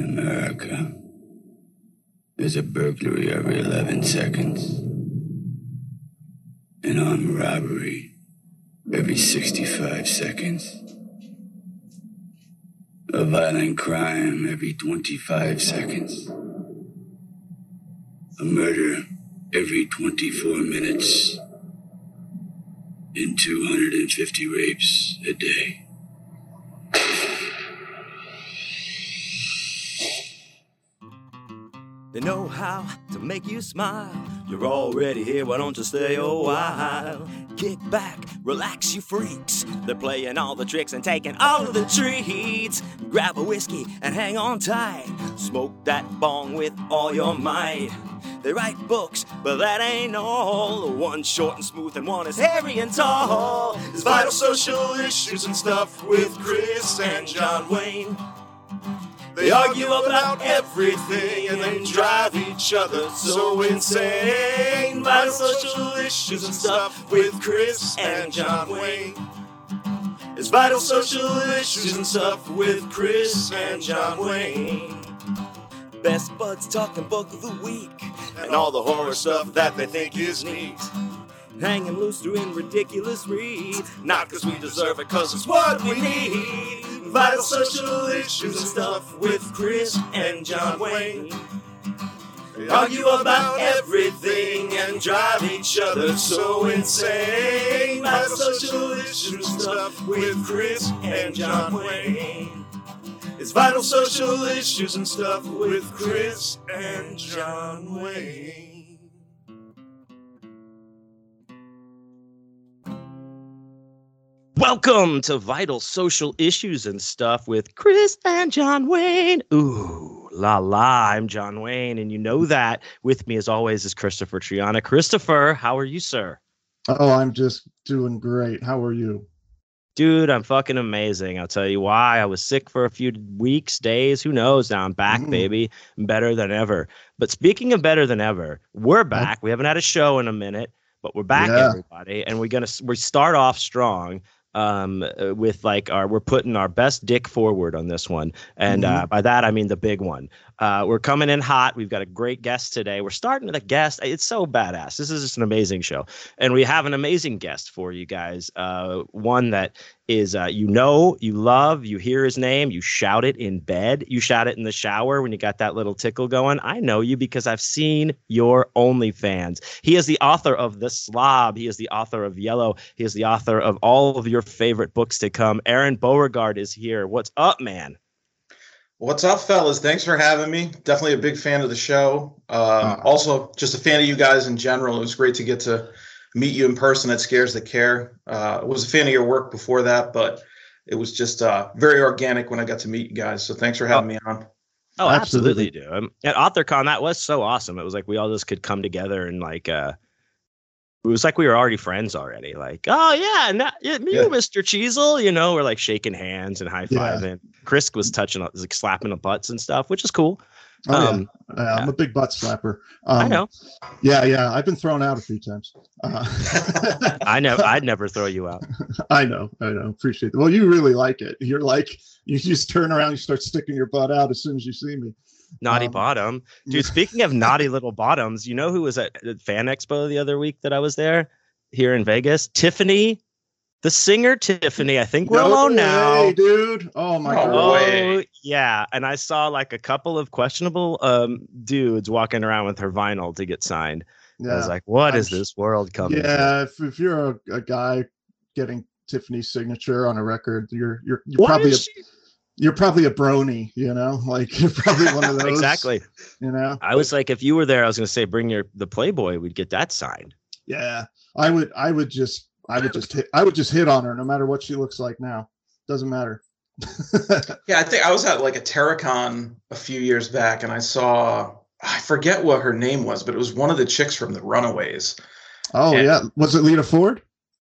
In America, there's a burglary every 11 seconds, an armed robbery every 65 seconds, a violent crime every 25 seconds, a murder every 24 minutes, and 250 rapes a day. They know how to make you smile. You're already here, why don't you stay a while? Kick back, relax, you freaks. They're playing all the tricks and taking all of the treats. Grab a whiskey and hang on tight. Smoke that bong with all your might. They write books, but that ain't all. One's short and smooth, and one is hairy and tall. It's vital social issues and stuff with Chris and John Wayne. They argue about everything and then drive each other so insane. Vital social issues and stuff with Chris and John Wayne. It's vital social issues and stuff with Chris and John Wayne. Best buds talking book of the week and all the horror stuff that they think is neat. Hanging loose doing ridiculous reads, not because we deserve it, because it's what we need. Vital social issues and stuff with Chris and John Wayne. They argue about everything and drive each other so insane. Vital social issues and stuff with Chris and John Wayne. It's vital social issues and stuff with Chris and John Wayne. Welcome to Vital Social Issues and Stuff with Chris and John Wayne. Ooh, la la, I'm John Wayne, and you know that. With me, as always, is Christopher Triana. Christopher, how are you, sir? Oh, I'm just doing great. How are you? Dude, I'm fucking amazing. I'll tell you why. I was sick for a few weeks, days, who knows. Now I'm back, Mm. baby. I'm better than ever. But speaking of better than ever, we're back. We haven't had a show in a minute, but we're back, Yeah. everybody. And we're gonna we start off strong um uh, with like our we're putting our best dick forward on this one. And uh by that i mean the big one uh we're coming in hot we've got a great guest today we're starting with a guest it's so badass this is just an amazing show and we have an amazing guest for you guys uh one that is uh, you know, you love, you hear his name, you shout it in bed, you shout it in the shower when you got that little tickle going. I know you because I've seen your OnlyFans. He is the author of The Slob. He is the author of Yellow. He is the author of all of your favorite books to come. Aaron Beauregard is here. What's up, man? What's up, fellas? Thanks for having me. Definitely a big fan of the show. Um, Ah. also, just a fan of you guys in general. It was great to get to meet you in person at Scares That Care. Uh, I was a fan of your work before that, but it was just uh, very organic when I got to meet you guys. So thanks for having me on. Oh, absolutely, Absolutely. do. Um, at AuthorCon, that was so awesome. It was like we all just could come together and like uh it was like we were already friends already. Like, oh yeah, no, yeah, me, Yeah. Mr. Cheezel, you know, we're like shaking hands and high Yeah. Chris was touching, like slapping the butts and stuff, which is cool. Oh, yeah. um, Uh, I'm a big butt slapper. Um, I know, Yeah, yeah. I've been thrown out a few times. Uh, I know, I'd never throw you out. I know. I know. Appreciate it. Well, you really like it. You're like, you just turn around, you start sticking your butt out as soon as you see me. Naughty Um, bottom, dude. Speaking of naughty little bottoms, you know who was at Fan Expo the other week that I was there here in Vegas? Tiffany, the singer Tiffany. I think we're No alone now. dude. Oh my No god. way. Oh yeah, and I saw like a couple of questionable um dudes walking around with her vinyl to get signed. Yeah. I was like, "What I'm is this world coming?" to? Yeah. If, if you're a, a guy getting Tiffany's signature on a record, you're you're you're probably a, she- you're probably a brony. You know, like you're probably one of those. exactly. You know. I was like, if you were there, I was gonna say, bring your the Playboy. We'd get that signed. Yeah, I would. I would just. I would just hit. I would just hit on her, no matter what she looks like now. Doesn't matter. Yeah, I think I was at like a TerrorCon a few years back, and I saw I forget what her name was, but it was one of the chicks from the Runaways. oh Yeah. yeah. Was it Lita Ford?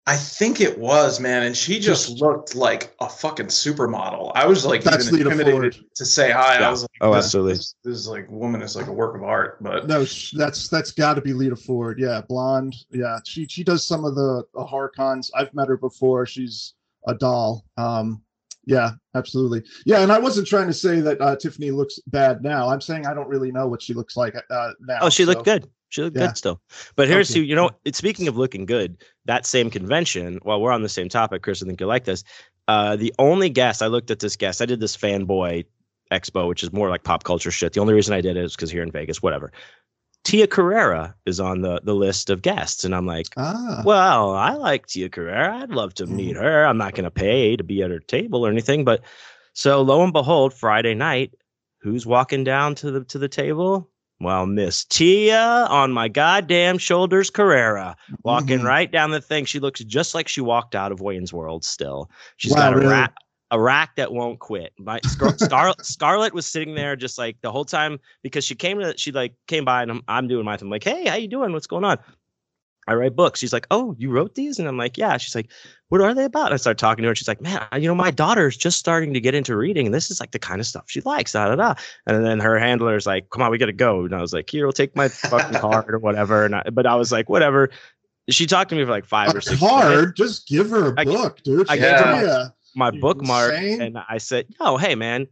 I think it was, man, and she just looked like a fucking supermodel. I was like That's even intimidated Ford. to say hi. Yeah. I was like, Oh, this, absolutely. This, this is like woman is like a work of art, but No, that's that's got to be Lita Ford. Yeah, blonde. Yeah, she she does some of the, the horror cons. I've met her before. She's a doll. Um, Yeah, absolutely. Yeah, and I wasn't trying to say that uh, Tiffany looks bad now. I'm saying I don't really know what she looks like uh, now. Oh, she so- looked good. She looked Yeah. good still. But here's Okay. who you know. It's speaking of looking good. That same convention. While we're on the same topic, Chris, I think you like this. Uh, the only guest I looked at this guest. I did this fanboy expo, which is more like pop culture shit. The only reason I did it is because here in Vegas, whatever. Tia Carrere is on the the list of guests, and I'm like, Ah, well, I like Tia Carrere. I'd love to meet her. I'm not going to pay to be at her table or anything, but so lo and behold, Friday night, who's walking down to the to the table? Well, Miss Tia on my goddamn shoulders, Carrere, walking mhm. right down the thing. She looks just like she walked out of Wayne's World. Still, she's Wow, got a really? rack, a rack that won't quit. My Scar- Scar- Scarlett was sitting there just like the whole time because she came to she like came by and I'm, I'm doing my thing. I'm like, hey, how you doing? What's going on? I write books. She's like, oh, you wrote these? And I'm like, yeah. She's like, what are they about? And I start talking to her. She's like, man, you know, my daughter's just starting to get into reading, and this is like the kind of stuff she likes. Da da da. And then her handler's like, come on, we gotta go. And I was like, here, I'll take my fucking card or whatever. And I, but I was like, whatever. She talked to me for like five a or six card. Just give her a I book, dude. I gave her- Tia. my bookmark, insane? and I said, "Oh, hey, man,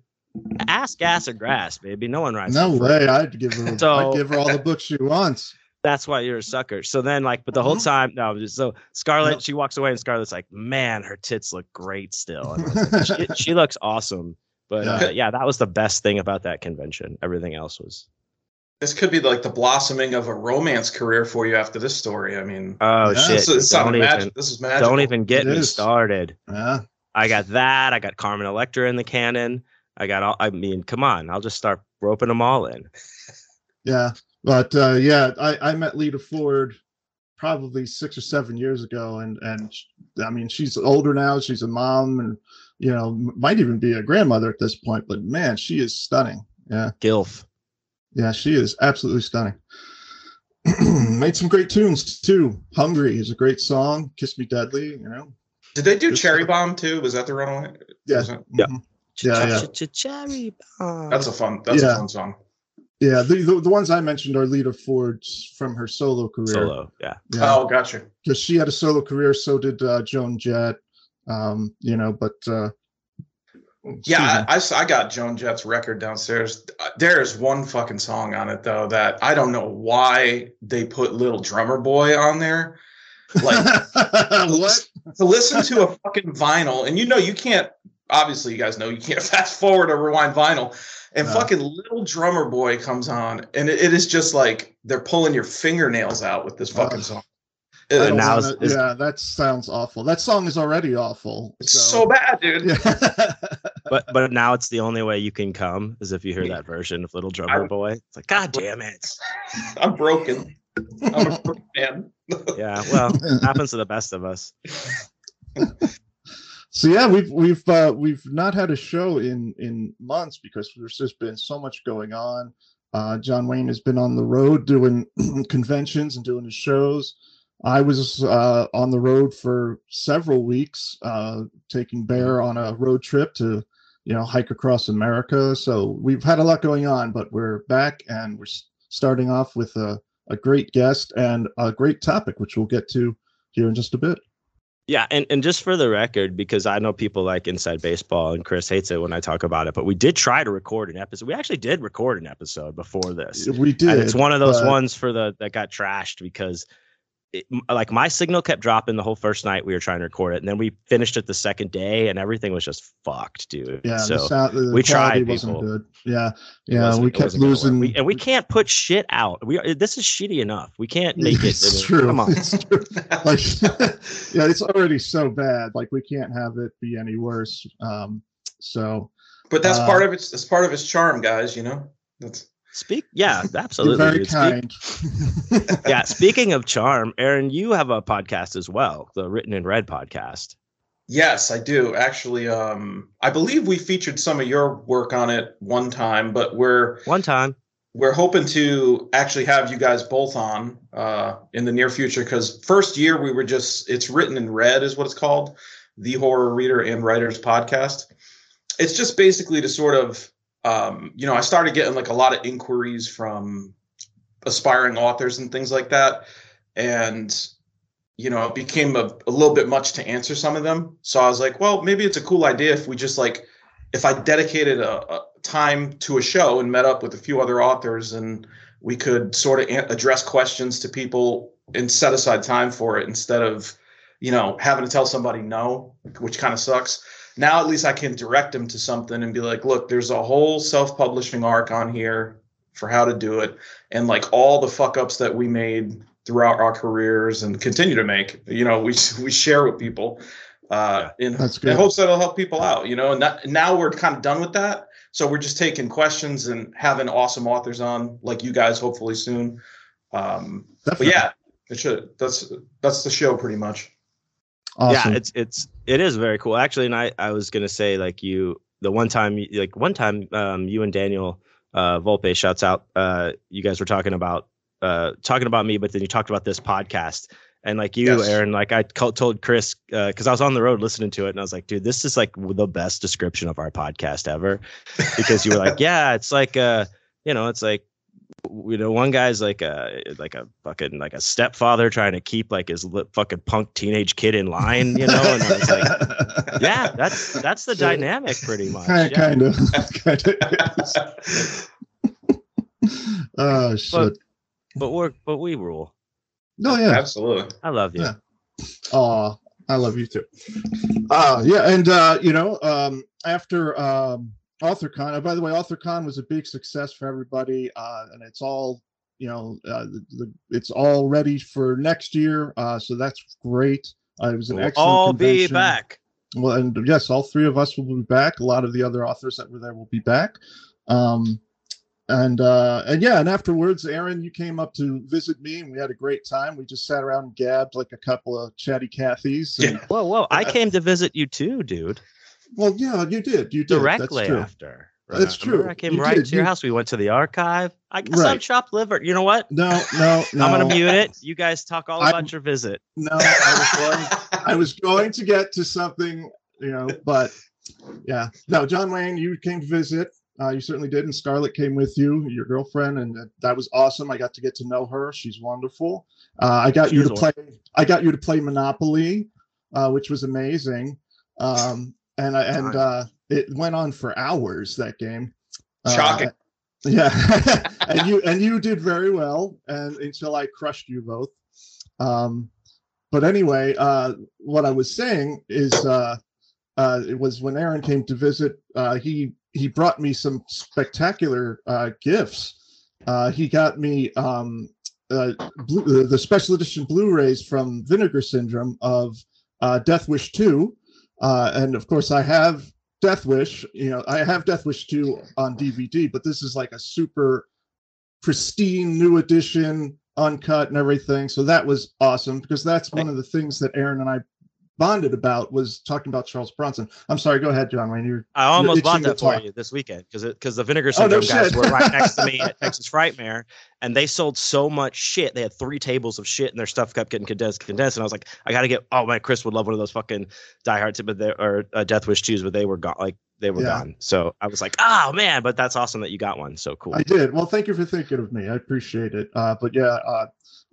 ask gas or grass, baby. No one writes." No for free." way. I'd give her. So- I'd give her all the books she wants. That's why you're a sucker. So then, like, but the whole Mhm. time, no. just- So Scarlett, No. she walks away, and Scarlett's like, "Man, her tits look great still." Like, she, she looks awesome. But Yeah. Uh, yeah, that was the best thing about that convention. Everything else was. This could be like the blossoming of a romance career for you after this story. I mean, Oh Yeah. shit! this, is don't even, magic. This is magic. don't even get It me is. started. yeah. I got that. I got Carmen Electra in the canon. I got all. I mean, come on! I'll just start roping them all in. Yeah, but uh, yeah, I, I met Lita Ford probably six or seven years ago, and and sh- I mean she's older now. She's a mom, and you know might even be a grandmother at this point. But man, she is stunning. Yeah, Gilf. yeah, she is absolutely stunning. Made some great tunes too. "Hungry" is a great song. "Kiss Me Deadly," you know. Did they do This- Cherry Bomb too? Was that the runaway? Yeah, Was it- Yeah. mhm. Yeah, yeah. Cherry bomb. That's a fun. That's Yeah. a fun song. Yeah. The, the the ones I mentioned are Lita Ford's from her solo career. solo. Yeah. Yeah. Oh, gotcha. because she had a solo career. So did uh, Joan Jett. Um, you know, but uh, Yeah, I got Joan Jett's record downstairs. Uh, There is one fucking song on it though that I don't know why they put Little Drummer Boy on there. Like what? to listen to a fucking vinyl, and you know you can't. Obviously, you guys know you can't fast forward or rewind vinyl. And No. fucking Little Drummer Boy comes on, and it, it is just like they're pulling your fingernails out with this fucking Ugh. song. I It- now wanna- is- is- yeah, that sounds awful. That song is already awful. it's so bad, dude. Yeah. But but now it's the only way you can come is if you hear that version of Little Drummer I- Boy. It's like, God damn it. I'm broken. I'm a broken man. Yeah, well, happens to the best of us. So yeah, we've we've uh, we've not had a show in in months because there's just been so much going on. Uh, John Wayne has been on the road doing conventions and doing his shows. I was uh, on the road for several weeks, uh, taking Bear on a road trip to, you know, hike across America. So we've had a lot going on, but we're back and we're starting off with a, a great guest and a great topic, which we'll get to here in just a bit. Yeah, and, and just for the record, because I know people like Inside Baseball and Chris hates it when I talk about it, but we did try to record an episode. We actually did record an episode before this. We did. and it's one of those ones for the that got trashed because it, like my signal kept dropping the whole first night we were trying to record it and then we finished it the second day and everything was just fucked dude Yeah, so the sound, the we tried, wasn't people. good. Yeah, yeah, we it kept wasn't gonna losing. we, and we can't put shit out we are, this is shitty enough we can't make it It's I mean, true. come on It's true. like yeah it's already so bad like we can't have it be any worse um so But that's Uh, part of its. That's part of its charm, guys. You know. That's speak yeah you're absolutely very dude. Speak- kind yeah speaking of charm aaron you have a podcast as well the written in red podcast Yes, I do. Actually, um, I believe we featured some of your work on it one time, but we're one time we're hoping to actually have you guys both on uh, in the near future because first year we were just it's written in red is what it's called, the horror reader and writers podcast. It's just basically to sort of um, you know I started getting like a lot of inquiries from aspiring authors and things like that, and you know, it became a, a little bit much to answer some of them. So I was like, well, maybe it's a cool idea if we just like, if I dedicated a, a time to a show and met up with a few other authors and we could sort of a- address questions to people and set aside time for it instead of, you know, having to tell somebody no, which kind of sucks. Now at least I can direct them to something and be like, look, there's a whole self-publishing arc on here for how to do it. And like all the fuck ups that we made throughout our careers and continue to make you know we we share with people uh in, That's in good. hopes that it'll help people out you know and that, now we're kind of done with that. So we're just taking questions and having awesome authors on like you guys hopefully soon. Um but yeah it should that's that's the show pretty much Awesome. Yeah, it's it's it is very cool actually. And I I was gonna say like you the one time like one time um you and Daniel uh Volpe shouts out uh you guys were talking about uh talking about me, but then you talked about this podcast. And like you, Yes. Aaron, like I told Chris because I was on the road listening to it, and I was like, "Dude, this is like the best description of our podcast ever." Because you were like, "Yeah, it's like uh, you know, it's like you know, one guy's like a like a fucking like a stepfather trying to keep like his li- fucking punk teenage kid in line, you know." And I was like, "Yeah, that's that's the Sure. dynamic, pretty much." kind, yeah. kind of, kind of. Oh shit! But we're but we rule. No, yeah. absolutely I love you. Yeah. Oh, I love you too. Uh yeah, and uh, you know, um after um AuthorCon, uh, by the way, AuthorCon was a big success for everybody, uh, and it's all you know, uh, the, the, it's all ready for next year. Uh, so that's great. Uh, it was an We'll excellent. all be back. Well, and yes, all three of us will be back. A lot of the other authors that were there will be back. Um, and uh, and yeah, and afterwards, Aaron, you came up to visit me, and we had a great time. We just sat around and gabbed like a couple of chatty Cathys. and-. Whoa, whoa! I came to visit you too, dude. Well, yeah, you did. You did. Directly after. That's true. I came You right did. to your You- house. We went to the archive. I guess I'm Right. chopped liver. You know what? No, no, no. I'm gonna mute it. You guys talk all I'm- about your visit. No, I was going. I was going to get to something, you know, but yeah, no. John Wayne, you came to visit. Uh, you certainly did, and Scarlett came with you, your girlfriend, and that- that was awesome. I got to get to know her. She's wonderful. Uh, I got She you to play. I got you to play Monopoly, uh, which was amazing. Um, and I- and uh, it went on for hours. That game. Uh, Shocking. yeah, and you and you did very well, and until I crushed you both. Um, but anyway, uh, what I was saying is, uh, uh, it was when Aaron came to visit. Uh, he he brought me some spectacular uh, gifts. Uh, he got me um, uh, blue, the special edition Blu-rays from Vinegar Syndrome of uh, Death Wish Two, uh, and of course I have Death Wish. You know, I have Death Wish 2 on DVD, but this is like a super pristine new edition, uncut and everything. So that was awesome because that's one of the things that Aaron and I bonded about was talking about Charles Bronson. I'm sorry, go ahead, John Wayne. You're I almost bought that for you this weekend because because the Vinegar Oh, no Syndrome guys were right next to me at Texas Frightmare, and they sold so much shit. They had three tables of shit, and their stuff kept getting condensed, condensed. And I was like, I got to get. Oh man, Chris would love one of those fucking Die Hard, but they or uh, Death Wish twos, but they were gone. Like they were Yeah. gone. So I was like, oh man, but that's awesome that you got one. So cool. I did. Well, thank you for thinking of me. I appreciate it. Uh, but yeah, uh,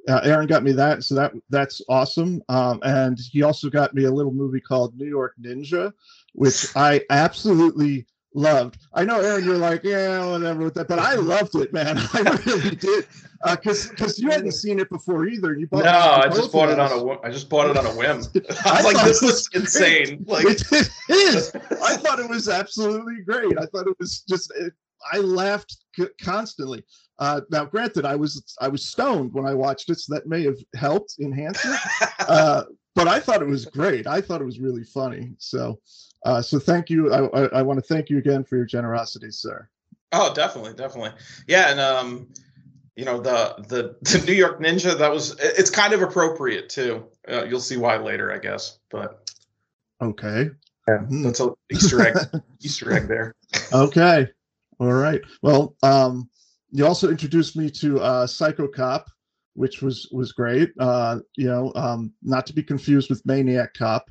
uh, Aaron got me that, so that that's awesome. Um, and he also got me a little movie called New York Ninja, which I absolutely loved. I know, Aaron, you're like, yeah, whatever with that, but I loved it, man. I really did, because because you hadn't seen it before either. You bought no, I just bought it on a whim. I just bought it on a whim. I was like, this was insane. Like, it is. I thought it was absolutely great. I thought it was just. It, I laughed constantly. Uh, now, granted, I was I was stoned when I watched it, so that may have helped enhance it. Uh, but I thought it was great. I thought it was really funny. So, uh, so thank you. I, I, I want to thank you again for your generosity, sir. Oh, definitely, definitely. Yeah, and um, you know the the the New York Ninja that was it's kind of appropriate too. Uh, you'll see why later, I guess. But Okay. yeah, Hmm. that's a Easter egg Easter egg there. Okay. All right. Well, um, you also introduced me to uh, Psycho Cop, which was was great. Uh, you know, um, not to be confused with Maniac Cop,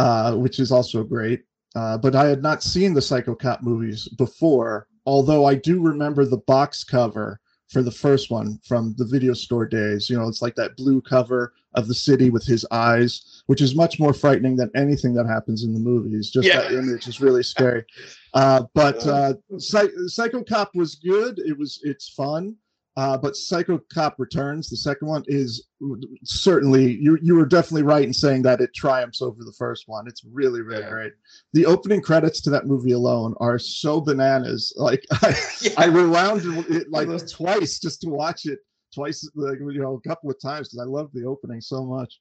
uh, which is also great. Uh, but I had not seen the Psycho Cop movies before, although I do remember the box cover for the first one from the video store days. You know, it's like that blue cover of the city with his eyes, which is much more frightening than anything that happens in the movies. Just Yeah. that image is really scary. Uh, but uh, Psy- Psycho Cop was good. It was it's fun. Uh, but Psycho Cop Returns, the second one, is certainly you. You were definitely right in saying that it triumphs over the first one. It's really, really Yeah. great. The opening credits to that movie alone are so bananas. Like I, Yeah. I rewound it like twice just to watch it twice, like, you know, a couple of times because I love the opening so much.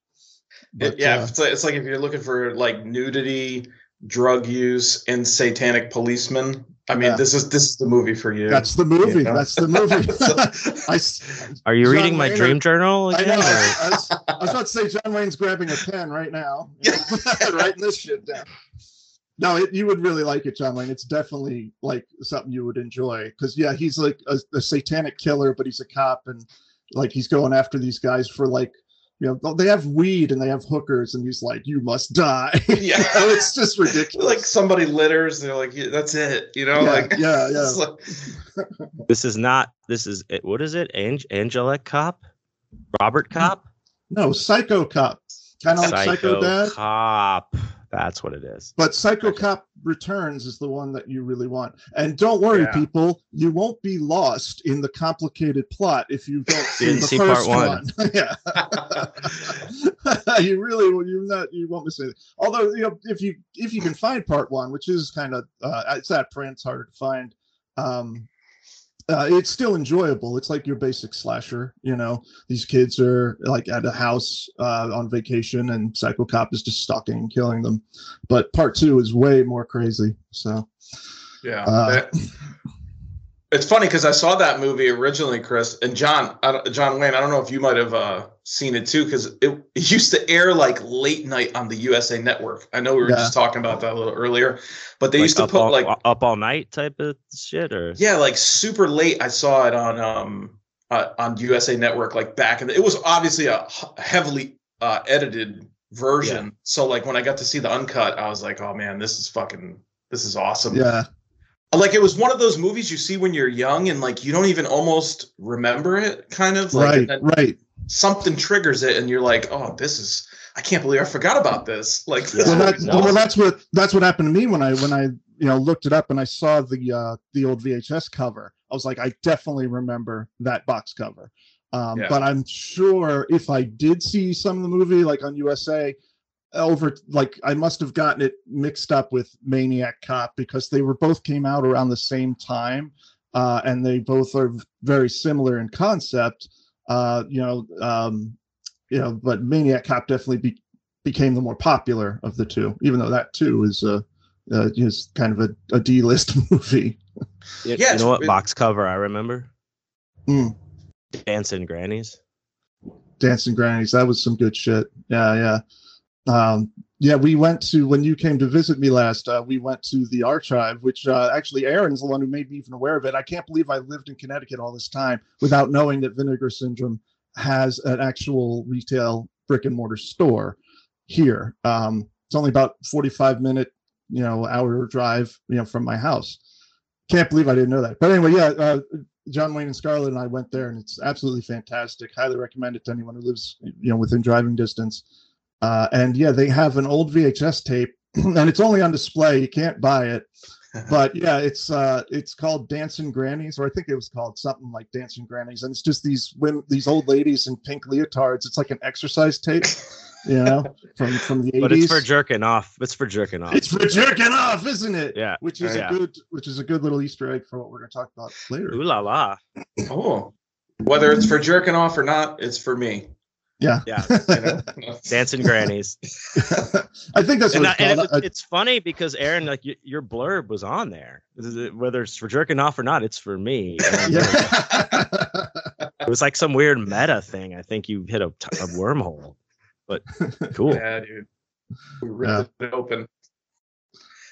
It- yeah, uh, it's, like, it's like if you're looking for like nudity, drug use, and satanic policemen. I mean, Yeah. this is this is the movie for you. that's the movie. You know? That's the movie. I, s- Are you John reading my Wayne dream or- journal I know. or- I was, I was about to say John Wayne's grabbing a pen right now, writing this shit down. No, it, you would really like it, John Wayne. It's definitely like something you would enjoy because yeah, he's like a, a satanic killer, but he's a cop and like he's going after these guys for like you know they have weed and they have hookers and he's like you must die. Yeah. it's just ridiculous. like somebody litters, they're like, yeah, that's it. You know, yeah, like yeah, yeah. like- This is not. This is it- what is it? Ang- Angelic Cop, Robert Cop, No, Psycho Cop, kind of like Psycho Dad. Cop. That's what it is. But Psycho Cop Returns is the one that you really want. And don't worry, Yeah. people, you won't be lost in the complicated plot if you don't see the see part first one. one. yeah, you really will. You not. You won't miss anything. Although you know, if you if you can find part one, which is kind of uh, it's that print, it's harder to find. Um, uh, it's still enjoyable. It's like your basic slasher. You know, these kids are like at a house uh, on vacation, and Psycho Cop is just stalking and killing them. But part two is way more crazy. So yeah. Uh, That- it's funny because I saw that movie originally, Chris and John. John Wayne. I don't know if you might have uh, seen it too, because it, it used to air like late night on the USA Network. I know we were Yeah. just talking about that a little earlier, but they Like used to put all, like up all night type of shit, or Yeah, like super late. I saw it on um uh, on USA Network like back in the, it was obviously a heavily uh, edited version. So like when I got to see the uncut, I was like, oh man, this is fucking this is awesome. yeah, Like it was one of those movies you see when you're young and like you don't even almost remember it, kind of like right, then right. Something triggers it and you're like, oh, this is I can't believe I forgot about this. Like this well, movie's that, well, that's what that's what happened to me when I when I you know looked it up and I saw the uh, the old VHS cover. I was like, I definitely remember that box cover. Um, Yeah. But I'm sure if I did see some of the movie, like on USA, over like I must have gotten it mixed up with Maniac Cop because they were both came out around the same time, uh, and they both are very similar in concept. Uh, you know, um, you know, but Maniac Cop definitely be, became the more popular of the two, even though that too is uh, uh is kind of a, a D list movie. you, Yeah, you know what it's- box cover I remember? Mm. Dancing Grannies. Dancing Grannies, that was some good shit. Yeah, yeah. Um, yeah, we went to when you came to visit me last. Uh, we went to the archive, which uh, actually Aaron's the one who made me even aware of it. I can't believe I lived in Connecticut all this time without knowing that Vinegar Syndrome has an actual retail brick and mortar store here. Um, it's only about forty-five minute, you know, hour drive, you know, from my house. Can't believe I didn't know that. But anyway, yeah, uh, John Wayne and Scarlett and I went there, and it's absolutely fantastic. Highly recommend it to anyone who lives, you know, within driving distance. Uh, and yeah, they have an old VHS tape, and it's only on display. You can't buy it, but yeah, it's uh, it's called Dancing Grannies, or I think it was called something like Dancing Grannies, and it's just these women, these old ladies in pink leotards. It's like an exercise tape, you know, from from the 80s. But it's for jerking off. It's for jerking off. It's for jerking off, isn't it? yeah. Which is Yeah. a good, which is a good little Easter egg for what we're going to talk about later. Ooh la la. Oh. Whether it's for jerking off or not, it's for me. Yeah, Yeah. You know? Dancing Grannies. I think that's what and, it's I- and called. it- it's funny because Aaron, like y- your blurb was on there. This is it- Whether it's for jerking off or not, it's for me. Uh, yeah. It was like some weird meta thing. I think you hit a, t- a wormhole. But cool. Yeah, dude. We ripped it open.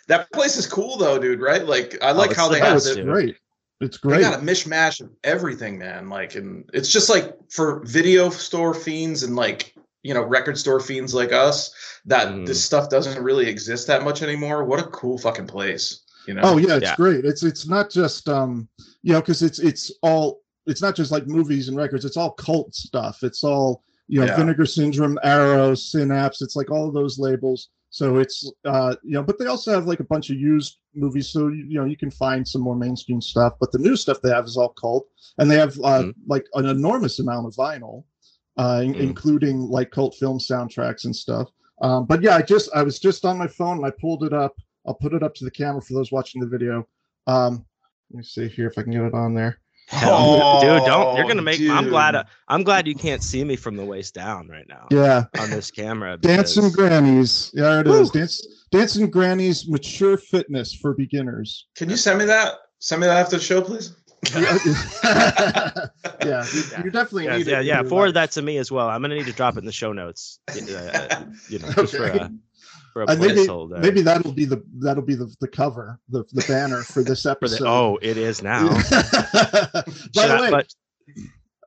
That place is cool though, dude, right? Like I oh, like it's how they oh, have it. best, the, dude. great. It's they got a mishmash of everything, man. Like and it's just like for video store fiends and like you know record store fiends like us that Mhm. this stuff doesn't really exist that much anymore. What a cool fucking place, you know? Oh yeah, it's Yeah. great. It's it's not just um you know because it's it's all it's not just like movies and records. It's all cult stuff. It's all you know, Yeah. Vinegar Syndrome, Arrow, Synapse. It's like all of those labels. So it's uh, you know, but they also have like a bunch of used movies. So you, you know, you can find some more mainstream stuff. But the new stuff they have is all cult, and they have uh, Mhm. like an enormous amount of vinyl, uh, Mhm. including like cult film soundtracks and stuff. Um, but yeah, I just I was just on my phone and I pulled it up. I'll put it up to the camera for those watching the video. Um, let me see here if I can get it on there. Hell, dude, don't. You're gonna Oh, make. I'm glad. uh, I'm glad you can't see me from the waist down right now Yeah, on this camera. Dancing Grannies. Yeah, it is. Woo. Dance, Dancing Grannies Mature Fitness for Beginners. Can you send me that? Send me that after the show, please. yeah, you, you definitely Yeah, need yeah, it. yeah. You're Forward like- that to me as well. I'm gonna need to drop it in the show notes. uh, uh, you know, just for Okay. A, for a Uh, maybe placeholder. maybe that'll be the that'll be the, the cover, the, the banner for this for episode. the, oh, it is now. By Should the I- way, but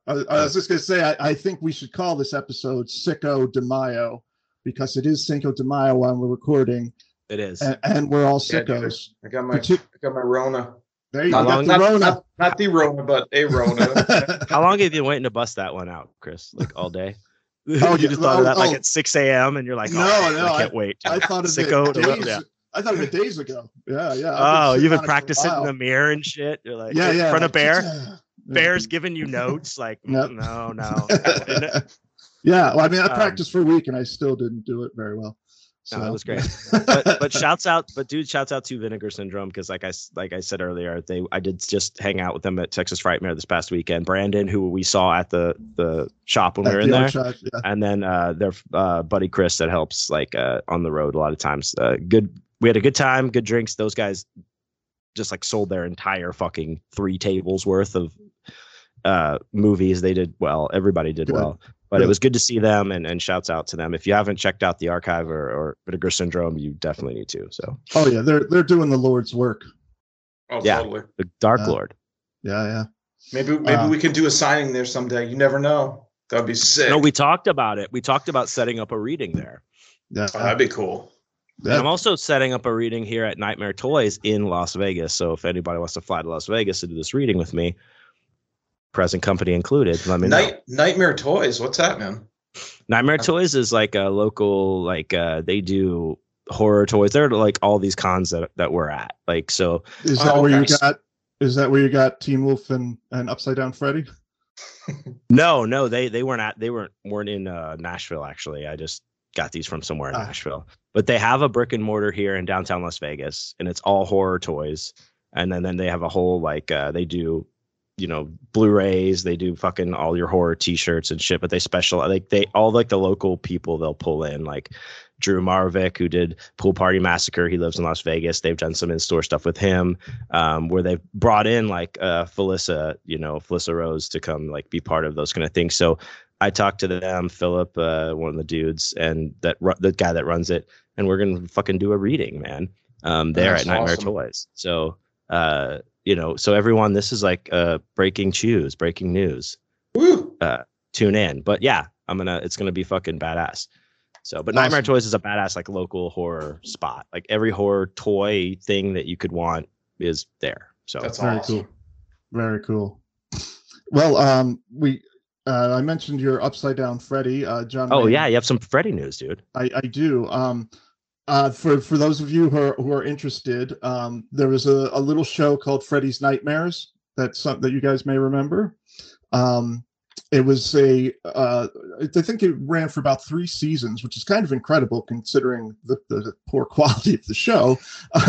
I, I was just gonna say I, I think we should call this episode Sicko de Mayo because it is Cinco de Mayo while we're recording, it is. and, and we're all Yeah, sickos. I got my Partic- I got my Rona. there you go. long- the Not, Rona. not, not the Rona, but a Rona. How long have you been waiting to bust that one out, Chris? Like all day? Oh, you just thought oh, of that like oh. at 6 a.m. and you're like, oh, No, no, I can't wait. I thought of it days. yeah. I thought of it days ago. Yeah, yeah. I've Oh, you've been it practicing in the mirror and shit. You're like, yeah, yeah, in front of Bear. yeah. Bear's giving you notes. Like, Yep. no, no. Yeah, well, I mean, I Um, practiced for a week and I still didn't do it very well. So No, it was great. but but shouts out but dude shouts out to vinegar syndrome because like i like i said earlier they i did just hang out with them at texas frightmare this past weekend. Brandon who we saw at the the shop when we were in there. Shot, yeah. and then uh their uh buddy chris that helps like uh on the road a lot of times. Uh good we had a good time good drinks. Those guys just like sold their entire fucking three tables worth of uh movies. They did well. Everybody did Good. well but it was good to see them and, and shouts out to them if you haven't checked out the archive or, or vinegar syndrome you definitely need to so Oh yeah, they're they're doing the Lord's work. Oh, Yeah. totally. the dark Yeah. lord Yeah, yeah. Maybe maybe Uh, we can do a signing there someday. You never know. That'd be sick. no we talked about it we talked about setting up a reading there Yeah. Oh, that'd be cool. and i'm also setting up a reading here at nightmare toys in las vegas so if anybody wants to fly to las vegas to do this reading with me present company included let me know Nightmare Toys. What's that, man? Nightmare Toys is like a local, like uh they do horror toys. They're like all these cons that, that we're at. Like so Is that Oh, where you got? Is that where you got Teen Wolf and and Upside Down Freddy? no, no, they they weren't at they weren't weren't in uh Nashville actually. I just got these from somewhere in Ah. Nashville. But they have a brick and mortar here in downtown Las Vegas and it's all horror toys. And then then they have a whole like uh they do you know blu-rays they do fucking all your horror t-shirts and shit but they special like they all like the local people they'll pull in like drew marvick who did pool party massacre he lives in las vegas they've done some in-store stuff with him um, where they've brought in like uh felissa you know felissa rose to come like be part of those kind of things so i talked to them philip uh one of the dudes and that ru- the guy that runs it and we're gonna fucking do a reading man um there That's at nightmare awesome. toys so uh you know so everyone this is like uh breaking chews breaking news Woo! tune in but yeah i'm gonna it's gonna be fucking badass so but nightmare toys is a badass like local horror spot like every horror toy thing that you could want is there so That's Very awesome. cool. Very cool. Well, um, we uh, I mentioned your Upside Down Freddy, uh, John. oh Wayne. yeah you have some freddy news dude I, I do. Um, uh, for for those of you who are who are interested, um, there was a, a little show called Freddy's Nightmares that some that you guys may remember. Um, it was a uh, I think it ran for about three seasons, which is kind of incredible considering the, the poor quality of the show.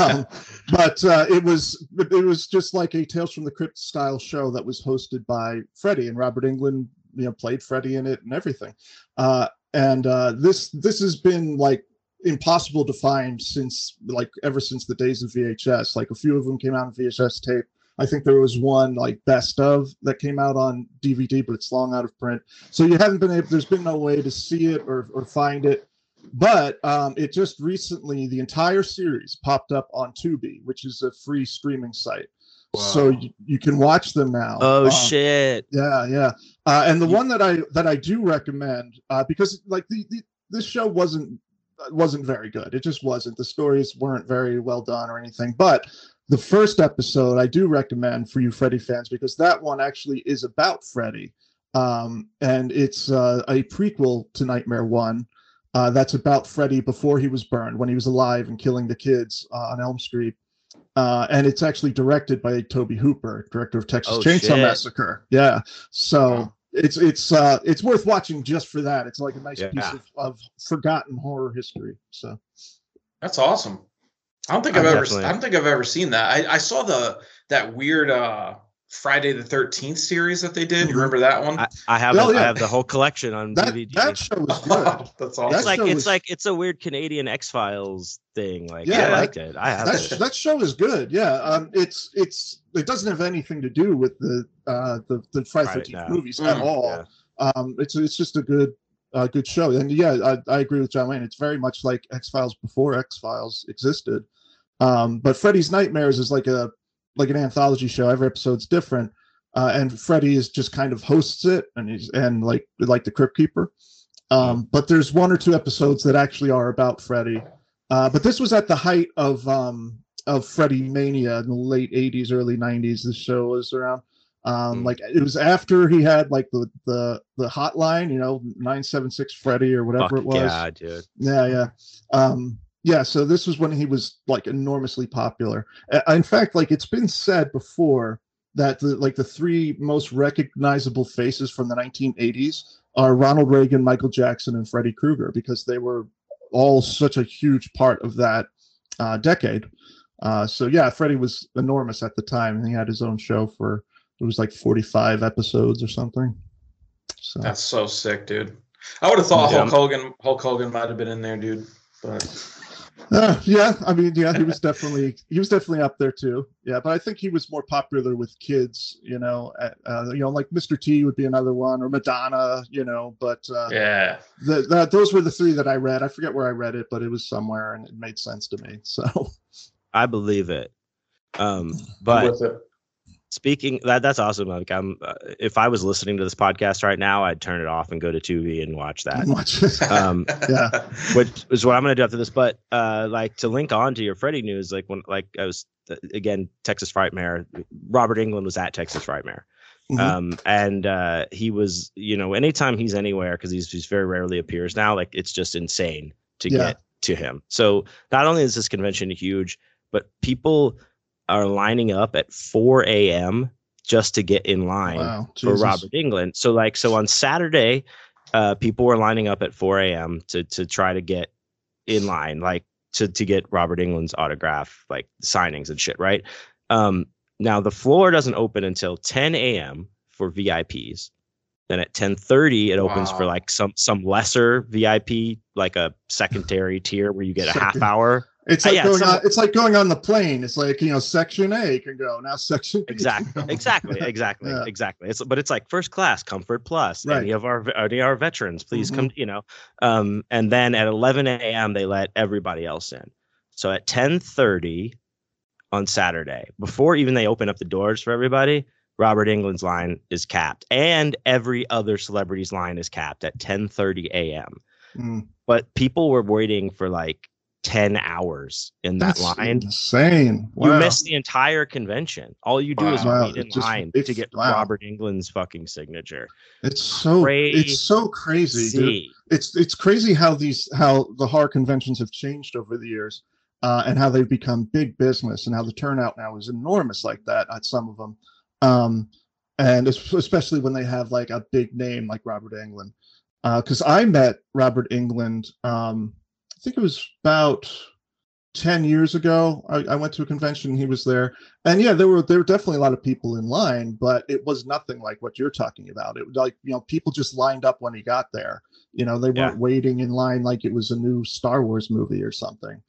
Um, but uh, it was it was just like a Tales from the Crypt style show that was hosted by Freddy and Robert Englund. You know, played Freddy in it and everything. Uh, and uh, this this has been like impossible to find since like ever since the days of VHS. Like a few of them came out on VHS tape. I think there was one like best of that came out on DVD, but it's long out of print. So you haven't been able. There's been no way to see it or or find it. But um, it just recently the entire series popped up on Tubi, which is a free streaming site. So you, you can watch them now. oh Um, shit yeah, yeah. Uh, and the You- one that I that I do recommend uh, because like the, the this show wasn't wasn't very good. It just wasn't. The stories weren't very well done or anything. But the first episode I do recommend for you Freddy fans because that one actually is about Freddy, um, and it's uh, a prequel to Nightmare One. Uh, that's about Freddy before he was burned, when he was alive and killing the kids uh, on Elm Street. Uh, and it's actually directed by Tobe Hooper, director of Texas Oh, Chainsaw shit. Massacre. Yeah, so. It's it's uh, it's worth watching just for that. It's like a nice piece of, of forgotten horror history. So That's awesome. I don't think I'm I've ever. definitely- I don't think I've ever seen that. I, I saw the that weird uh Friday the Thirteenth series that they did. You Mhm. remember that one? I, I have Oh, I have the whole collection on that DVD. that show was good. That's it's awesome. that like it's was- like it's a weird Canadian X Files thing. Like Yeah, I that- liked it. I have that, it. that show is good. Yeah, um, it's it's it doesn't have anything to do with the uh, the the Friday Right, Thirteenth no. movies at Mm, all. yeah. Um, it's it's just a good uh, good show. And yeah, I, I agree with John Wayne. It's very much like X Files before X Files existed. Um, but Freddy's Nightmares is like a like an anthology show. Every episode's different. Uh, and Freddy is just kind of hosts it, and he's and like like the Crypt Keeper. Um, but there's one or two episodes that actually are about Freddy. Uh, but this was at the height of um, of Freddy mania in the late '80s, early '90s. This show was around. Um, Hmm. Like it was after he had like the the the hotline, you know, nine seven six Freddy or whatever Fuck it was. yeah, dude. Yeah, yeah. Um, yeah, so this was when he was like enormously popular. Uh, in fact, like it's been said before that the like the three most recognizable faces from the 1980s are Ronald Reagan, Michael Jackson, and Freddy Krueger because they were all such a huge part of that uh, decade. Uh, so yeah, Freddy was enormous at the time, and he had his own show for it was like 45 episodes or something. So That's so sick, dude. I would have thought Yeah. Hulk Hogan Hulk Hogan might have been in there, dude. But Uh, yeah, I mean, yeah, he was definitely he was definitely up there too. Yeah, but I think he was more popular with kids. You know, uh, uh, you know, like Mr. T would be another one, or Madonna. You know, but uh, yeah. the, the, those were the three that I read. I forget where I read it, but it was somewhere, and it made sense to me. So I believe it. Um, but it. Speaking that that's awesome. Like I'm, uh, if I was listening to this podcast right now, I'd turn it off and go to Tubi and watch that. much. Um, yeah. which is what I'm gonna do after this. But uh, like to link on to your Freddy news, like when like I was uh, again Texas Frightmare, Robert Englund was at Texas Frightmare. Mhm. Um, and uh, he was, you know, anytime he's anywhere, because he's he's very rarely appears now, like it's just insane to Yeah. get to him. So not only is this convention huge, but people are lining up at 4 a.m. just to get in line wow. for Robert Englund. So like so on Saturday, uh, people were lining up at 4 a.m. to to try to get in line, like to to get Robert Englund's autograph, like signings and shit, right? Um, now the floor doesn't open until 10 a.m. for VIPs. Then at 10:30 it opens for like some some lesser VIP, like a secondary tier where you get a half hour. It's Uh, like yeah, going on. It's like going on the plane. It's like you know, section A can go now. Section B Exactly, exactly, exactly, Yeah. exactly. It's but it's like first class, comfort plus. Right. Any of our any of our veterans, please Mm-hmm. come. You know, um, and then at 11 a.m. they let everybody else in. So at 10:30 on Saturday, before even they open up the doors for everybody, Robert Englund's line is capped, and every other celebrity's line is capped at 10:30 a.m. Mm, But people were waiting for like 10 hours in that that's line. insane. You Wow. miss the entire convention. All you do is Wow. wait in just- line to get wow. Robert Englund's fucking signature. It's so it's so crazy, dude. It's it's crazy how these how the horror conventions have changed over the years, uh, and how they've become big business, and how the turnout now is enormous like that at some of them, um, and especially when they have like a big name like Robert Englund. Because I met Robert Englund, um, think it was about ten years ago. I, I went to a convention, he was there, and yeah, there were there were definitely a lot of people in line, but it was nothing like what you're talking about. It was like you know people just lined up when he got there. You know, they Yeah. weren't waiting in line like it was a new Star Wars movie or something.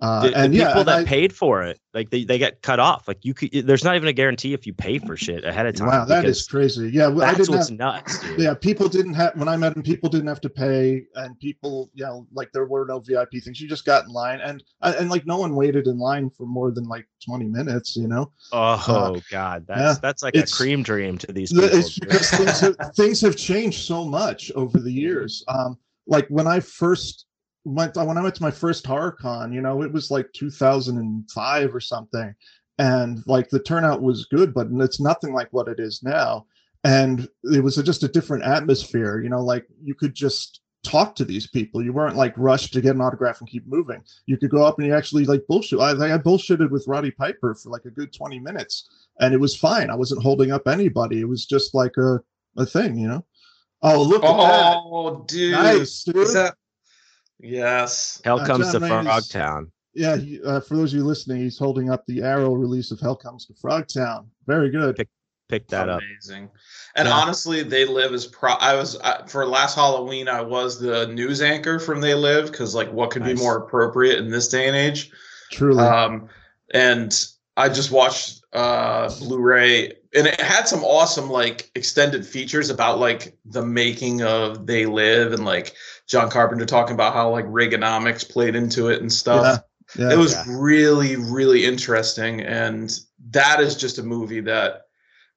Uh, the, the and yeah, people and that I- paid for it, like they, they get cut off. Like you could, there's not even a guarantee if you pay for shit ahead of time. wow, that is crazy. Yeah, well, that's what's have, nuts, dude. yeah, people didn't have when I met him. People didn't have to pay, and people, you know, like there were no VIP things. You just got in line, and and like no one waited in line for more than like twenty minutes. You know, Oh god, that's yeah, that's like a cream dream to these people. It's because things have, things have changed so much over the years. Um, like when I first when I went to my first horror con, you know, it was like 2005 or something, and like the turnout was good, but it's nothing like what it is now. And it was a, just a different atmosphere, you know, like you could just talk to these people. You weren't like rushed to get an autograph and keep moving. You could go up and you actually like bullshit. I, I bullshitted with Roddy Piper for like a good 20 minutes and it was fine. I wasn't holding up anybody. It was just like a, a thing, you know? Oh, look at that. Oh, dude. Nice, dude. Is that? Yes. Hell Uh, comes John to Wayne is- Frogtown. Yeah, he, uh, for those of you listening, he's holding up the Arrow release of Hell Comes to Frogtown. Very good. Pick- Pick that up. Amazing. And Yeah. honestly, They Live is pro. I was uh, for last Halloween. I was the news anchor from They Live because like what could Nice. be more appropriate in this day and age. Truly. Um, and I just watched uh Blu-ray, and it had some awesome like extended features about like the making of They Live, and like John Carpenter talking about how like Reaganomics played into it and stuff. yeah. it was Yeah. really really interesting and that is just a movie that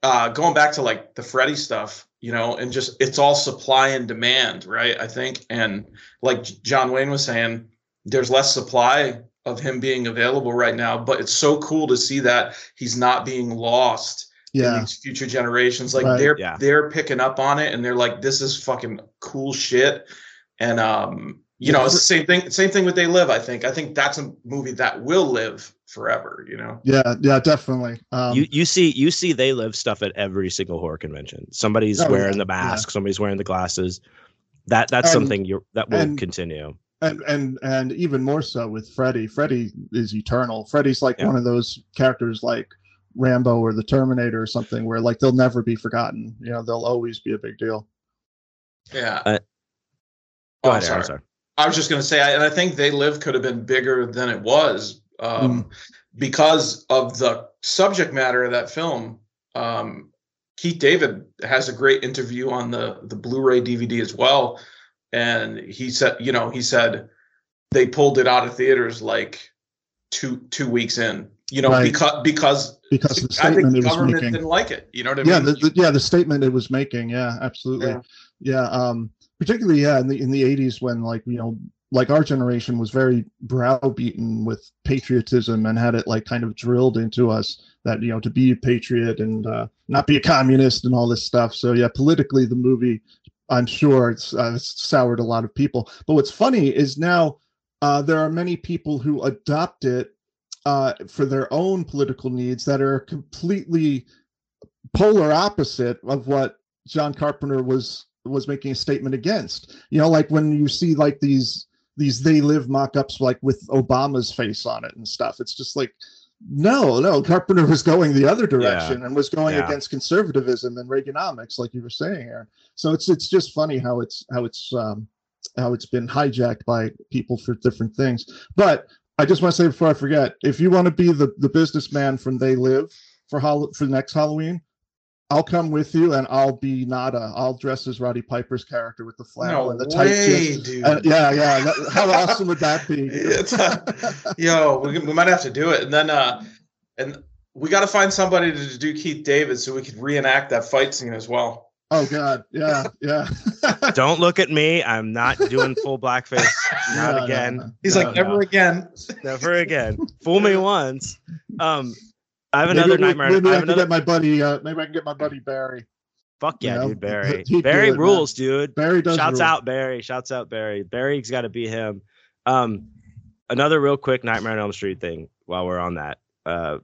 uh going back to like the freddy stuff you know and just it's all supply and demand right i think and like john wayne was saying there's less supply of him being available right now but it's so cool to see that he's not being lost in yeah. these future generations like Right. they're Yeah. they're picking up on it and they're like this is fucking cool shit and um you Yeah, know it's the same thing same thing with they live i think i think that's a movie that will live forever you know Yeah, yeah, definitely. Um, you you see you see they live stuff at every single horror convention. Somebody's Oh, wearing yeah, the mask, somebody's wearing the glasses. That that's And- something you that will and- continue. and and and even more so with Freddy. Freddy is eternal. Freddy's like Yeah. one of those characters like Rambo or the Terminator or something where like they'll never be forgotten. You know, they'll always be a big deal. yeah Uh, Oh, Go I'm ahead, Aaron, sorry. sorry. I was just going to say, I, and I think They Live could have been bigger than it was um, because of the subject matter of that film. Um, Keith David has a great interview on the the Blu-ray DVD as well, and he said, you know, he said they pulled it out of theaters like two two weeks in, you know, Right. because because Because the I think statement the it was government making. didn't like it. You know what I yeah, mean? the, the, yeah, the statement it was making. Yeah, absolutely. Yeah. Yeah. um, particularly yeah in the in the eighties when like you know like our generation was very browbeaten with patriotism and had it like kind of drilled into us that you know to be a patriot and uh, not be a communist and all this stuff. So yeah, politically the movie, I'm sure it's, uh, it's soured a lot of people. But what's funny is now uh, there are many people who adopt it uh, for their own political needs that are completely polar opposite of what John Carpenter was was making a statement against. You know, like when you see like these these they live mock-ups like with Obama's face on it and stuff. It's just like no, no, Carpenter was going the other direction and was going Yeah. against conservatism and Reaganomics, like you were saying, Aaron. So it's it's just funny how it's how it's um how it's been hijacked by people for different things. But I just want to say before I forget, if you want to be the the businessman from They Live for Hall- for next Halloween, I'll come with you and I'll be Nada. I'll dress as Roddy Piper's character with the flannel no and the tight way, jeans. dude. Yeah, yeah. how awesome would that be? Uh, Yo, we, we might have to do it, and then uh, and we got to find somebody to do Keith David so we could reenact that fight scene as well. Oh God, yeah, yeah. Don't look at me. I'm not doing full blackface. Not no, again. no. He's No, like, no. never again. Never again. Fool me once. Um, I have another maybe, nightmare. Maybe I I, have can another. get my buddy. Uh, maybe I can get my buddy Barry. Fuck yeah, you know, dude, Barry. he'd Barry it, man. rules, dude. Barry does. Shouts rule. out Barry. Shouts out Barry. Barry's got to be him. Um, another real quick Nightmare on Elm Street thing while we're on that. Uh,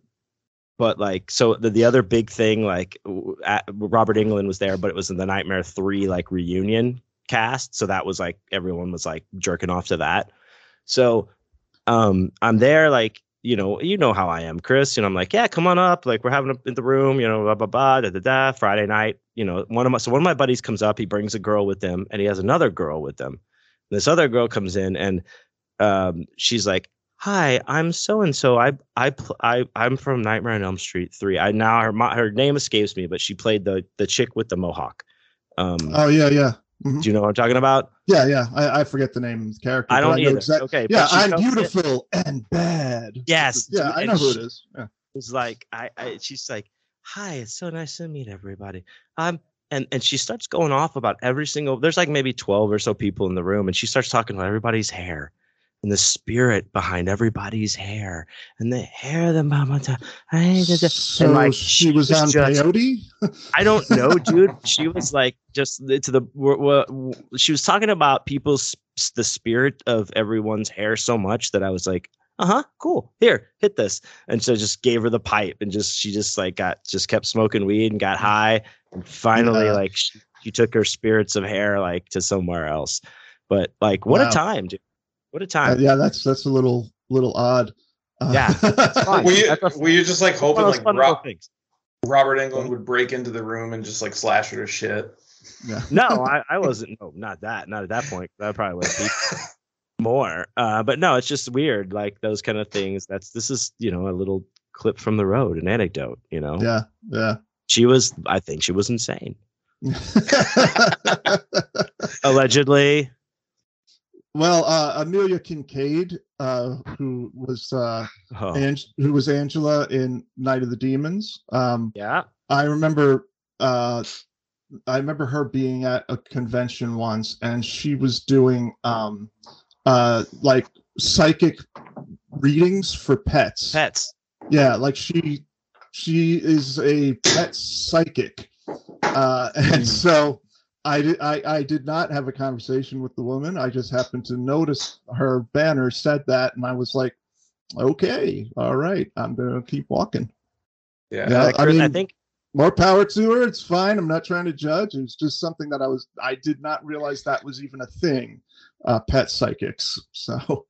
but like, so the, the other big thing, like at, Robert Englund was there, but it was in the Nightmare Three like reunion cast. So that was like everyone was like jerking off to that. So, um, I'm there like. You know, you know how I am, Chris. Know, I'm like, yeah, come on up. Like, we're having a, in the room. You know, blah blah blah, da da da. Friday night. You know, one of my so one of my buddies comes up. He brings a girl with him, and he has another girl with him this other girl comes in and um, she's like hi i'm so and so i i pl- i i'm from nightmare on elm street 3 i now her her name escapes me but she played the the chick with the mohawk um Oh yeah, yeah, do you know what i'm talking about yeah, yeah. I, I forget the name of the character. i don't know either exact- okay Yeah, I'm beautiful and bad. yes Yeah, I know who it is. Yeah. was like I, I she's like hi it's so nice to meet everybody um and and she starts going off about every single there's like maybe 12 or so people in the room and she starts talking about everybody's hair and the spirit behind everybody's hair and the hair of the mama. ta- I did the-" So like, she she was was on just- peyote. I don't know, dude. She was like just to the w- w- she was talking about people's the spirit of everyone's hair so much that I was like, uh huh, cool. Here, hit this, and so just gave her the pipe and just she just like got just kept smoking weed and got high, and finally Yeah. like she, she took her spirits of hair like to somewhere else. But like, what Wow. a time, dude! What a Uh, time! yeah, that's that's a little little odd. Uh, Yeah, that's fine. Were you That's were you just like hoping like fun Rob. Robert Englund would break into the room and just like slash her to shit? yeah. No, I, I wasn't. No, not that. Not at that point. That probably would be more. Uh, but no, it's just weird. Like those kind of things. That's this is you know a little clip from the road, an anecdote. You know, yeah, yeah. she was. I think she was insane. Allegedly. Well, uh, Amelia Kinkade, uh, who was uh, Oh, Ang- who was Angela in Night of the Demons. Um, yeah. I remember uh I remember her being at a convention once and she was doing um uh like psychic readings for pets. Pets. Yeah, like she she is a pet psychic. Uh and so I did I, I did not have a conversation with the woman. I just happened to notice her banner said that and I was like, okay, all right, I'm gonna keep walking. Yeah. Yeah. Uh, I Chris, I mean- think more power to her it's fine i'm not trying to judge it's just something that i was i did not realize that was even a thing uh pet psychics so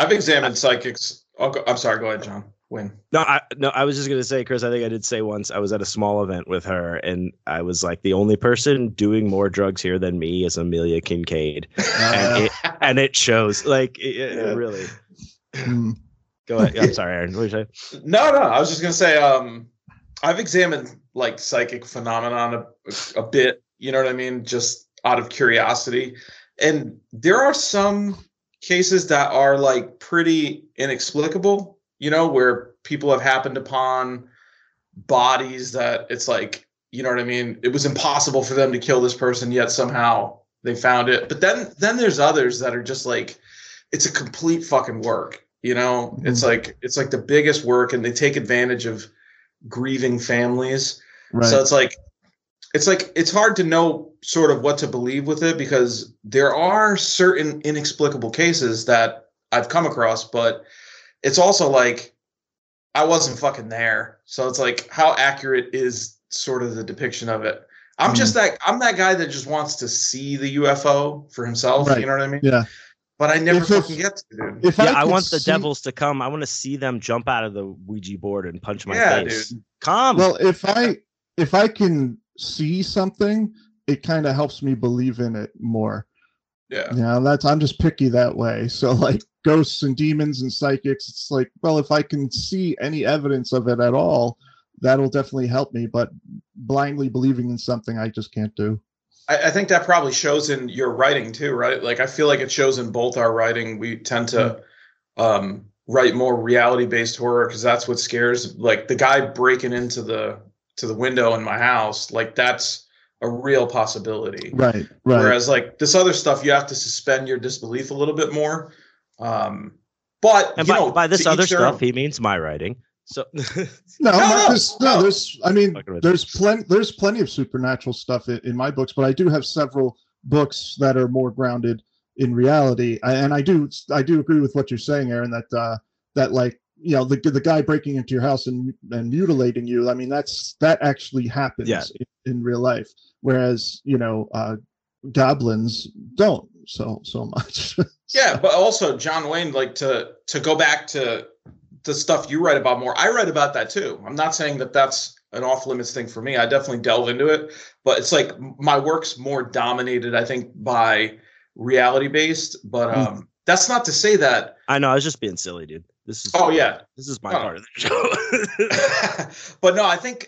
I've examined psychics. I'll go, I'm sorry. Go ahead, John. Win. No, I no, I was just gonna say, Chris. I think I did say once I was at a small event with her, and I was like, the only person doing more drugs here than me is Amelia Kinkade, and it and it shows. Like, it, Yeah. really. Go ahead. I'm sorry, Aaron. What did you say? No, no. I was just gonna say. Um, I've examined like psychic phenomenon a, a bit. You know what I mean? Just out of curiosity, and there are some cases that are like pretty inexplicable. You know, where people have happened upon bodies that it's like, you know what I mean? It was impossible for them to kill this person, yet somehow they found it. But then, then there's others that are just like, it's a complete fucking work. You know, mm-hmm. it's like it's like the biggest work, and they take advantage of grieving families. right So it's like it's like it's hard to know sort of what to believe with it because there are certain inexplicable cases that I've come across, but it's also like I wasn't fucking there. So it's like how accurate is sort of the depiction of it. I'm just mm. that I'm that guy that just wants to see the UFO for himself. Right. You know what I mean? yeah But I never If- if- fucking get to, dude. if yeah, I, could want the devils to come. I want to see them jump out of the Ouija board and punch my Yeah, face. dude. Come. well if i if i can see something it kind of helps me believe in it more Yeah. know that's i'm just picky that way so like ghosts and demons and psychics it's like well if i can see any evidence of it at all that'll definitely help me but blindly believing in something i just can't do I, I think that probably shows in your writing too, right? Like I feel like it shows in both our writing. We tend to um, write more reality-based horror because that's what scares. Like the guy breaking into the to the window in my house, like that's a real possibility. right right Whereas like this other stuff, you have to suspend your disbelief a little bit more. Um, but and you by, know, by this other stuff, own. he means my writing. So No, No, not no, this, no, no. there's. I mean, there's plenty. There's plenty of supernatural stuff in, in my books, but I do have several books that are more grounded in reality. I, and I do, I do agree with what you're saying, Aaron. That uh, that like you know the the guy breaking into your house and and mutilating you. I mean, that's that actually happens Yeah. in, in real life. Whereas you know, uh, goblins don't so so much. Yeah, but also John Wayne, like to to go back to the stuff you write about more. I write about that too. I'm not saying that that's an off limits thing for me. I definitely delve into it, but it's like my work's more dominated, I think, by reality based. But Hmm. um, that's not to say that. I know I was just being silly, dude. This is Oh yeah, this is my Oh. part of the show. but no, I think.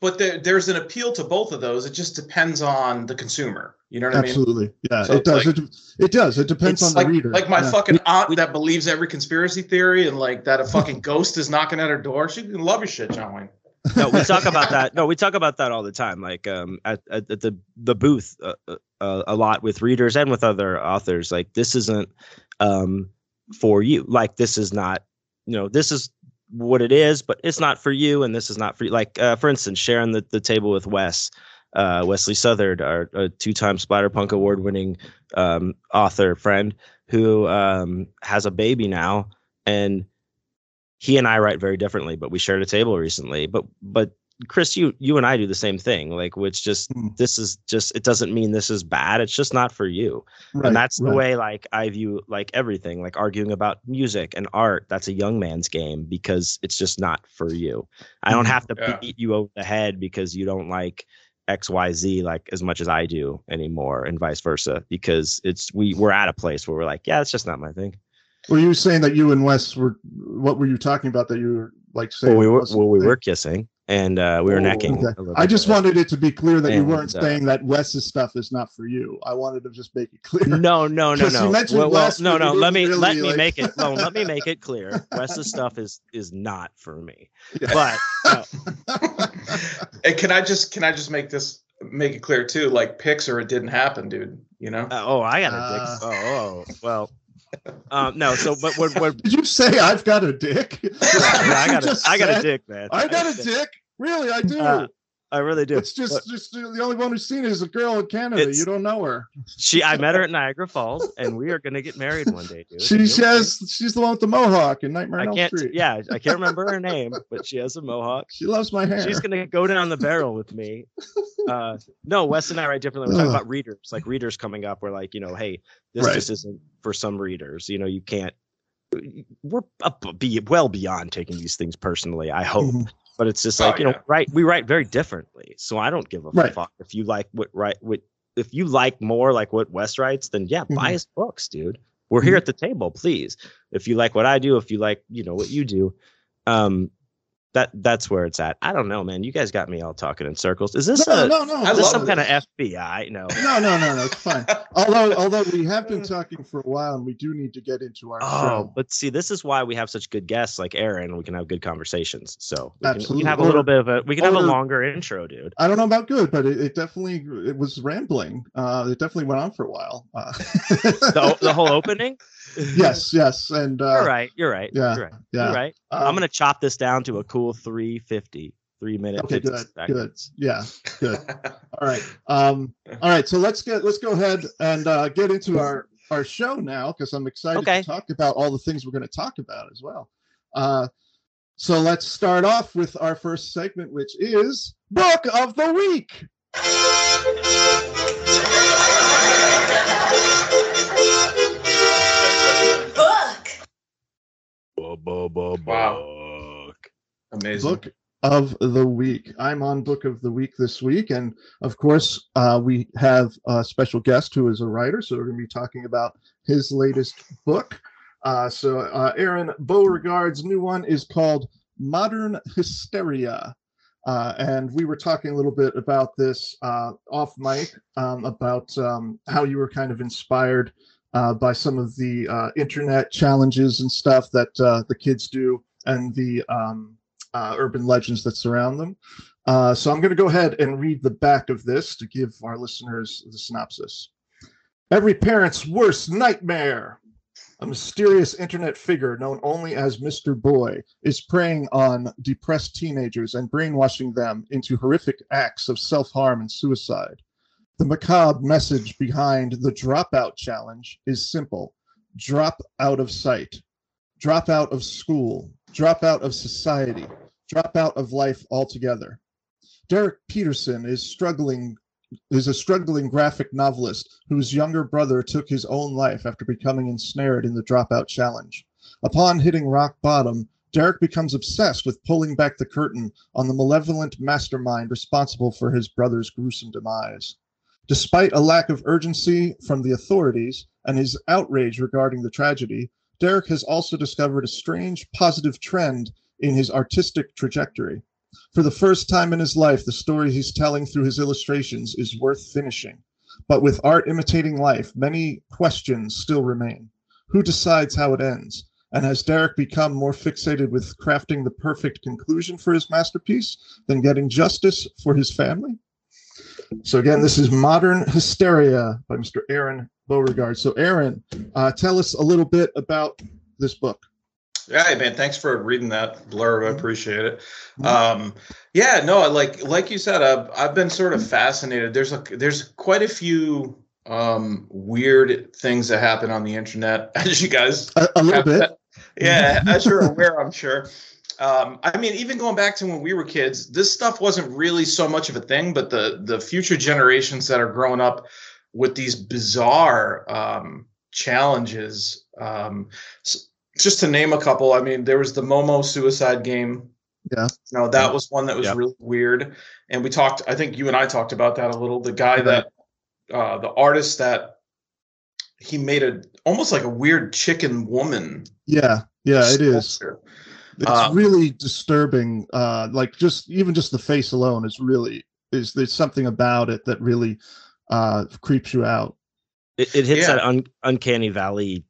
But there, there's an appeal to both of those. It just depends on the consumer. You know what I mean? Absolutely, yeah, So it does. like- it, it does. It depends on like, the reader. like my Yeah. fucking aunt that believes every conspiracy theory and like that a fucking ghost is knocking at her door. She can love your shit, John Wayne. no, we talk about that. No, we talk about that all the time. Like um, at, at, at the the booth, uh, uh, uh, a lot with readers and with other authors. Like this isn't. um, for you. Like this is not, you know, this is what it is, but it's not for you, and this is not for you. Like uh, for instance, sharing the, the table with Wes, uh, Wesley Southard, our, a two-time Splatterpunk award-winning um, author friend who um, has a baby now, and he and I write very differently, but we shared a table recently. But but Chris, you you and I do the same thing. Like, which just Mm. this is just it doesn't mean this is bad. It's just not for you. Right, and that's the right. way like I view like everything. Like arguing about music and art, that's a young man's game because it's just not for you. I don't Mhm. have to Yeah. beat you over the head because you don't like XYZ like as much as I do anymore, and vice versa. Because it's we we're at a place where we're like, yeah, it's just not my thing. Were you saying that you and Wes were? What were you talking about? That you were like saying? Well, we were well, we the were kissing and uh, we were Oh, necking. thing? a Okay. little I just bit. wanted it to be clear that you weren't uh, saying that Wes's stuff is not for you. I wanted to just make it clear. No, no, no, 'Cause you no. mentioned Well, well, no, no. Let me didn't let me like- make it. No, let me make it clear. Wes's stuff is is not for me. Yeah. But no, and can I just can I just make this make it clear too? Like picks Pixar, it didn't happen, dude. You know. uh, oh, I got a Uh. dick. Oh, oh, well. Um, no. So, but what? What? Did you say I've got a dick? Yeah, I got a, just I a dick, man. I got a dick. Really, I do. Uh, I really do. it's just, But just the only one who's seen it is a girl in Canada. You don't know her. she, I met her at Niagara Falls, and we are gonna get married one day, dude. She, she see. has. She's the one with the mohawk in Nightmare I on Elm. Street. Yeah, I can't remember her name, but she has a mohawk. She loves my hair. She's gonna go down the barrel with me. Uh, no, Wes and I write differently. We're talking about readers, like readers coming up. We're like, you know, hey, this Right. just isn't for some readers. You know, you can't. We're up be well beyond taking these things personally. I hope, Mhm. But it's just Oh, like you know, yeah. right? We write very differently, so I don't give a Right. fuck if you like what right what if you like more like what Wes writes, then yeah, buy Mhm. his books, dude. We're here Mhm. at the table, please. If you like what I do, if you like, you know, what you do, um, that that's where it's at. I don't know, man. You guys got me all talking in circles. Is this No, a no, no. Is this some kind of. FBI? No. No, no, no, no. It's fine. although, although we have been talking for a while, and we do need to get into our Oh, show. but see, this is why we have such good guests like Aaron. We can have good conversations. So we, can, we Absolutely. can have a little bit of a we can have a longer intro, dude. I don't know about good, but it, it definitely it was rambling. Uh, it definitely went on for a while. Uh, The, the whole opening. yes, yes, and uh, You're right. You're right. yeah, You're right. yeah. You're right. Um, I'm gonna chop this down to a cool 350, three minute. Okay, 50 good, good. Yeah, good. All right. Um, all right. So let's get let's go ahead and uh, get into our our show now because I'm excited Okay. to talk about all the things we're going to talk about as well. Uh, so let's start off with our first segment, which is book of the week. Wow. Amazing. book of the week. I'm on book of the week this week, and of course, uh, we have a special guest who is a writer, so we're going to be talking about his latest book. Uh, so, uh, Aaron Beauregard's new one is called Modern Hysteria. Uh, and we were talking a little bit about this uh, off mic um, about um, how you were kind of inspired uh, by some of the uh, internet challenges and stuff that uh, the kids do and the um, uh, urban legends that surround them. Uh, so I'm going to go ahead and read the back of this to give our listeners the synopsis. Every parent's worst nightmare. A mysterious internet figure known only as Mr. Boy is preying on depressed teenagers and brainwashing them into horrific acts of self harm and suicide. The macabre message behind the Dropout Challenge is simple drop out of sight, drop out of school, drop out of society, drop out of life altogether. Derek Peterson is struggling is a struggling graphic novelist whose younger brother took his own life after becoming ensnared in the dropout challenge. Upon hitting rock bottom, Derek becomes obsessed with pulling back the curtain on the malevolent mastermind responsible for his brother's gruesome demise. Despite a lack of urgency from the authorities and his outrage regarding the tragedy, Derek has also discovered a strange positive trend in his artistic trajectory. For the first time in his life, the story he's telling through his illustrations is worth finishing. But with art imitating life, many questions still remain. Who decides how it ends? And has Derek become more fixated with crafting the perfect conclusion for his masterpiece than getting justice for his family? So again, this is Modern Hysteria by Mr. Aaron Beauregard. So Aaron, uh, tell us a little bit about this book. Yeah, man. Thanks for reading that blurb. I appreciate it. Mhm. Um, yeah, no, like like you said, I've I've been sort of fascinated. There's a there's quite a few um weird things that happen on the internet, as you guys A, a little bit. yeah, as you're aware, I'm sure. Um, I mean, even going back to when we were kids, this stuff wasn't really so much of a thing, but the the future generations that are growing up with these bizarre um, challenges. Um, s- just to name a couple, I mean, there was the Momo suicide game. Yeah. You know, that was one that was Yep. really weird. And we talked, I think you and I talked about that a little. The guy Right. that, uh, the artist that he made a almost like a weird chicken woman. Yeah, yeah, it is. Sculpture. It's Um, really disturbing. Uh, like just even just the face alone is really is there's something about it that really uh creeps you out. It, it hits Yeah. that un, uncanny valley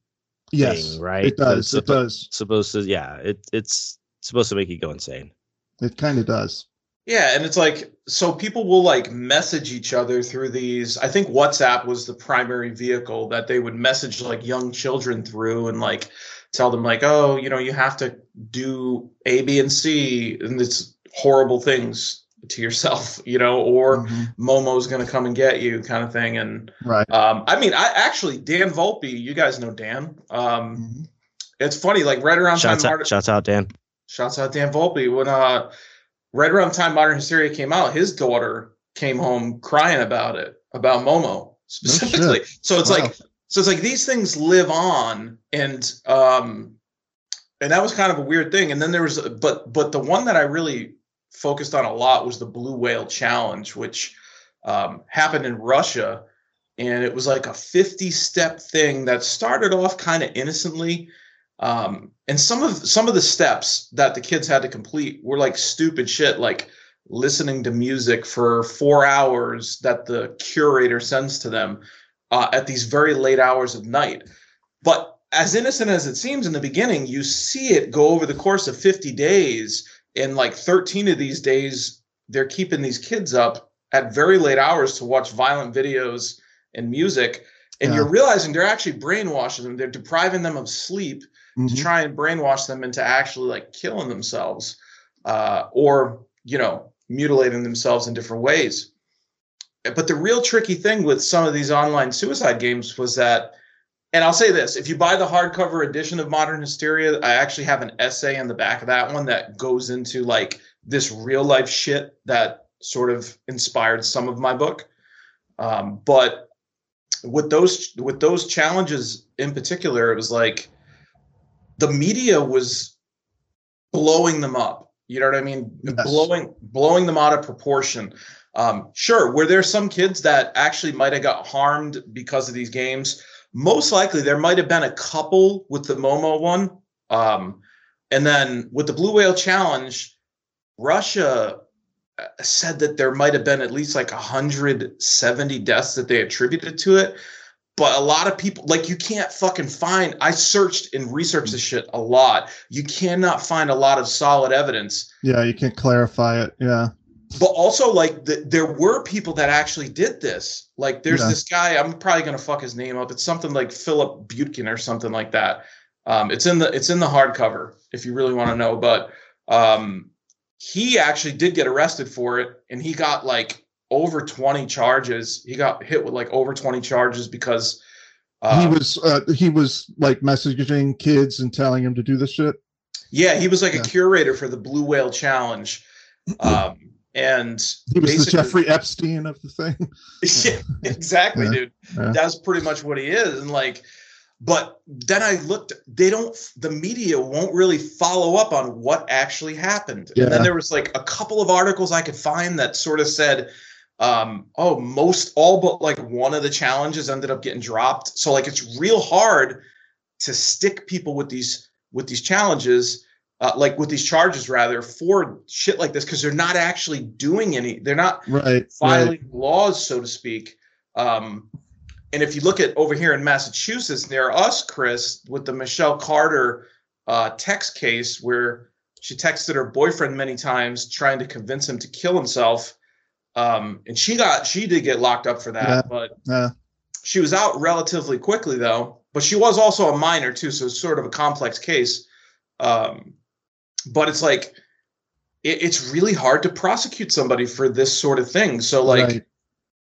Yes, thing, right? it does. That's It does. Supposed to, yeah. It it's supposed to make you go insane. It kind of does. Yeah, and it's like so people will like message each other through these. I think WhatsApp was the primary vehicle that they would message like young children through and like tell them like, "Oh, you know, you have to do A, B, and C and it's horrible things to yourself, you know, or Mhm. Momo's going to come and get you kind of thing." And Right. um I mean, I actually Dan Volpe, you guys know Dan. Um Mhm. it's funny like right around Shouts time out, Martin- shouts out, Dan. Shouts out Dan Volpe. When uh right around the time Modern Hysteria came out, his daughter came home crying about it, about Momo specifically. so it's Wow. like so it's like these things live on and um and that was kind of a weird thing. And then there was but but the one that I really focused on a lot was the Blue Whale Challenge, which um happened in Russia. And it was like a 50 step thing that started off kind of innocently um, and some of some of the steps that the kids had to complete were like stupid shit like listening to music for four hours that the curator sends to them uh, at these very late hours of night. But as innocent as it seems in the beginning you see it go over the course of 50 days. And like 13 of these days they're keeping these kids up at very late hours to watch violent videos and music. And Yeah. you're realizing they're actually brainwashing them. They're depriving them of sleep to Mhm. try and brainwash them into actually like killing themselves uh, or you know mutilating themselves in different ways but the real tricky thing with some of these online suicide games was that and i'll say this if you buy the hardcover edition of modern hysteria i actually have an essay in the back of that one that goes into like this real life shit that sort of inspired some of my book um, but with those with those challenges in particular it was like the media was blowing them up. You know what I mean? Yes. Blowing blowing them out of proportion. Um, sure, were there some kids that actually might have got harmed because of these games? Most likely, there might have been a couple with the Momo one, um, and then with the Blue Whale Challenge, Russia uh, said that there might have been at least like 170 deaths that they attributed to it but a lot of people like you can't fucking find i searched and researched this shit a lot you cannot find a lot of solid evidence Yeah, you can't clarify it. Yeah. But also like the, there were people that actually did this like there's Yeah. this guy i'm probably going to fuck his name up it's something like philip butkin or something like that um, it's in the it's in the hardcover if you really want to know but um, he actually did get arrested for it and he got like over 20 charges he got hit with like over 20 charges because uh, he was uh, he was like messaging kids and telling them to do this shit. Yeah, he was like Yeah. a curator for the Blue Whale Challenge. Um, and He was the Jeffrey Epstein of the thing. yeah, exactly, Yeah. dude. Yeah. That's pretty much what he is. And like, but then I looked, they don't, the media won't really follow up on what actually happened. Yeah. And then there was like a couple of articles I could find that sort of said, um, oh, most all but like one of the challenges ended up getting dropped. So like it's real hard to stick people with these with these challenges uh, like with these charges rather for shit like this because they're not actually doing any they're not Right. right. laws so to speak um, and if you look at over here in massachusetts near us chris with the michelle carter uh, text case where she texted her boyfriend many times trying to convince him to kill himself Um, and she got she did get locked up for that, Yeah. but Yeah. she was out relatively quickly though. But she was also a minor too, so it's sort of a complex case. Um, but it's like it, it's really hard to prosecute somebody for this sort of thing. So like. Right.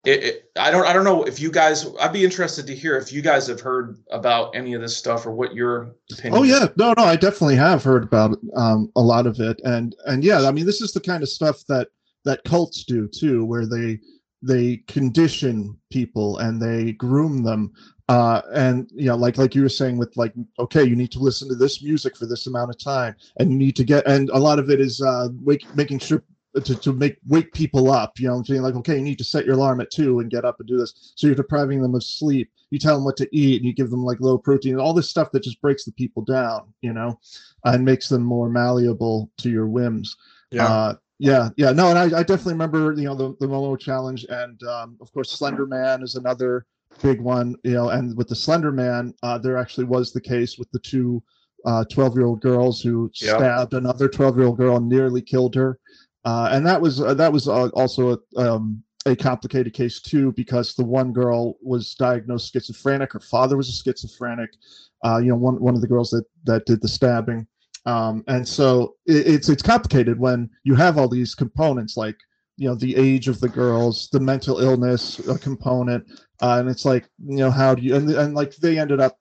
It, it, I don't I don't know if you guys I'd be interested to hear if you guys have heard about any of this stuff or what your opinion Oh yeah, no, no, I definitely have heard about um, a lot of it, and and yeah, I mean, this is the kind of stuff that that cults do too, where they they condition people and they groom them, uh, and you know, like like you were saying with like, okay, you need to listen to this music for this amount of time, and you need to get, and a lot of it is uh, wake, making sure to, to make wake people up you know saying? Like okay you need to set your alarm at two and get up and do this. So you're depriving them of sleep. You tell them what to eat and you give them like low protein all this stuff that just breaks the people down you know and makes them more malleable to your whims. Yeah. uh yeah yeah no and i, I definitely remember you know the, the momo challenge and um, of course slender man is another big one you know and with the slender man uh, there actually was the case with the two 12 year old girls who Yeah. stabbed another 12 year old girl and nearly killed her uh, and that was uh, that was uh, also a, um, a complicated case too because the one girl was diagnosed schizophrenic. Her father was a schizophrenic. Uh, you know, one one of the girls that that did the stabbing, um, and so it, it's it's complicated when you have all these components like you know the age of the girls, the mental illness uh, component, uh, and it's like you know how do you and and like they ended up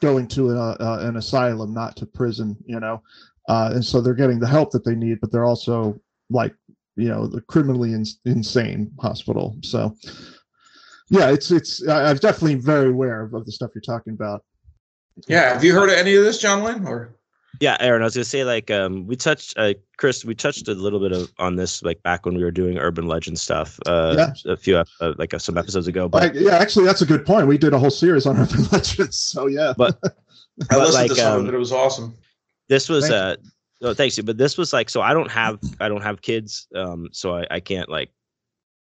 going to a, uh, an asylum, not to prison. You know, uh, and so they're getting the help that they need, but they're also like you know the criminally in, insane hospital so yeah it's it's I, i'm definitely very aware of, of the stuff you're talking about Yeah. Have you heard of any of this, John Wayne? Or Yeah, Aaron, I was gonna say like um we touched uh Chris, we touched a little bit of on this like back when we were doing urban legend stuff uh a few uh, like uh, some episodes ago, but Like, yeah actually that's a good point we did a whole series on urban legends so yeah but I But, listened like, to some um, of it. It was awesome. this was Thank uh oh, thanks you, but this was like so I don't have I don't have kids, um so I, I can't like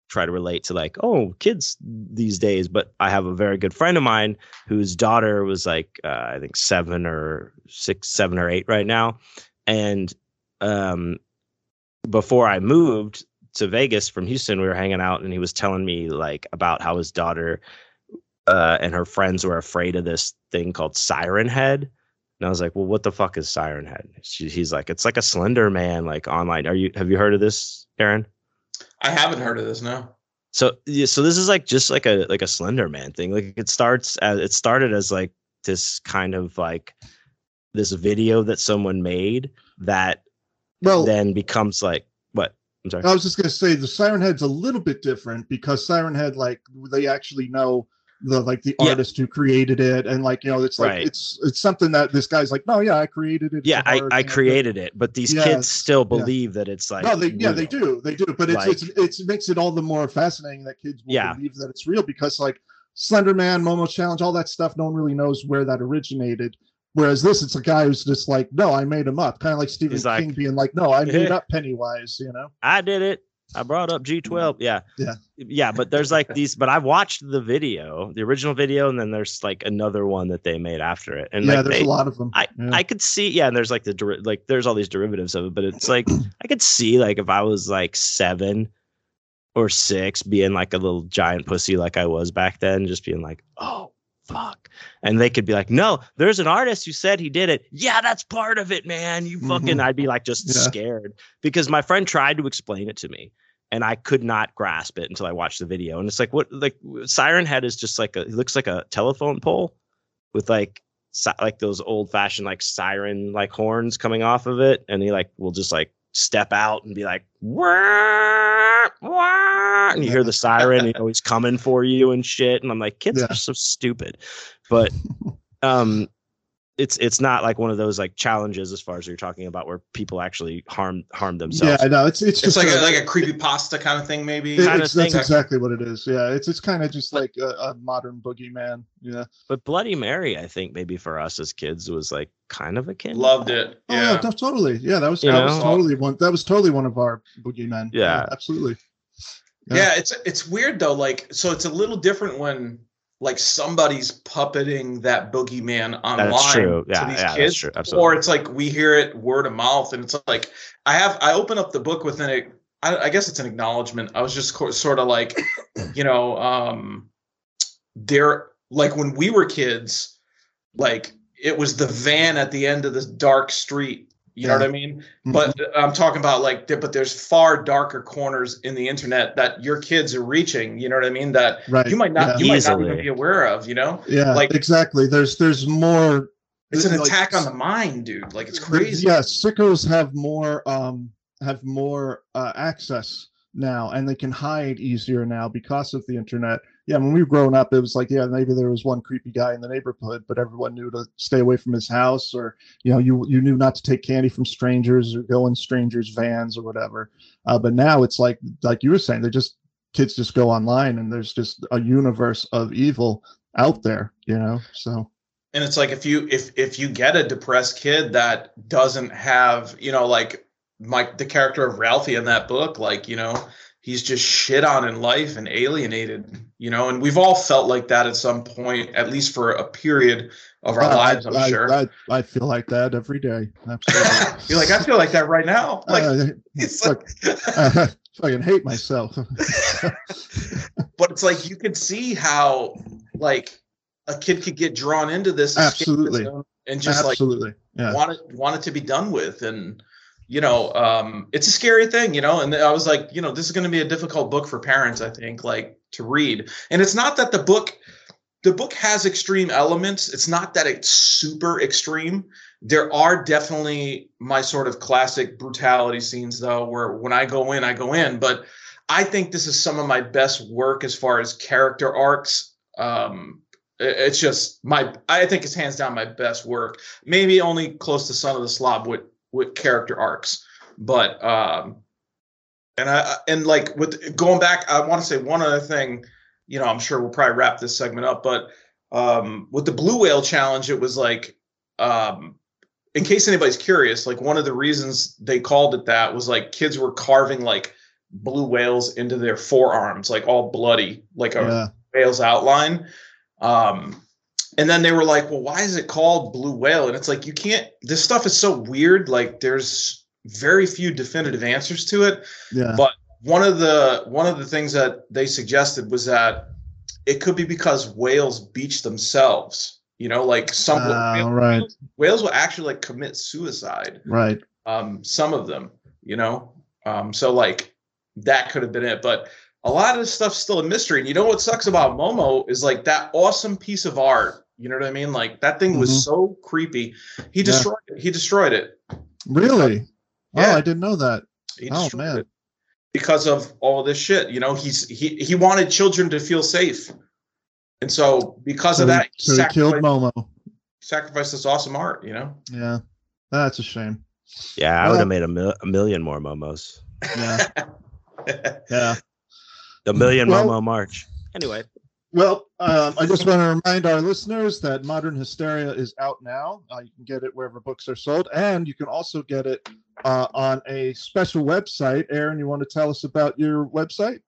try to relate to like oh kids these days but i have a very good friend of mine whose daughter was like uh, i think seven or six seven or eight right now. And um before i moved to vegas from houston we were hanging out and he was telling me like about how his daughter uh and her friends were afraid of this thing called siren head. And i was like well what the fuck is siren head? She, he's like it's like a slender man like online. Are you have you heard of this aaron I haven't heard of this. now. so yeah, so this is like just like a like a Slender Man thing. Like it starts as it started as like this kind of like this video that someone made that well then becomes like what? I'm sorry. i was just going to say the siren head's a little bit different because siren head like they actually know the like the Yeah. artist who created it and like you know it's like Right. it's it's something that this guy's like no yeah i created it yeah, I, I thing." created it, but these Yeah, kids still yeah. believe that it's like no, they yeah they do they do, but it's it's Like- it's it makes it all the more fascinating that kids will Yeah. believe that it's real because like Slender Man, Momo Challenge, all that stuff, no one really knows where that originated. Whereas this, it's a guy who's just like, no, I made him up, kind of like Stephen He's like- King being like, no, I made up Pennywise, you know? I did it. I brought up G12. Yeah. Yeah. Yeah. But there's like these, but I've watched the video, the original video, and then there's like another one that they made after it. And yeah, like there's they, a lot of them. I, yeah. I could see, yeah, and there's like the like there's all these derivatives of it, but it's like I could see like if I was like seven or six, being like a little giant pussy like I was back then, just being like, oh fuck, and they could be like, no, there's an artist who said he did it. Yeah, that's part of it, man. You fucking, Mhm. I'd be like just Yeah. scared because my friend tried to explain it to me. And I could not grasp it until I watched the video. And it's like, what, like, Siren Head is just like a, it looks like a telephone pole with like si- like those old fashioned like siren like horns coming off of it and he like will just like step out and be like wah, wah, and you hear the siren you know he's coming for you and shit and i'm like kids Yeah. are so stupid but um it's it's not like one of those like challenges as far as you're talking about where people actually harm harm themselves yeah, I know. It's it's It's just like a- a, like a creepy pasta kind of thing, maybe. it- kinda that's thing. exactly what it is. Yeah, it's it's kind of just like a, a modern boogeyman. Yeah. but bloody mary i think maybe for us as kids was like kind of a kid. Loved it. Oh yeah, Yeah. totally. Yeah, that was You that was totally one. That was totally one of our boogeymen. Yeah. absolutely. yeah. it's it's weird though. Like, so it's a little different when like somebody's puppeting that boogeyman online That's true. to these yeah, that's kids, true. Absolutely. or it's like we hear it word of mouth, and it's like I have I open up the book within it I, I guess it's an acknowledgement. I was just co- sort of like, you know, um, there like when we were kids, like it was the van at the end of this dark street. You know Yeah. what I mean? Mhm. But I'm talking about like, but there's far darker corners in the internet that your kids are reaching. You know what I mean? That right. you might not, Yeah. you might not even be aware of. You know, yeah, like- exactly. There's there's more. it's an like, attack on the mind, dude. Like it's crazy. Yeah, sickos have more um have more uh, access now, and they can hide easier now because of the internet. Yeah, when we were growing up, it was like, yeah, maybe there was one creepy guy in the neighborhood, but everyone knew to stay away from his house, or you know, you you knew not to take candy from strangers or go in strangers' vans or whatever. Uh, but now it's like like you were saying, they just kids just go online, and there's just a universe of evil out there, you know. So and it's like if you if if you get a depressed kid that doesn't have you know like Mike the character of Ralphie in that book like you know he's just shit on in life and alienated you know and we've all felt like that at some point at least for a period of our I- lives I'm I, sure I, I feel like that every day. Absolutely. you're like I feel like that right now like Uh, it's like I fucking hate myself. but it's like you could see how like a kid could get drawn into this Absolutely. and just like Absolutely. yeah. want it want it to be done with and you know um it's a scary thing you know and i was like you know this is going to be a difficult book for parents i think like to read. And it's not that the book the book has extreme elements. It's not that it's super extreme. There are definitely my sort of classic brutality scenes though where when i go in i go in. But i think this is some of my best work as far as character arcs. Um it's just my i think it's hands down my best work. Maybe only close to son of the slob with with character arcs but um and i and like with going back i want to say one other thing you know i'm sure we'll probably wrap this segment up but um with the blue whale challenge it was like um in case anybody's curious like one of the reasons they called it that was like kids were carving like blue whales into their forearms like all bloody like a Yeah. whale's outline. Um, and then they were like, well, why is it called blue whale? And it's like, you can't, this stuff is so weird. Like there's very few definitive answers to it. Yeah. But one of the, one of the things that they suggested was that it could be because whales beach themselves, you know, like some Ah, right. whales, whales will actually like commit suicide Right. um, some of them, you know. Um, so like that could have been it, but a lot of this stuff's still a mystery. And you know what sucks about Momo is like that awesome piece of art. You know what I mean? Like that thing was Mhm. so creepy. He Yeah. destroyed it. He destroyed it. Really? Yeah. Oh, I didn't know that. He Oh, man. it because of all this shit. You know, he's he he wanted children to feel safe, and so because So, of that, he so he killed Momo. sacrificed this awesome art. You know. Yeah. That's a shame. Yeah, I Well- would have made a, mil- a million more momos. Yeah. Yeah. The million Well- momo march. Anyway, Well, um, I just want to remind our listeners that Modern Hysteria is out now. Uh, you can get it wherever books are sold, and you can also get it uh, on a special website. Aaron, you want to tell us about your website?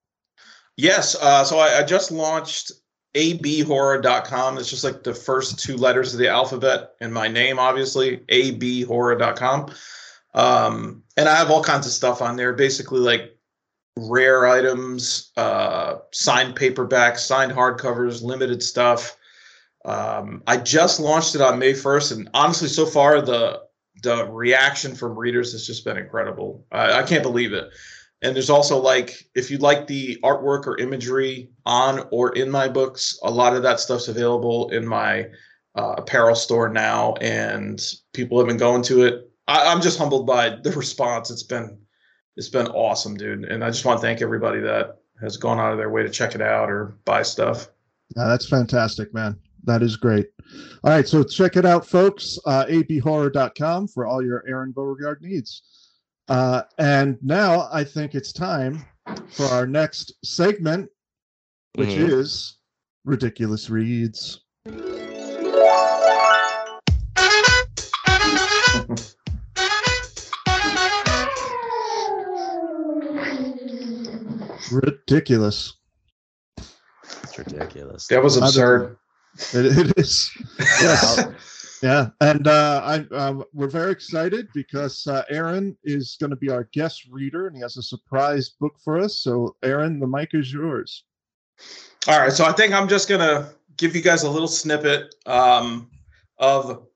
Yes. Uh, so I, I just launched abhorror.com. It's just like the first two letters of the alphabet and my name, obviously, abhorror.com. Um, and I have all kinds of stuff on there, basically like rare items, uh, signed paperbacks, signed hardcovers, limited stuff. Um, I just launched it on May 1st, and honestly, so far the the reaction from readers has just been incredible. I, I can't believe it. And there's also like, if you like the artwork or imagery on or in my books, a lot of that stuff's available in my uh, apparel store now, and people have been going to it. I, I'm just humbled by the response. It's been it's been awesome, dude. And I just want to thank everybody that has gone out of their way to check it out or buy stuff. Yeah, that's fantastic, man. That is great. All right, so check it out, folks. Uh, abhorror.com for all your Aaron Beauregard needs. Uh, and now I think it's time for our next segment, which Mhm. is Ridiculous Reads. Ridiculous. it's ridiculous. That was absurd. It, it is. Yes. Yeah, and uh, I uh, we're very excited because uh, Aaron is going to be our guest reader, and he has a surprise book for us. So, Aaron, the mic is yours. All right, so I think I'm just gonna give you guys a little snippet um, of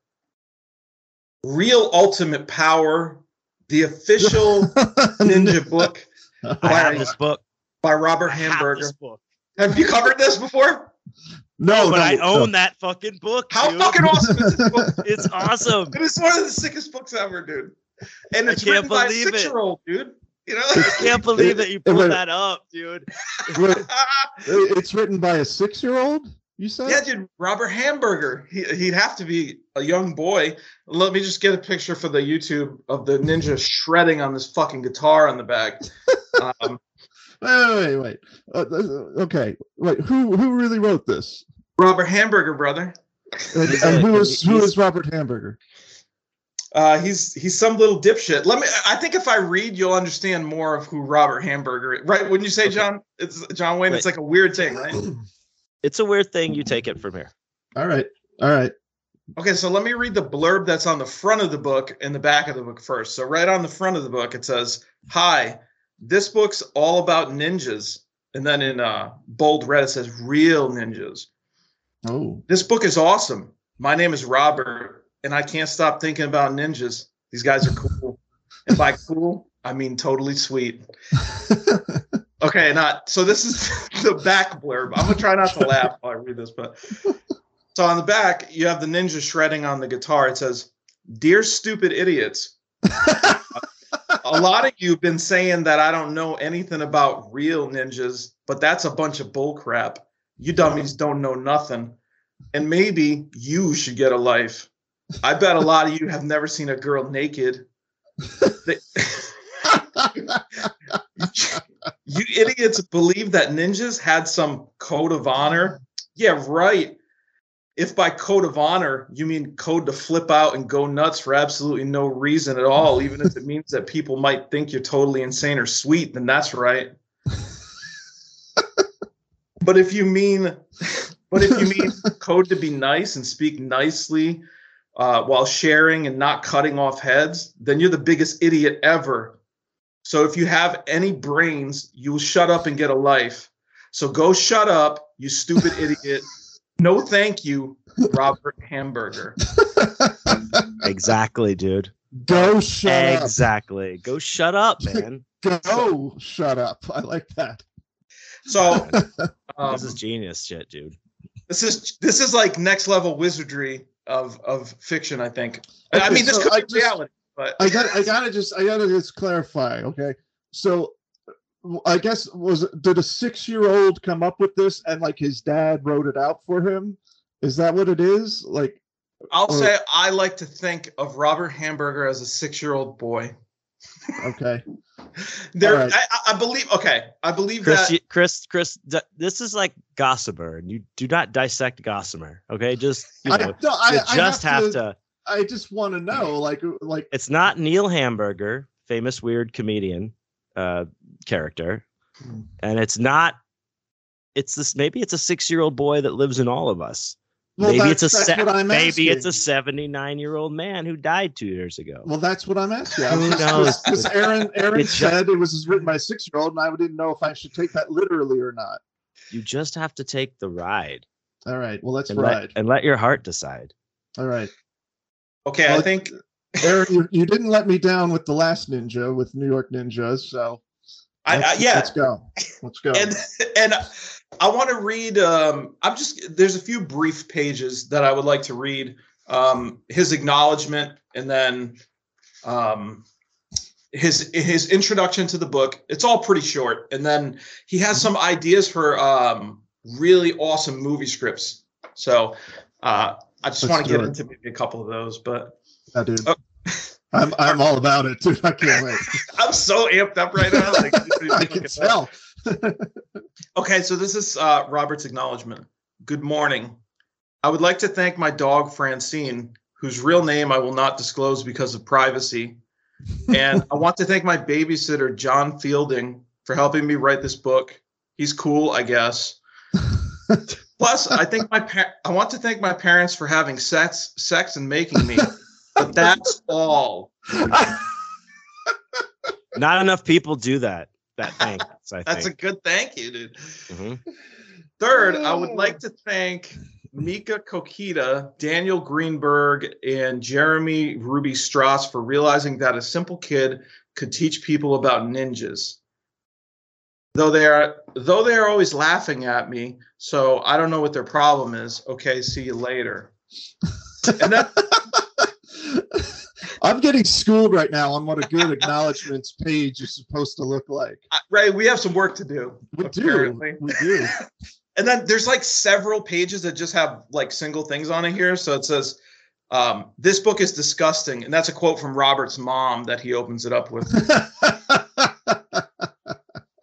Real Ultimate Power, the official ninja book I have this book. By Robert I Hamburger. book. Have you covered this before? No, but no, I no. own that fucking book. How dude. fucking awesome is this book? It's awesome. It is one of the sickest books ever, dude. And I it's can't written by a six-year-old, dude. You know, I can't believe that you Wait, pulled wait. that up, dude. It's written by a six-year-old. You said? yeah, dude. Robert Hamburger. He, he'd have to be a young boy. Let me just get a picture for the YouTube of the ninja shredding on this fucking guitar on the back. Um, Wait, wait, wait. Uh, uh, okay, wait. Who who really wrote this? Robert Hamburger, brother. And, He's and a- who is who he's- is Robert Hamburger? Uh, he's he's some little dipshit. Let me. I think if I read, you'll understand more of who Robert Hamburger. is. Right? Wouldn't you say, Okay. John? It's John Wayne. It's like a weird thing, right? It's a weird thing. You take it from here. All right, all right. Okay, so let me read the blurb that's on the front of the book and the back of the book first. So, right on the front of the book, it says, Hi, this book's all about ninjas. And then in uh, bold red, it says, Real ninjas. Oh, This book is awesome. My name is Robert, and I can't stop thinking about ninjas. These guys are cool. and by cool, I mean totally sweet. Okay, not so. This is the back blurb. I'm gonna try not to laugh while I read this, but so on the back you have the ninja shredding on the guitar. It says, "Dear stupid idiots, a lot of you've been saying that I don't know anything about real ninjas, but that's a bunch of bullcrap. You dummies don't know nothing, and maybe you should get a life. I bet a lot of you have never seen a girl naked." You idiots believe that ninjas had some code of honor? Yeah, right. If by code of honor you mean code to flip out and go nuts for absolutely no reason at all, even if it means that people might think you're totally insane or sweet, then that's right. but if you mean, but if you mean code to be nice and speak nicely uh, while sharing and not cutting off heads, then you're the biggest idiot ever. So if you have any brains, you'll shut up and get a life. So go shut up, you stupid idiot. No thank you, Robert Hamburger. Exactly, dude. go shut exactly. Go shut up, man. Go shut up. I like that. So um, this is genius shit, dude. this is this is like next level wizardry of of fiction, I think. I mean, this so could I be just- reality, but I got. I gotta just. I gotta just clarify. Okay, so I guess was did a six year old come up with this and like his dad wrote it out for him? Is that what it is? Like, I'll or- say I like to think of Robert Hamburger as a six year old boy. okay, There, All right. I, I believe. Okay, I believe Chris, that. you- Chris, Chris, d- this is like Gossamer, and you do not dissect Gossamer. Okay, just you I, know, no, I, you I just have, to, to. I just want to know, like, like It's not Neil Hamburger, famous weird comedian uh, character, Hmm. and it's not. It's this. Maybe it's a six-year-old boy that lives in all of us. well, maybe that's, it's a that's se- what I'm maybe it's a seventy-nine-year-old man who died two years ago. Well, that's what I'm asking. Who knows? Because Aaron, Aaron It's ju- said it was written by a six year old, and I didn't know if I should take that literally or not. you just have to take the ride All right. Well, let's and ride. let, and let your heart decide. All right. Okay, I think Aaron, you, you didn't let me down with the last ninja with New York Ninjas, so I, I yeah, let's go. Let's go. and and I want to read. Um, I'm just there's a few brief pages that I would like to read. Um, his acknowledgement, and then um, his his introduction to the book. It's all pretty short, and then he has some ideas for um, really awesome movie scripts. So uh, I just want to get it. into maybe a couple of those, but Yeah, dude. Oh. I'm I'm all about it, dude. I can't wait. I'm so amped up right now. Like, I can tell. Okay, so this is uh, Robert's acknowledgement. Good morning. I would like to thank my dog Francine, whose real name I will not disclose because of privacy. And I want to thank my babysitter, John Fielding, for helping me write this book. He's cool, I guess. Plus, I think my par- I want to thank my parents for having sex, sex and making me. But that's all. Not enough people do that. That thanks. I That's a good thank you, dude. Mhm. Third, I would like to thank Mika Kokita, Daniel Greenberg, and Jeremy Ruby Strauss for realizing that a simple kid could teach people about ninjas. Though they are though they are always laughing at me, so I don't know what their problem is. Okay, see you later. And that I'm getting schooled right now on what a good acknowledgments page is supposed to look like. I- Ray, we have some work to do. We apparently. do. We do. And then there's like several pages that just have like single things on it here. So it says, um, "This book is disgusting," and that's a quote from Robert's mom that he opens it up with.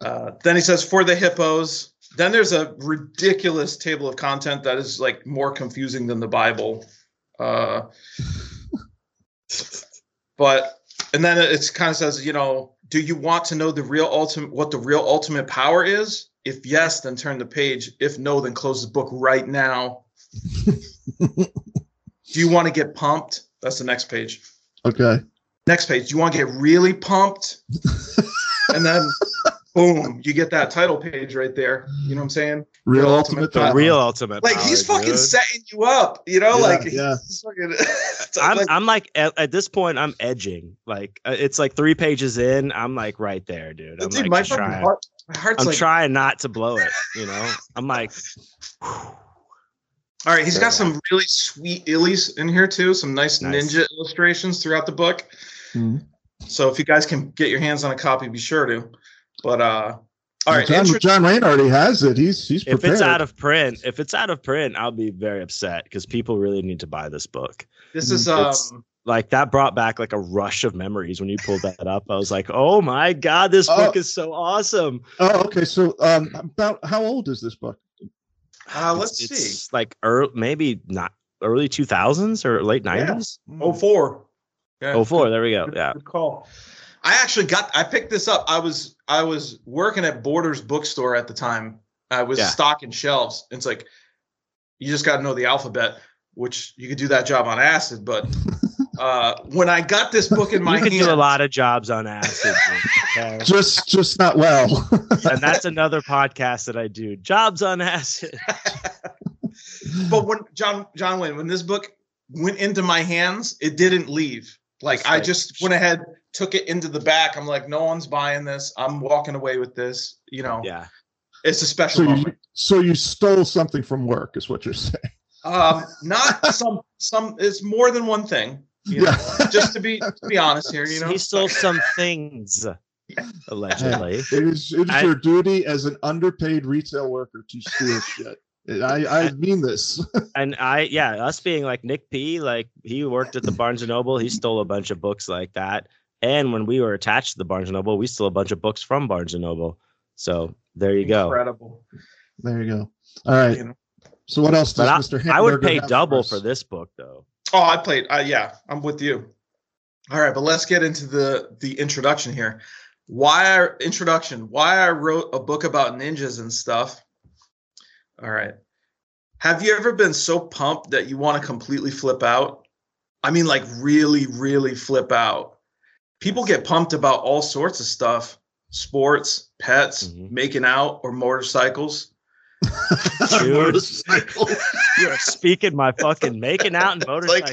Uh, then he says, "For the hippos." Then there's a ridiculous table of content that is like more confusing than the Bible. Uh, but and then it kind of says, you know, do you want to know the real ultimate what the real ultimate power is? If yes, then turn the page. If no, then close the book right now. do you want to get pumped? That's the next page. okay. Next page. Do you want to get really pumped? and then boom, you get that title page right there. You know what I'm saying? Real Real ultimate. ultimate The real ultimate. Like power, he's fucking dude. setting you up, you know? Yeah, like yeah. fucking I'm, like- I'm like at, at this point I'm edging like uh, it's like three pages in I'm like right there dude I'm dude, like my trying, heart, my heart's I'm like trying not to blow it you know I'm like all right, he's got some really sweet illies in here too, some nice, Nice. ninja illustrations throughout the book. Mhm. So if you guys can get your hands on a copy, be sure to. But uh all right, John, intro- John Wayne already has it. He's he's prepared. if it's out of print if it's out of print I'll be very upset because people really need to buy this book this is um It's- like that brought back like a rush of memories when you pulled that up I was like oh my god this Oh. book is so awesome oh, okay. So, um, about how old is this book? uh, let's it's, see. it's like early, maybe not early 2000s or late 90s Oh four. Yeah, oh four there we go yeah good call. I actually got I picked this up. I was I was working at Borders bookstore at the time. I was Yeah. stocking shelves. It's like you just got to know the alphabet, which you could do that job on acid. But uh, when I got this book in my you can hand, do a lot of jobs on acid okay? Just just not well. and that's another podcast that I do. Jobs on acid. but when John John Wayne, when this book went into my hands, it didn't leave. Like It's I just went ahead, took it into the back. I'm like, no one's buying this. I'm walking away with this. You know, Yeah. it's a special so moment. you so you stole something from work, is what you're saying? Um, not some some. It's more than one thing. You know, Yeah. just to be to be honest here, you know. he stole some things, allegedly. It is it is I- your duty as an underpaid retail worker to steal shit. I I mean this. And I, yeah, us being like Nick P, like he worked at the Barnes and Noble. He stole a bunch of books like that. And when we were attached to the Barnes and Noble, we stole a bunch of books from Barnes and Noble. So there you go. Incredible. There you go. All right. So what else does But I, Mr. Hamburger I would pay have double us? for this book, though. Oh, I played. Uh, yeah, I'm with you. All right, but let's get into the the introduction here. Why I, introduction? Why I wrote a book about ninjas and stuff. All right. Have you ever been so pumped that you want to completely flip out? I mean, like really, really flip out. People get pumped about all sorts of stuff: sports, pets, Mhm. making out, or motorcycles. Dude. Motorcycle. You're speaking my fucking making out and like-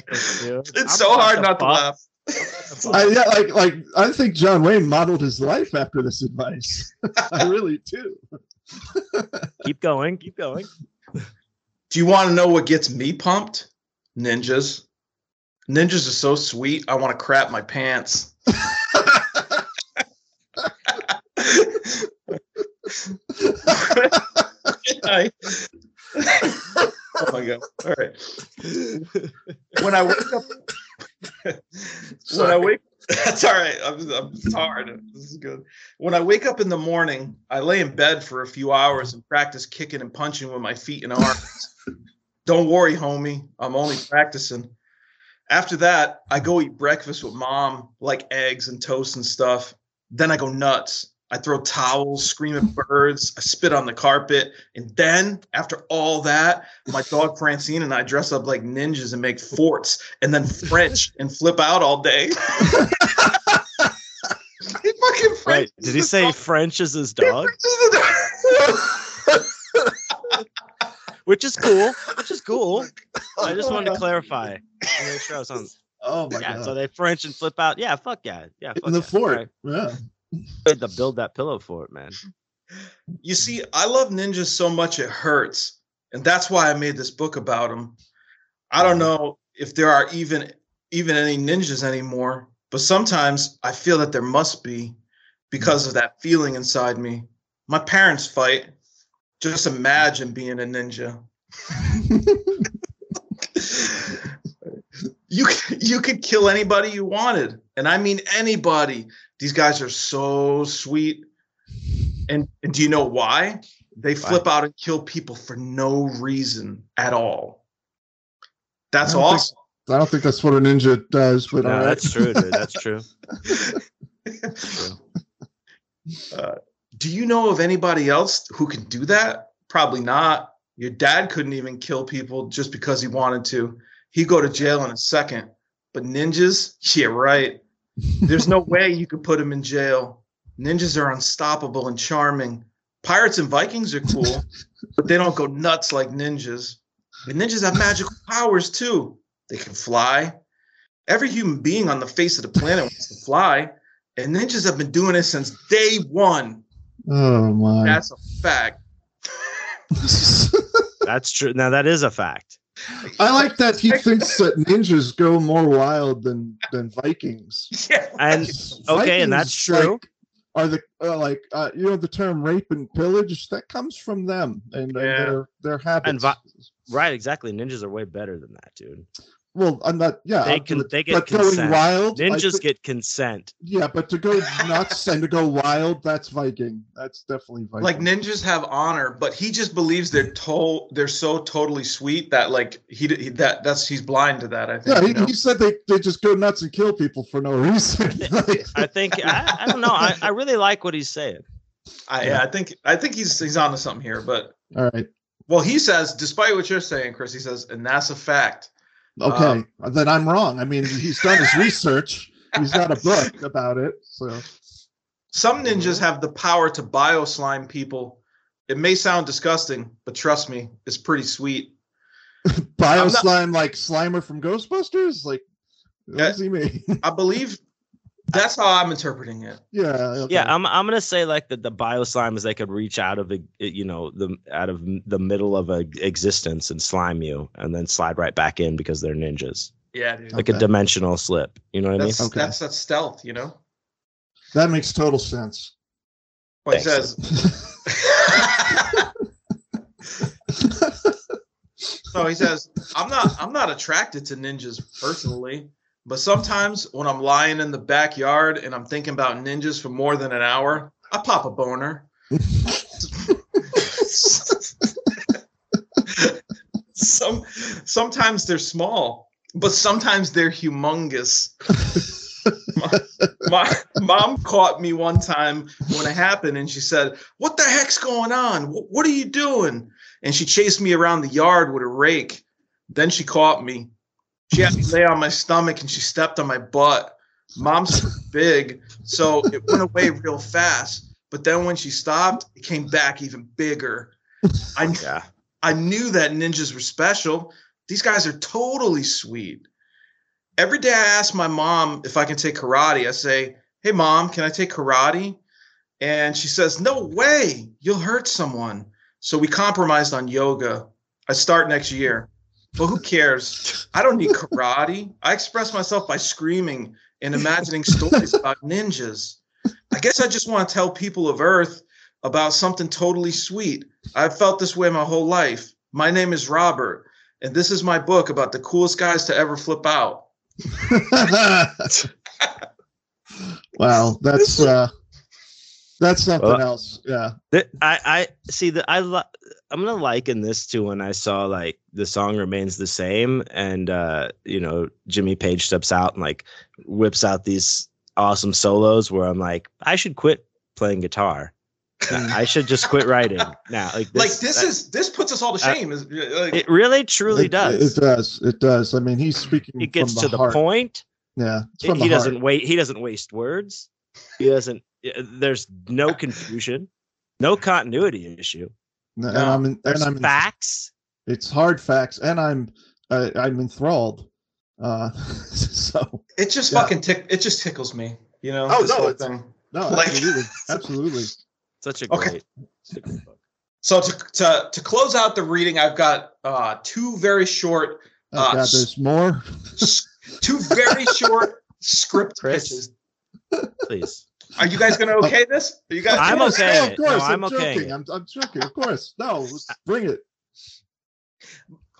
motorcycles, dude. It's I'm so hard not to laugh. I, yeah, like like I think John Wayne modeled his life after this advice. I really do. Keep going, keep going. Do you want to know what gets me pumped? Ninjas. Ninjas are so sweet. I want to crap my pants. I- oh my god! All right. When I wake up, when I wake, that's all right. I'm, I'm tired. This is good. When I wake up in the morning, I lay in bed for a few hours and practice kicking and punching with my feet and arms. Don't worry, homie. I'm only practicing. After that, I go eat breakfast with mom, like eggs and toast and stuff. Then I go nuts. I throw towels, scream at birds, I spit on the carpet. And then after all that, my dog Francine and I dress up like ninjas and make forts and then French and flip out all day. he fucking French. Right. Did he say French is his dog? Which is cool. Which is cool. Oh I just wanted to clarify. to Make sure I was on. oh my Yeah. god. So they French and flip out. Yeah. Fuck yeah. Yeah. Fuck in the yeah. fort. Right. Yeah. Good to build that pillow fort, man. You see, I love ninjas so much it hurts. And that's why I made this book about them. I don't mm-hmm. know if there are even even any ninjas anymore, but sometimes I feel that there must be because mm. of that feeling inside me. My parents fight. Just imagine being a ninja. you you could kill anybody you wanted, and I mean anybody. These guys are so sweet. And, and do you know why? They flip out and kill people for no reason at all. That's I don't think- awesome. I don't think that's what a ninja does, but No, all right. that's true, dude. That's true. true. Uh, do you know of anybody else who can do that? Probably not. Your dad couldn't even kill people just because he wanted to. He'd go to jail in a second. But ninjas, yeah, right. There's no way you could put them in jail. Ninjas are unstoppable and charming. Pirates and Vikings are cool, but they don't go nuts like ninjas. And ninjas have magical powers too. They can fly. Every human being on the face of the planet wants to fly, and ninjas have been doing it since day one. Oh my. That's a fact. That's true. Now that is a fact. I like that he thinks that ninjas go more wild than than Vikings. Yeah. And okay, and that's true. like, are the uh, like uh, you know the term rape and pillage that comes from them and, and Yeah. their their habits. vi- Right, exactly. Ninjas are way better than that, dude. Well, I'm not. Yeah, They uh, can- they get but going consent. wild. Ninjas thi- get consent. yeah, but to go nuts and to go wild, that's Viking. That's definitely Viking. Like ninjas have honor, but he just believes they're to- they're so totally sweet that like he, he that that's he's blind to that. I think. yeah, he, you know? he said they, they just go nuts and kill people for no reason. Like, I think I, I don't know. I, I really like what he's saying. I, yeah, I think I think he's he's onto something here. But all right, well, he says, despite what you're saying, Chris, he says, and that's a fact. Okay, Um, then I'm wrong. I mean, he's done his research. He's got a book about it. So Some ninjas have the power to bio slime people. It may sound disgusting, but trust me, it's pretty sweet. bio I'm not- slime like Slimer from Ghostbusters. Like, what does he mean? I believe that's how I'm interpreting it. yeah, okay. Yeah, I'm I'm gonna say like the the bio slime is they could reach out of the you know the out of the middle of a existence and slime you and then slide right back in because they're ninjas, Yeah, dude. like a dimensional slip. You know what I mean? That's Okay. that's that's stealth, you know. that makes total sense. But he says so he says, I'm not I'm not attracted to ninjas personally, but sometimes when I'm lying in the backyard and I'm thinking about ninjas for more than an hour, I pop a boner. Some sometimes they're small, but sometimes they're humongous. my mom caught me one time when it happened and she said what the heck's going on Wh- what are you doing and she chased me around the yard with a rake then she caught me she had me lay on my stomach and she stepped on my butt mom's big so it went away real fast but then when she stopped it came back even bigger i Yeah. I knew that ninjas were special. These guys are totally sweet. Every day I ask my mom if I can take karate. I say, Hey, mom, can I take karate? And she says, No way, you'll hurt someone. So we compromised on yoga. I start next year. But who cares? I don't need karate. I express myself by screaming and imagining stories about ninjas. I guess I just want to tell people of Earth about something totally sweet. I've felt this way my whole life. My name is Robert, and this is my book about the coolest guys to ever flip out. wow, that's uh that's something Well, else. Yeah. Th- I I see that I li- I'm gonna liken this to when I saw like the song remains the same and uh you know Jimmy Page steps out and like whips out these awesome solos where I'm like I should quit playing guitar. I should just quit writing now. Like this, like this is this puts us all to uh, shame. Is like, it really truly It- does. It does. It does. I mean, he's speaking. it gets from to the heart. point. Yeah, it's He from the heart. doesn't wait. He doesn't waste words. He doesn't. There's no confusion, no continuity issue. And No, I'm in, and I'm in, facts. it's hard facts, and I'm uh, I'm enthralled. Uh, so it just Yeah. fucking tick. It just tickles me. You know. Oh, this no, it's- thing. no, Like- absolutely, absolutely. Such a great. such a great book. So to, to to close out the reading, I've got uh, two very short, Oh Uh, God, there's more. two very short script Chris? pitches. Please. Are you guys gonna okay this? Are you guys? I'm Of course, okay no, it. Of No, course, I'm I'm, okay joking. I'm, I'm joking. Of course, no, bring it.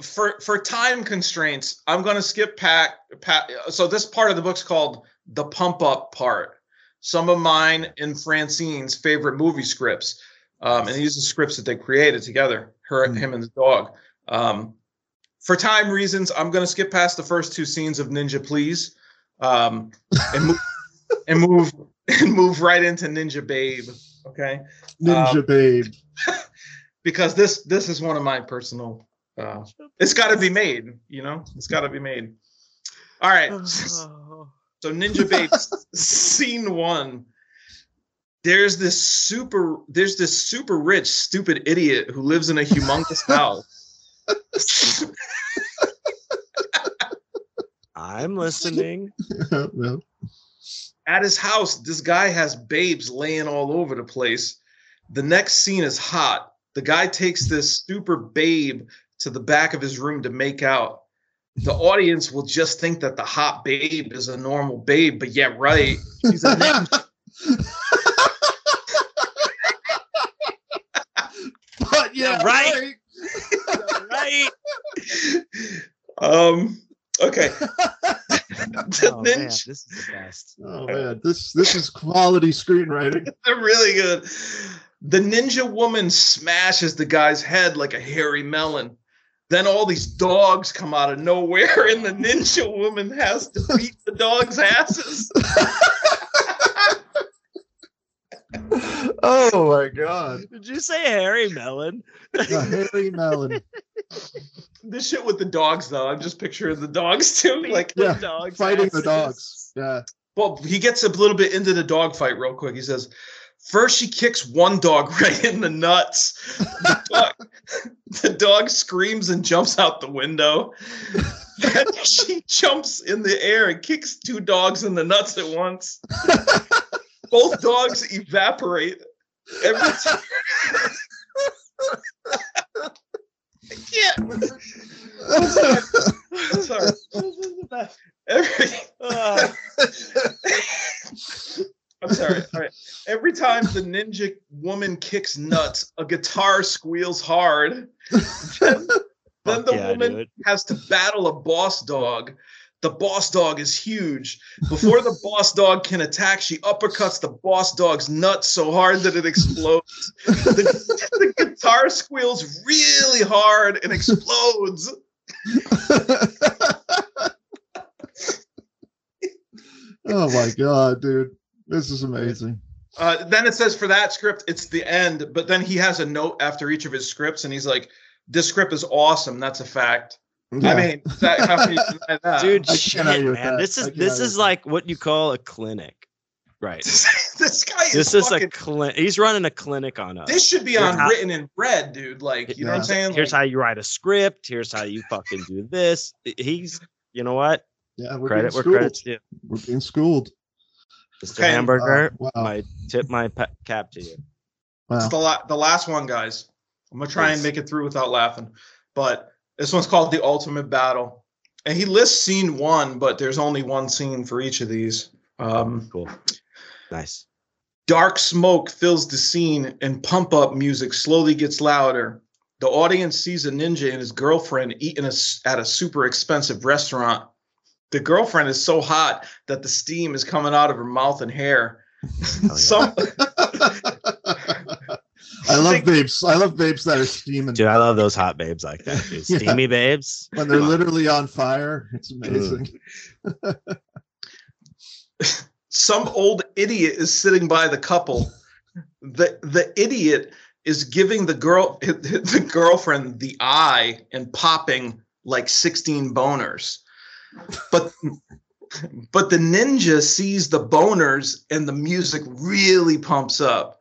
for for time constraints, I'm going to skip pack. pack so this part of the book's called the pump up part. Some of mine and Francine's favorite movie scripts, um, and these are scripts that they created together. Her, Hmm. him, and the dog. Um, for time reasons, I'm going to skip past the first two scenes of Ninja Please, um, and move and move and move right into Ninja Babe. Okay, Ninja Um, Babe. because this this is one of my personal uh, it's got to be made you know it's got to be made all right so ninja Babe scene one there's this super there's this super rich stupid idiot who lives in a humongous house I'm listening. Well, at his house this guy has babes laying all over the place the next scene is hot the guy takes this super babe to the back of his room to make out the audience will just think that the hot babe is a normal babe but yeah right she's a ninja. but yeah, right. right. right. um okay the Oh, man, ninja this is the best. Oh man, this this is quality screenwriting. they're really good the ninja woman smashes the guy's head like a hairy melon then all these dogs come out of nowhere and the ninja woman has to beat the dogs asses oh my god, Did you say Harry Melon? the Harry Melon. this shit with the dogs though. I'm just picturing the dogs too. Like Yeah, dogs Fighting the dogs. Yeah. well he gets a little bit into the dog fight real quick. He says first she kicks one dog right in the nuts. The dog, the dog screams and jumps out the window. Then she jumps in the air and kicks two dogs in the nuts at once. Both dogs evaporate every time I can't. I'm sorry. Every, Ah, I'm sorry. All right. Every time the ninja woman kicks nuts, a guitar squeals hard. Then, then the yeah, woman dude. has to battle a boss dog. The boss dog is huge. Before the boss dog can attack, she uppercuts the boss dog's nuts so hard that it explodes. the, the guitar squeals really hard and explodes. oh my god, dude, this is amazing. Uh, then it says for that script, it's the end. But then he has a note after each of his scripts, and he's like, "This script is awesome. That's a fact." Yeah. I mean, that, how can you deny that? dude, I shit, can't argue with man. that. This is this is with like what you call a clinic, right? this guy is. This is a clinic. He's running a clinic on us. This should be Here's on how- written in red, dude. Like, you know what I'm saying? Here's Like, how you write a script. Here's how you fucking do this. He's, you know what? Yeah, we're Credit being where schooled. credit's due. We're being schooled. Mr. Okay, uh, Hamburger, wow. I tip my pe- cap to you. Wow. It's the la- the last one, guys. I'm gonna try and make it through without laughing. But this one's called the ultimate battle, and he lists scene one, but there's only one scene for each of these. Um, Cool. Nice. Dark smoke fills the scene, and pump up music slowly gets louder. The audience sees a ninja and his girlfriend eating a s at a super expensive restaurant. The girlfriend is so hot that the steam is coming out of her mouth and hair. yeah. Some I love babes. I love babes that are steaming Dude, I love those hot babes like that. Dude. Yeah. Steamy babes. when they're literally on fire. It's amazing. some old idiot is sitting by the couple. the the idiot is giving the girl the girlfriend the eye and popping like 16 boners but but the ninja sees the boners and the music really pumps up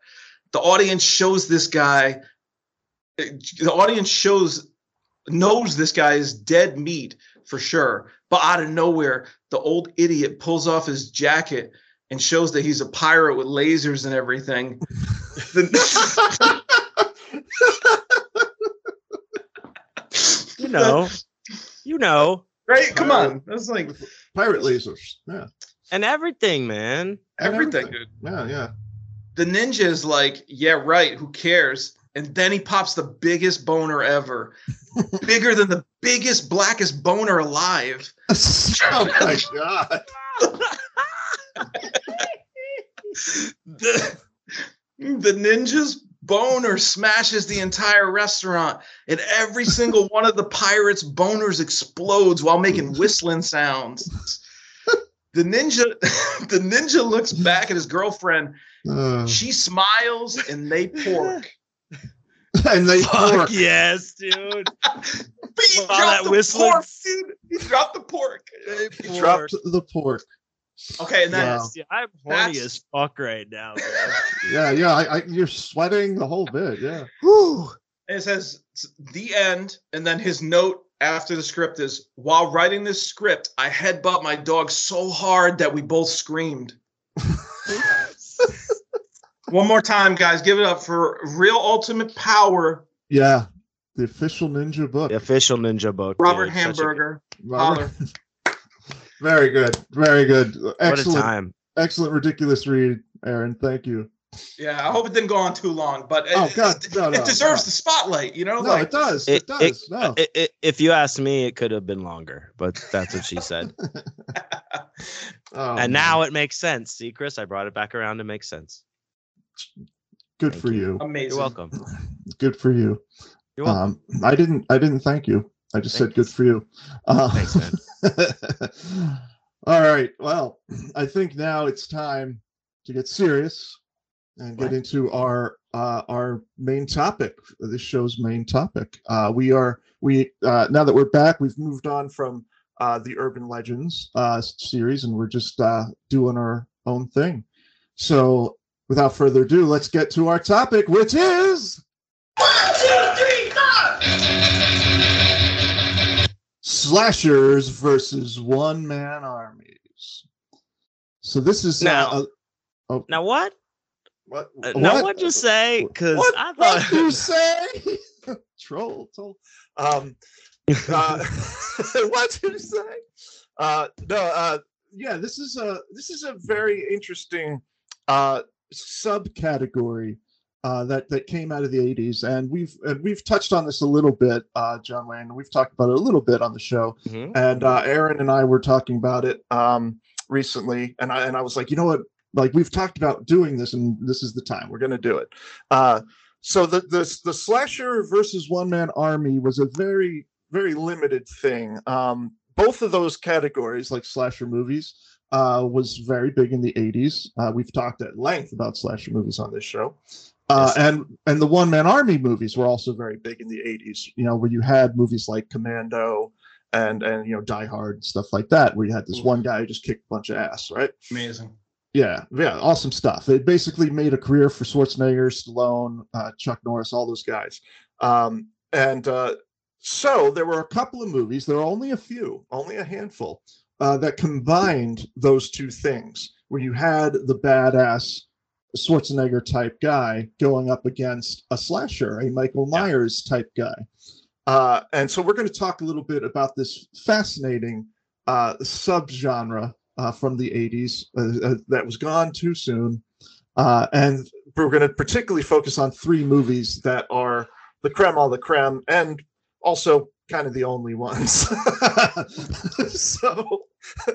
the audience shows this guy the audience shows knows this guy is dead meat for sure. But out of nowhere the old idiot pulls off his jacket and shows that he's a pirate with lasers and everything. You know, you know, right? Come on. That's like Pirate lasers. Yeah. and everything, man. And everything. Yeah, yeah. The ninja is like, yeah, right, who cares? And then he pops the biggest boner ever, bigger than the biggest, blackest boner alive. oh my god. The, the ninja's boner smashes the entire restaurant, and every single one of the pirates' boners explodes while making whistling sounds. The ninja, the ninja looks back at his girlfriend. Uh, She smiles, and they pork. and they pork. yes, dude. But he dropped that the whistling- pork, dude. He dropped the pork. He dropped the pork. Okay, and then Wow. Yeah, I'm horny That's- as fuck right now, man. Yeah, yeah. I, I, you're sweating the whole bit. Yeah. Whew. it says the end, and then his note after the script is while writing this script, I headbutt my dog so hard that we both screamed. One more time, guys, give it up for real ultimate power, Yeah. The official ninja book. The official ninja book. Robert dude. Such a- Hamburger. Robert- Very good. Very good. what a Excellent. time. Excellent. Ridiculous read, Aaron. Thank you. Yeah, I hope it didn't go on too long, but oh, it, Oh, God, it, no, no, it deserves no. the spotlight, you know? No, like it does. It- It, does. no. I- I- if you ask me, it could have been longer, but that's what she said. Oh, and man. now it makes sense. See, Chris, I brought it back around to make sense. Good Thank for you. you. amazing. You're welcome. Good for you. You're welcome. Um, I didn't. I didn't thank you. I just Thank said good for you. Uh, Thanks, man. all right. Well, I think now it's time to get serious and get What? into our uh, our main topic. This show's main topic. Uh, we are we uh, now that we're back. We've moved on from uh, the urban legends uh, series, and we're just uh, doing our own thing. So, without further ado, let's get to our topic, which is. one, two, three, four. slashers versus one man armies. So this is Now- uh, uh, now what? what, Uh, Now what'd you say? Because What I what thought you say? troll, troll. Um, uh, what'd you say? Uh, no, uh, yeah, this is a this is a very interesting uh, subcategory uh, that that came out of the '80s, and we've and we've touched on this a little bit, uh, John Wayne. We've talked about it a little bit on the show, Mhm. and uh, Aaron and I were talking about it um, recently, and I and I was like, you know what? Like we've talked about doing this, and this is the time we're going to do it. Uh, so the the the slasher versus one man army was a very very limited thing. Um, both of those categories, like slasher movies, uh, was very big in the '80s. Uh, we've talked at length about slasher movies on this show. Uh, and and the one man army movies were also very big in the 80s you know where you had movies like commando and and you know die hard and stuff like that where you had this one guy who just kicked a bunch of ass right? Amazing. yeah yeah awesome stuff. It basically made a career for schwarzenegger stallone uh, chuck norris all those guys. Um, and uh, so there were a couple of movies. There were only a few only a handful uh, that combined those two things where you had the badass Schwarzenegger type guy going up against a slasher, a Michael Yeah. Myers type guy. Uh, and so we're going to talk a little bit about this fascinating uh, subgenre uh, from the 80s uh, uh, that was gone too soon. Uh, and we're going to particularly focus on three movies that are the creme of the creme and also kind of the only ones. so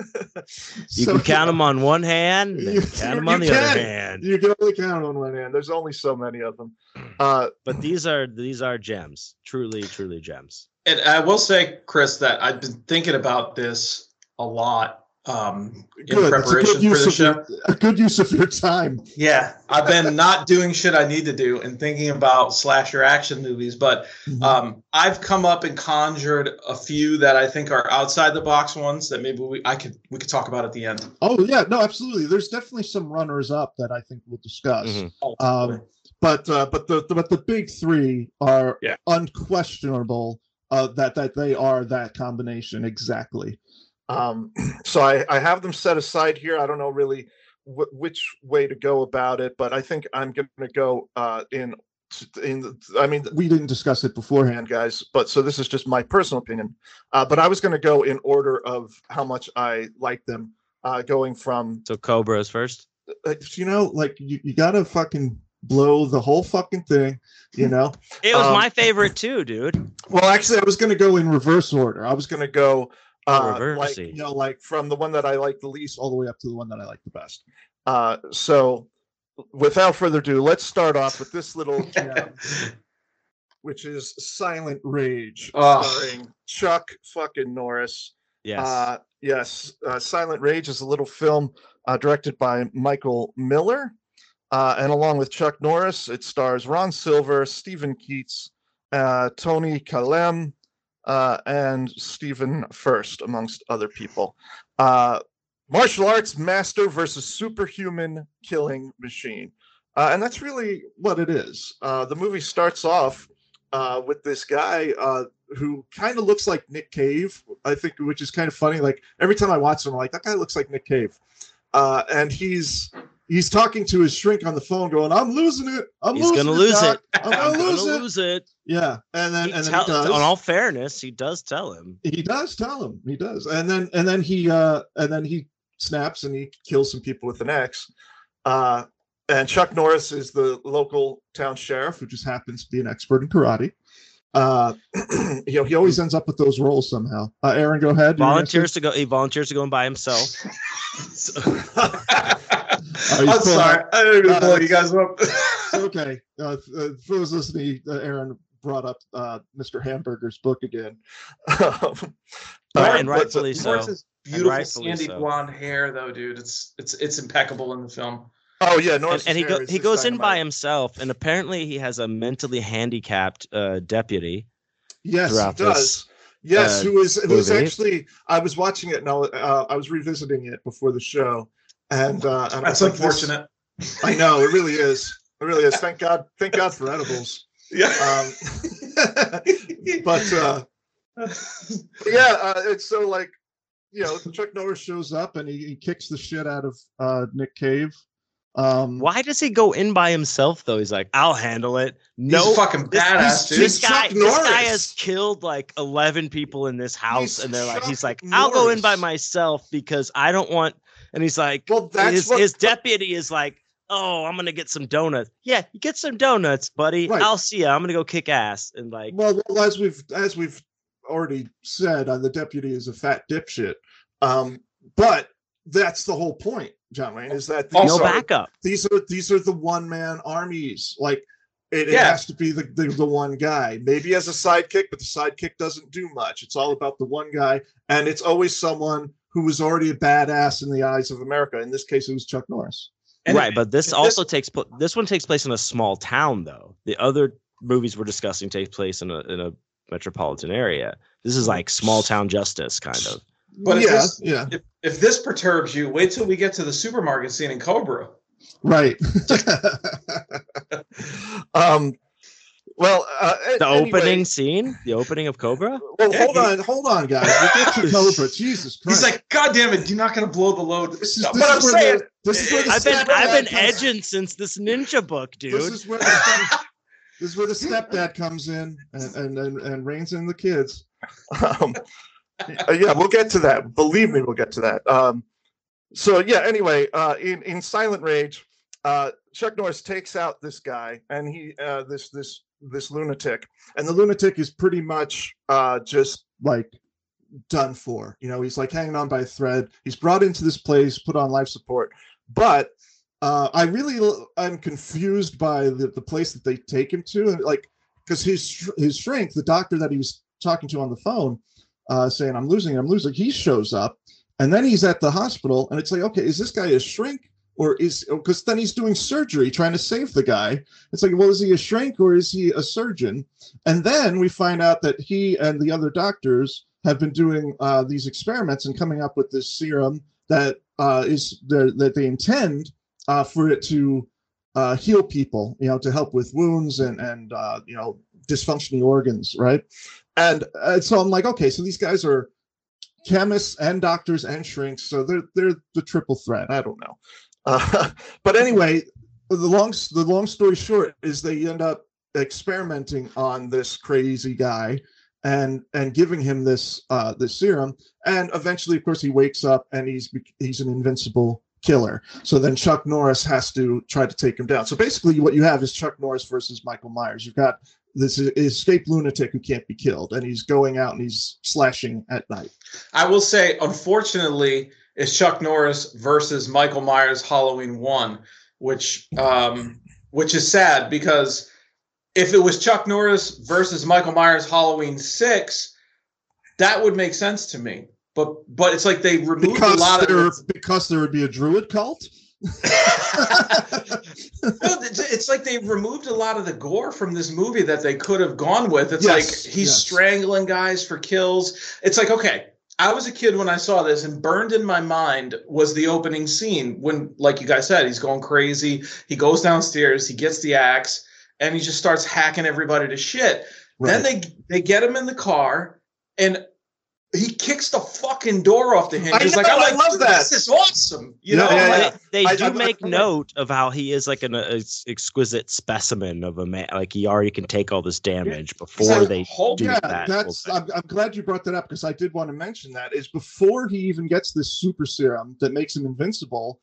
You so- can count them on one hand, You- count them on the can. other hand. You can only count on one hand. There's only so many of them. Uh, But these are these are gems, truly, truly gems. And I will say, Chris, that I've been thinking about this a lot. Um, in Good. Preparation good for use the of show. your, a good use of your time. Yeah, I've been not doing shit I need to do and thinking about slasher action movies, but Mhm. um, I've come up and conjured a few that I think are outside the box ones that maybe we I could we could talk about at the end. Oh yeah, no, absolutely. There's definitely some runners up that I think we'll discuss. Mhm. Um, but uh, but the, the but the big three are Yeah. unquestionable uh, that that they are that combination exactly. Um, so I, I have them set aside here. I don't know really wh- which way to go about it, but I think I'm going to go uh, in in. the- I mean, we didn't discuss it beforehand, guys, but so this is just my personal opinion. Uh, but I was going to go in order of how much I like them, uh, going from So Cobras first. uh, you know, like you, you gotta fucking blow the whole fucking thing, you know. It was Um, my favorite too, dude. well, actually, I was gonna go in reverse order. I was gonna go uh, like you know, like from the one that I like the least all the way up to the one that I like the best. Uh, so, without further ado, let's start off with this little gem, which is Silent Rage, Oh. starring Chuck fucking Norris. Yes. Uh, yes, uh, Silent Rage is a little film uh, directed by Michael Miller. Uh, and along with Chuck Norris, it stars Ron Silver, Steven Keats, uh, Toni Kalem, uh, and Stephen Furst, amongst other people. Uh, martial arts master versus superhuman killing machine. Uh, and that's really what it is. Uh, the movie starts off uh, with this guy uh, who kind of looks like Nick Cave, I think, which is kind of funny. Like every time I watch him, I'm like, that guy looks like Nick Cave. And he's he's talking to his shrink on the phone, going, "I'm losing it. I'm He's losing gonna lose Doc. it. I'm I'm gonna gonna lose it." lose it. Yeah, and then He and then tell- he does. on all fairness, he does tell him. he does tell him. He does, and then and then he uh and then he snaps and he kills some people with an axe. Uh, and Chuck Norris is the local town sheriff who just happens to be an expert in karate. Uh, you know, he always ends up with those roles somehow. Uh, Aaron, go ahead. You were gonna say- Volunteers to go. He volunteers to go and by himself. you I'm sorry, up- I didn't uh, even pull you guys up. okay. Uh, uh, for those listening, uh, Aaron brought up uh, Mr. Hamburger's book again. Um, Right, and but- rightfully so. Norris's beautiful sandy so. blonde hair, though, dude. It's it's it's impeccable in the film. Oh yeah, and, Norris and he go, he goes in by himself, and apparently he has a mentally handicapped uh, deputy. Yes, he does. this, Yes, uh, who is who is movie. actually? I was watching it now. Uh, I was revisiting it before the show, and uh, and I That's was like, this- unfortunate. I know it really is. It really is. Thank God. Thank God for edibles. Yeah. Um, but uh, yeah, uh, it's so like you know, Chuck Norris shows up and he, he kicks the shit out of uh, Nick Cave. Um, Why does he go in by himself though? He's like, I'll handle it. He's No, fucking this- badass, dude. this guy, Chuck this guy Norris. has killed like eleven people in this house, He's and they're like, he's like, I'll go in by myself because I don't want. And he's like, Well, that's his, what his deputy is like, oh, I'm gonna get some donuts. Yeah, you get some donuts, buddy. Right. I'll see ya. I'm gonna go kick ass. And like, Well, well, as we've as we've already said, uh, the deputy is a fat dipshit. Um, but that's the whole point, John Wayne, is that these no are backup. these are these are the one man armies. Like it, it has to be the, the the one guy. Maybe as a sidekick, but the sidekick doesn't do much. It's all about the one guy, and it's always someone who was already a badass in the eyes of America. In this case, it was Chuck Norris. And right, but this this- also takes pl- this one takes place in a small town though. The other movies we're discussing take place in a in a metropolitan area. This is like small town justice kind of. But if yeah, this- yeah, If, if this perturbs you, wait till we get to the supermarket scene in Cobra. right. um, well, uh, The anyway, opening scene, the opening of Cobra. Well, Yeah, hold he- on, hold on, guys. We get to Cobra. Jesus Christ! He's like, God damn it, you're not gonna blow the load. this is, but this I'm saying, the, this is where the I've been I've been comes- edging since this ninja book, dude. This is where the, this is where the stepdad comes in and and and, and reins in the kids. Um, uh, yeah, we'll get to that. Believe me, we'll get to that. Um, so yeah. Anyway, uh, in in Silent Rage, uh, Chuck Norris takes out this guy and he uh, this this this lunatic, and the lunatic is pretty much uh, just like done for. You know, he's like hanging on by a thread. He's brought into this place, put on life support, but uh, I really I'm confused by the, the place that they take him to, and like because his his shrink, the doctor that he was talking to on the phone, uh, saying I'm losing, it, I'm losing, he shows up, and then he's at the hospital, and it's like, okay, is this guy a shrink or is because then he's doing surgery trying to save the guy? It's like, well, is he a shrink or is he a surgeon? And then we find out that he and the other doctors have been doing uh, these experiments and coming up with this serum that uh, is the, that they intend uh, for it to uh, heal people, you know, to help with wounds and and uh, you know dysfunctioning organs, right? And, and so I'm like, okay, so these guys are chemists and doctors and shrinks, so they're they're the triple threat. I don't know, uh, but anyway, the long the long story short is they end up experimenting on this crazy guy and and giving him this uh this serum. And eventually of course he wakes up and he's he's an invincible killer. So then chuck norris has to try to take him down. So basically what you have is chuck norris versus michael myers. You've got this escaped lunatic who can't be killed and he's going out and he's slashing at night. I will say, unfortunately, it's Chuck Norris versus Michael Myers Halloween one, which um, which is sad because if it was Chuck Norris versus Michael Myers Halloween six, that would make sense to me. But but it's like they removed because a lot there of because there would be a druid cult no, it's, it's like they removed a lot of the gore from this movie that they could have gone with. It's Yes, like he's yes. strangling guys for kills. It's like, okay, I was a kid when I saw this, and burned in my mind was the opening scene when, like you guys said, he's going crazy. He goes downstairs, he gets the axe, and he just starts hacking everybody to shit. Then they they get him in the car, and he kicks the fucking door off the hinges. I like know, I'm I love that." This is awesome. You Yeah, know, yeah, yeah. They I- do I- make note of how he is like an uh, exquisite specimen of a man. Like he already can take all this damage before like, they hold- do yeah, that. that's. I'm, I'm glad you brought that up because I did want to mention that. Is before he even gets this super serum that makes him invincible.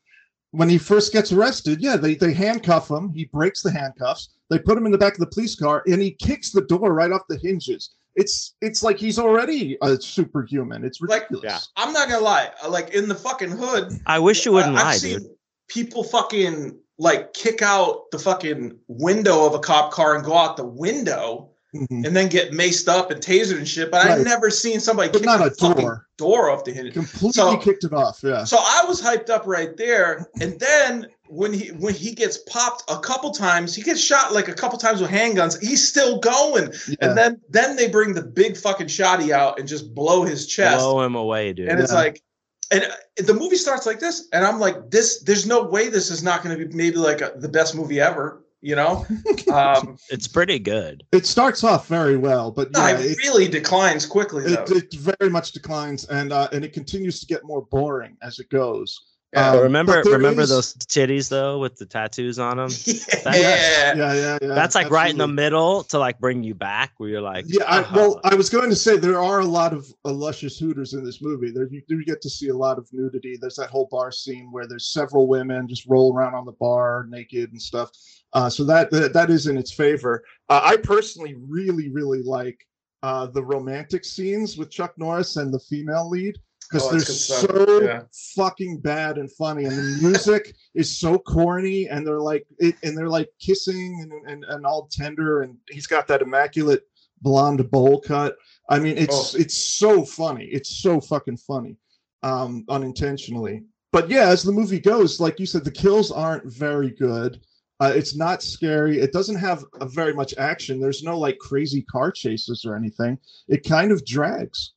When he first gets arrested, yeah, they they handcuff him. He breaks the handcuffs. They put him in the back of the police car, and he kicks the door right off the hinges. It's it's like he's already a superhuman. It's Like, ridiculous. yeah. I'm not gonna lie. Like in the fucking hood. I wish you wouldn't I- I've lie, seen dude. People fucking like kick out the fucking window of a cop car and go out the window Mhm. and then get maced up and tasered and shit. But I've never seen somebody But kick not the a fucking door. door off the hinge. Completely So- kicked it off. Yeah. So I was hyped up right there, and then when he when he gets popped a couple times, he gets shot like a couple times with handguns. He's still going, yeah. and then then they bring the big fucking shotty out and just blow his chest. Blow him away, dude. and it's like and uh, the movie starts like this and i'm like this there's no way this is not going to be maybe like a, the best movie ever you know um it's pretty good. it starts off very well, but yeah, it it, really declines quickly though. it, it very much declines, and uh, and it continues to get more boring as it goes. Yeah. Um, remember, remember is- those titties though with the tattoos on them. yeah, Yeah, yeah, yeah. That's like right in the middle to like bring you back, where you're like, Yeah, I, "Uh-huh." well, I was going to say there are a lot of uh, luscious hooters in this movie. There, you do get to see a lot of nudity. There's that whole bar scene where there's several women just roll around on the bar naked and stuff. Uh, so that, that that is in its favor. Uh, I personally really, really like uh, the romantic scenes with Chuck Norris and the female lead because Oh, they're that's good stuff. so Yeah. fucking bad and funny, and the music is so corny, and they're like it, and they're like kissing and, and and all tender, and he's got that immaculate blonde bowl cut. I mean, it's Oh. it's so funny. It's so fucking funny, um, unintentionally. But yeah, as the movie goes, like you said, the kills aren't very good. Uh, it's not scary. It doesn't have a very much action. There's no like crazy car chases or anything. It kind of drags.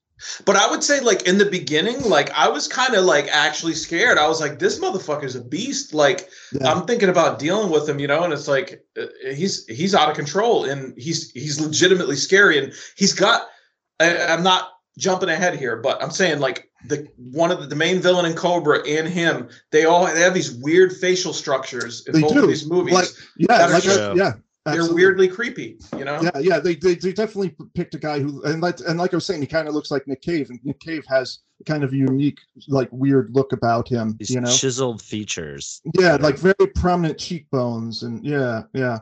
But i would say like in the beginning like i was kind of like actually scared i was like this motherfucker's a beast like Yeah. i'm thinking about dealing with him you know and it's like uh, he's he's out of control and he's he's legitimately scary and he's got I, i'm not jumping ahead here but i'm saying like the one of the, the main villain in cobra and him they all they have these weird facial structures in They both do. of these movies Like, yeah, like just- I- yeah, they're weirdly creepy you know Yeah, yeah, they, they they definitely picked a guy who and like and like I was saying, he kind of looks like Nick Cave, and Nick Cave has kind of a unique, like weird look about him. these you know, chiseled features. yeah, like very prominent cheekbones, and yeah, yeah,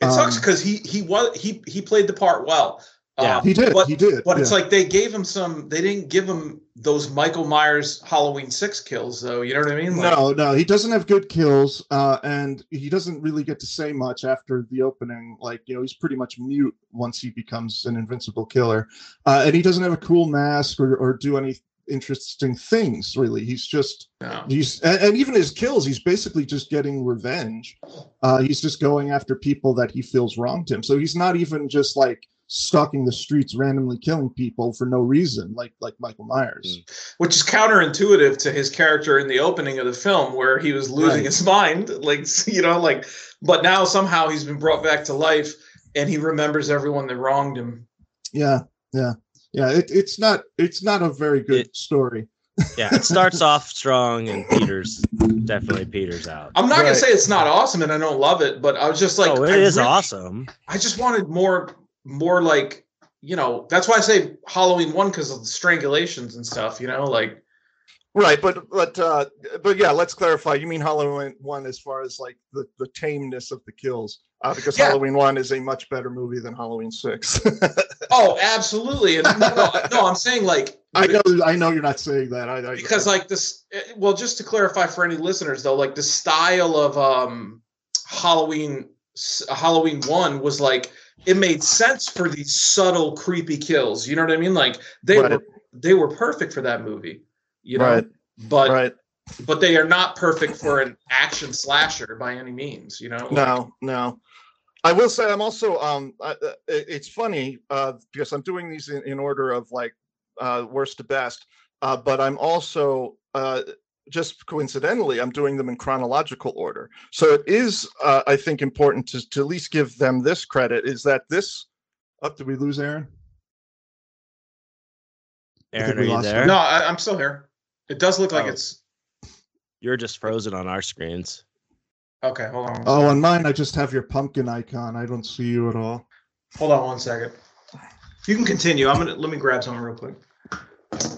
it sucks um, because he he was he he played the part well Yeah. Um, he did, but he did. But it's like they gave him some. They didn't give him those Michael Myers Halloween six kills, though. You know what I mean? Like, no, no, he doesn't have good kills, uh, and he doesn't really get to say much after the opening. Like, you know, he's pretty much mute once he becomes an invincible killer, uh, and he doesn't have a cool mask or, or do any interesting things. Really, he's just No. he's and, and even his kills, he's basically just getting revenge. Uh, he's just going after people that he feels wronged him. So he's not even just like stalking the streets, randomly killing people for no reason, like like Michael Myers. Hmm. which is counterintuitive to his character in the opening of the film where he was losing Right. his mind like you know like but now somehow he's been brought back to life and he remembers everyone that wronged him Yeah, yeah, yeah. It, it's not it's not a very good It- story. Yeah, it starts off strong and Peter's definitely Peter's out. i'm not gonna say it's not awesome and i don't love it but i was just like oh, it I is really- awesome. i just wanted more more like you know that's why i say halloween one because of the strangulations and stuff you know like Right, but but uh but yeah, let's clarify. You mean Halloween one as far as like the the tameness of the kills, uh, because Yeah. Halloween one is a much better movie than Halloween six. oh absolutely and no, no, no i'm saying like I know I know you're not saying that. I, I because like this eh, well just to clarify for any listeners though like the style of um halloween halloween one was like it made sense for these subtle creepy kills you know what i mean like they Right. were they were perfect for that movie you know Right. but right. but they are not perfect for an action slasher by any means you know No, no. I will say I'm also um I, uh, it's funny uh because I'm doing these in, in order of like uh worst to best. Uh but I'm also uh just coincidentally I'm doing them in chronological order. So it is uh I think important to to at least give them this credit is that this up did we lose Aaron? Aaron, are you lost him. there? no I, i'm still here it does look like Oh. it's You're just frozen on our screens. okay hold on Oh, on mine I just have your pumpkin icon. I don't see you at all. hold on one second you can continue i'm gonna let me grab something real quick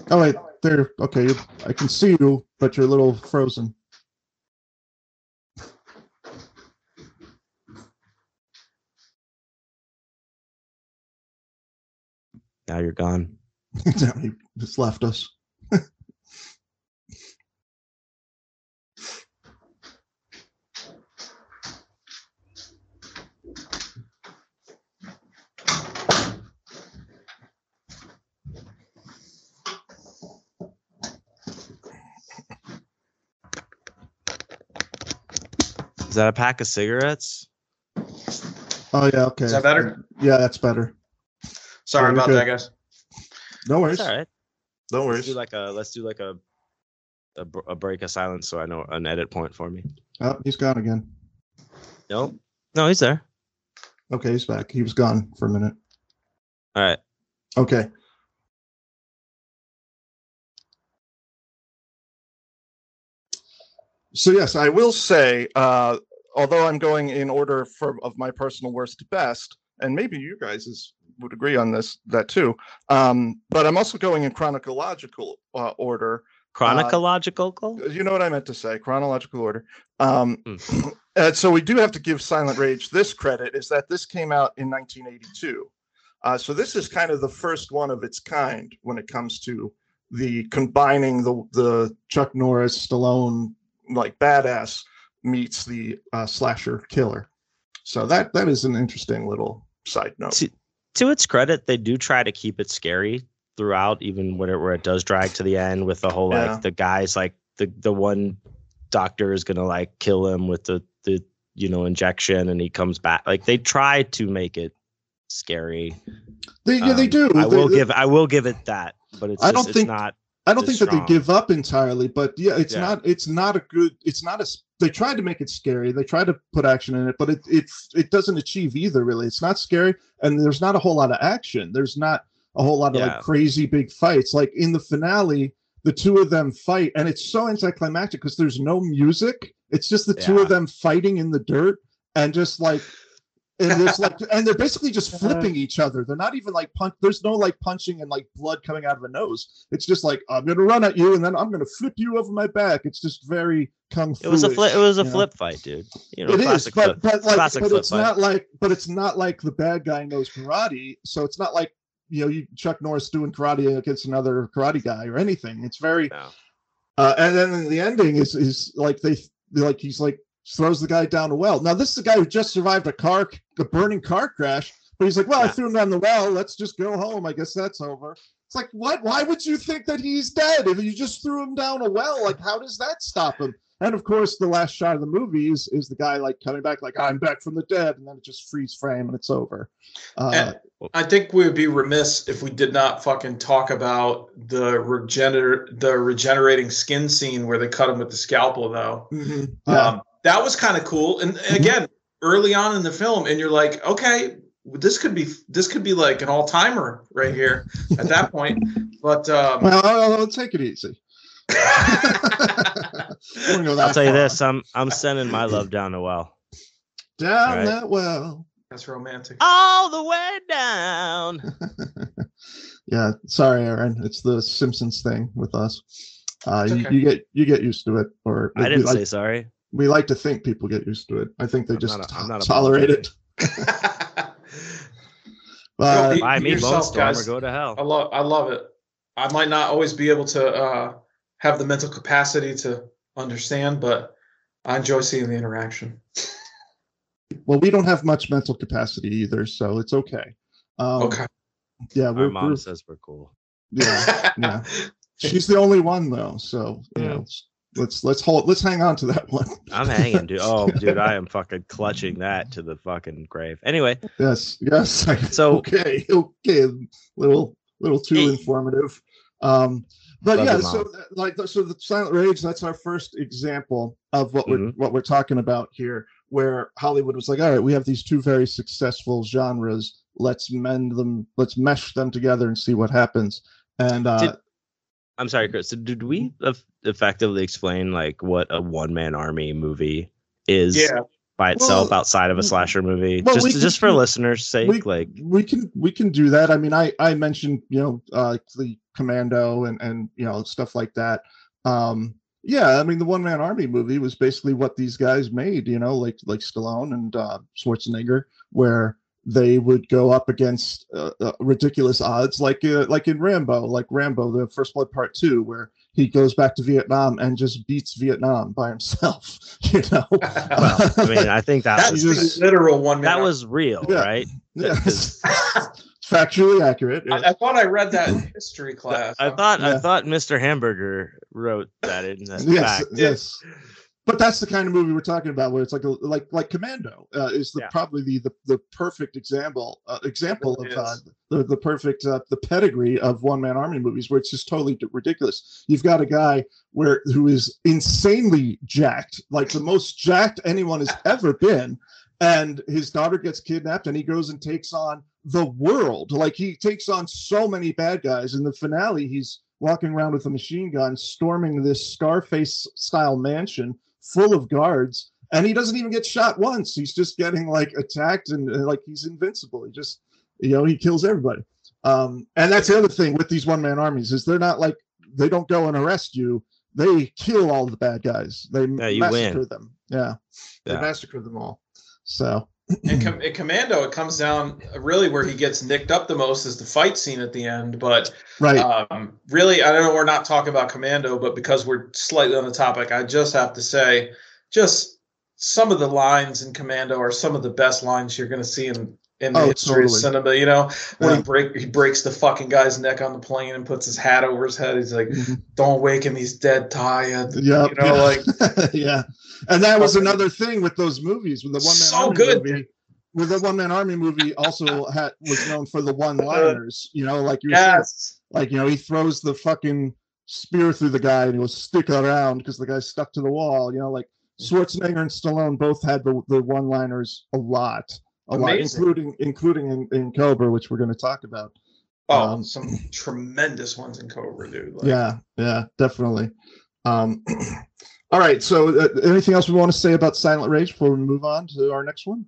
Oh wait, there. Okay, I can see you, but you're a little frozen. Now you're gone. he just left us. Is that a pack of cigarettes? Oh yeah, okay. is that better Yeah, that's better. sorry Yeah, about good. that guys No worries. It's all right. No Let's do like a let's do like a a, a break of silence so I know an edit point for me. Oh, he's gone again. Nope. No, he's there. Okay, he's back. He was gone for a minute. All right. Okay. So yes, I will say, uh, although I'm going in order for of my personal worst to best, and maybe you guys is, would agree on this that too. Um, but I'm also going in chronological uh, order. Chronological. You know what I meant to say, chronological order. Um, Hmm. and so we do have to give Silent Rage this credit is that this came out in 1982. Uh, so this is kind of the first one of its kind when it comes to the combining the the Chuck Norris Stallone like badass meets the uh, slasher killer. So that that is an interesting little side note. See- to its credit, they do try to keep it scary throughout, even when it, where it does drag to the end with the whole like Yeah. the guys like the the one doctor is gonna like kill him with the the you know injection and he comes back. Like they try to make it scary. They, yeah, they Um, do. I They- will they- give I will give it that, but it's I just, don't it's think- not. I don't think that they give up entirely, but yeah, it's Yeah. not. It's not a good. It's not a They tried to make it scary. They tried to put action in it, but it it it doesn't achieve either. Really, it's not scary, and there's not a whole lot of action. There's not a whole lot of Yeah. like crazy big fights. Like in the finale, the two of them fight, and it's so anticlimactic because there's no music. It's just the two of them fighting in the dirt, and just like. And there's like, and they're basically just flipping each other. They're not even like punch. There's no like punching and like blood coming out of a nose. It's just like I'm gonna run at you and then I'm gonna flip you over my back. It's just very kung fu. It was a flip. It was a you know? flip fight, dude. You know, It is, classic but flip. but like, classic but flip it's fight. not like, but it's not like the bad guy knows karate. So it's not like you know, you Chuck Norris doing karate against another karate guy or anything. It's very, No. uh, and then the ending is is like they like he's like throws the guy down a well. Now this is a guy who just survived a car, a burning car crash, but he's like, well, I threw him down the well. Let's just go home. I guess that's over. It's like, what? Why would you think that he's dead if you just threw him down a well? Like, how does that stop him? And of course, the last shot of the movie is, is the guy like coming back, like I'm back from the dead, and then it just freeze frame and it's over. Uh, And I think we would be remiss if we did not fucking talk about the regener the regenerating skin scene where they cut him with the scalpel, though. mhm, yeah. Um, that was kind of cool. And again, early on in the film, and you're like, okay, this could be this could be like an all timer right here at that point. But um, well, I'll, I'll take it easy. Go I'll tell you this: I'm I'm sending my love down the well, Down Right. that well. that's romantic. all the way down. yeah, sorry, Aaron. It's the Simpsons thing with us. Uh, It's you, you get you get used to it, or I didn't like, say sorry. We like to think people get used to it. I think they I'm just not a- I'm not tolerate it. Well, Uh, Be- Buy be me yourself, Bonestorm guys. go to hell. I hell. love I love it. I might not always be able to uh, have the mental capacity to understand, but I enjoy seeing the interaction. well, we don't have much mental capacity either, so it's okay. Um, Okay. Yeah, My we're, mom we're says we're cool. yeah, yeah. She's the only one though, so you Yeah. know, let's let's hold let's hang on to that one. I'm hanging, dude. Oh, dude, I am fucking clutching that to the fucking grave. Anyway, Yes, yes. So- okay, okay, little little too Hey. informative. Um, but Love yeah, so that- like so the Silent Rage. That's our first example of what we're Mhm. what we're talking about here, where Hollywood was like, all right, we have these two very successful genres. Let's mend them. Let's mesh them together and see what happens. And uh, Did- I'm sorry, Chris. So did we eff- effectively explain like what a one man army movie is yeah. by itself Well, outside of a slasher movie? well, just can- just for listeners' sake, we- like we can we can do that i mean i i mentioned you know uh the commando and and you know stuff like that um yeah i mean the one man army movie was basically what these guys made you know like like stallone and uh schwarzenegger where they would go up against uh, uh, ridiculous odds like uh, like in rambo like rambo the first blood part two where he goes back to vietnam and just beats vietnam by himself you know well, I mean, I think that That's was just- literal one man. that was real, Yeah. right? yeah, factually accurate I, I thought I read that in history class. I thought Yeah. I thought Mr. Hamburger wrote that in that yes, fact. yes. But that's the kind of movie we're talking about, where it's like a like like Commando uh, is the Yeah. probably the, the the perfect example uh, example It of uh, the the perfect uh, the pedigree of one man army movies, where it's just totally ridiculous. You've got a guy where who is insanely jacked, like the most jacked anyone has ever been, and his daughter gets kidnapped, and he goes and takes on the world. Like he takes on so many bad guys. In the finale, he's walking around with a machine gun, storming this Scarface style mansion full of guards, and he doesn't even get shot once. He's just getting like attacked and, uh, like he's invincible. He just, you know, he kills everybody. Um, and that's the other thing with these one man armies is they're not like they don't go and arrest you. They kill all the bad guys. They Yeah, you massacre win. them. Yeah, they massacre them all. So in, com- in Commando, it comes down really where he gets nicked up the most is the fight scene at the end. But right, um, really, I don't know we're not talking about Commando, but because we're slightly on the topic, I just have to say, just some of the lines in Commando are some of the best lines you're going to see in in the Oh, history totally. of cinema. You know, when Yeah. he break he breaks the fucking guy's neck on the plane and puts his hat over his head. He's like, Mhm. "Don't wake him. He's dead tired." yeah, you know, like yeah, and that was another thing with those movies with the one man So army good. movie. With the one man army movie, also had was known for the one liners. You know, like you saying, like you know, he throws the fucking spear through the guy and he goes stick around because the guy's stuck to the wall. You know, like Schwarzenegger and Stallone both had the the one liners a lot, a lot, including including in, in Cobra, which we're going to talk about. oh, um, some tremendous ones in Cobra, dude. Like, Yeah, yeah, definitely. Um, all right. So, uh, anything else we want to say about Silent Rage before we move on to our next one?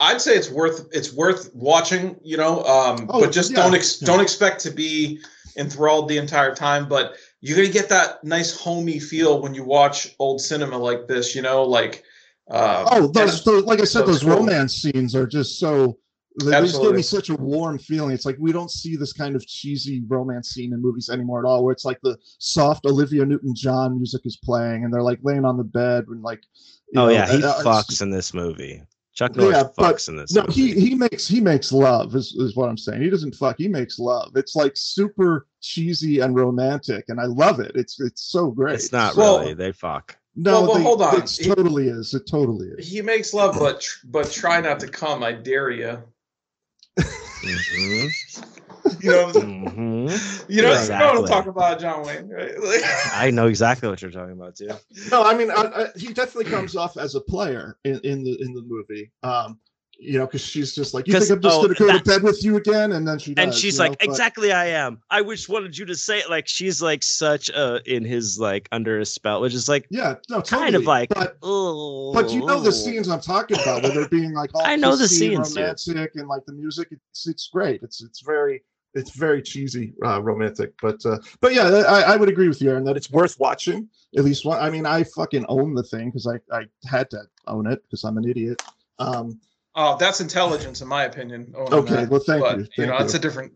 I'd say it's worth it's worth watching, you know. Um, Oh, but just yeah, don't ex- yeah. don't expect to be enthralled the entire time. But you're gonna get that nice homey feel when you watch old cinema like this, you know, like. Uh, Oh, those, those like I said, Those those cool. romance scenes are just so. They they just give me such a warm feeling. It's like we don't see this kind of cheesy romance scene in movies anymore at all, where it's like the soft Olivia Newton-John music is playing, and they're like laying on the bed and like. Oh know, yeah, he uh, fucks in this movie. Chuck Norris Yeah, fucks in this. No, movie. he he makes he makes love is, is what I'm saying. He doesn't fuck. He makes love. It's like super cheesy and romantic, and I love it. It's it's so great. It's not Well- really. They fuck. No, Well, well, they- hold on. It totally is. It totally is. He makes love, but tr- but try not to come. I dare you. Mhm, You know, mhm. you know, you know what I'm talking about, John Wayne. Right? Like- I know exactly what you're talking about too. No, I mean, I, I, he definitely comes off as a player in, in the in the movie. Um, you know, because she's just like, you think I'm just oh, going to go to bed with you again, and then she does, and she's you know, like, but- exactly, I am. I just wanted you to say it. Like she's like such a in his like under his spell, which is like yeah, no, totally. kind of like. but oh, but you know the scenes I'm talking about, where they're being like all I know the scenes, romantic, and like the music. It's it's great. It's it's very it's very cheesy, uh, romantic. But uh, but yeah, I, I would agree with you, Aaron, that it's worth watching at least one. I mean, I fucking own the thing because I I had to own it because I'm an idiot. Um, oh, that's intelligence, in my opinion. owning Okay, that. well, thank but, you, You know, thank it's a different.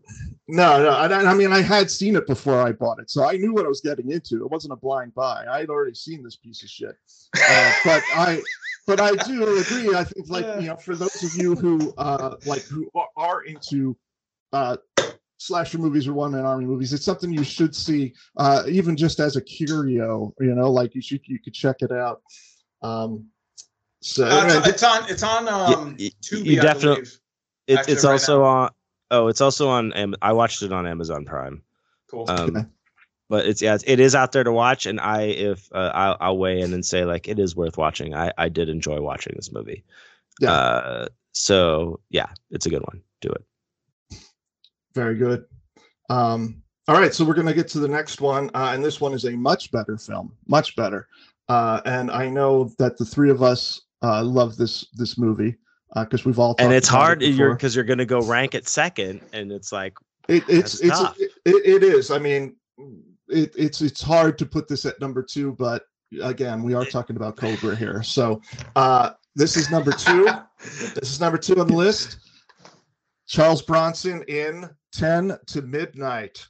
No, no. I, I mean, I had seen it before I bought it, so I knew what I was getting into. It wasn't a blind buy. I had already seen this piece of shit. Uh, but I, but I do agree. I think, like you know, for those of you who uh, like who are, are into uh, slasher movies or one man army movies, it's something you should see, uh, even just as a curio. You know, like you should you could check it out. Um, so Uh, anyway, it's, it's on. It's on. Um, y- Tubi, you I definitely- believe. It, Actually, it's right also now. on. Oh, it's also on. Am- I watched it on Amazon Prime. Cool. Um, but it's yeah, it is out there to watch, and I if uh, I'll, I'll weigh in and say like it is worth watching. I I did enjoy watching this movie. Yeah. Uh, so yeah, it's a good one. Do it. Very good. Um, all right, so we're going to get to the next one, uh, and this one is a much better film, much better. Uh, and I know that the three of us uh, love this this movie because we've all and talked it's about it hard you're because you're gonna go rank it second, and it's like It, it's it's it, it is. I mean, it, it's it's hard to put this at number two, but again, we are talking about Cobra here. So uh, this is number two. This is number two on the list. Charles Bronson in Ten to Midnight.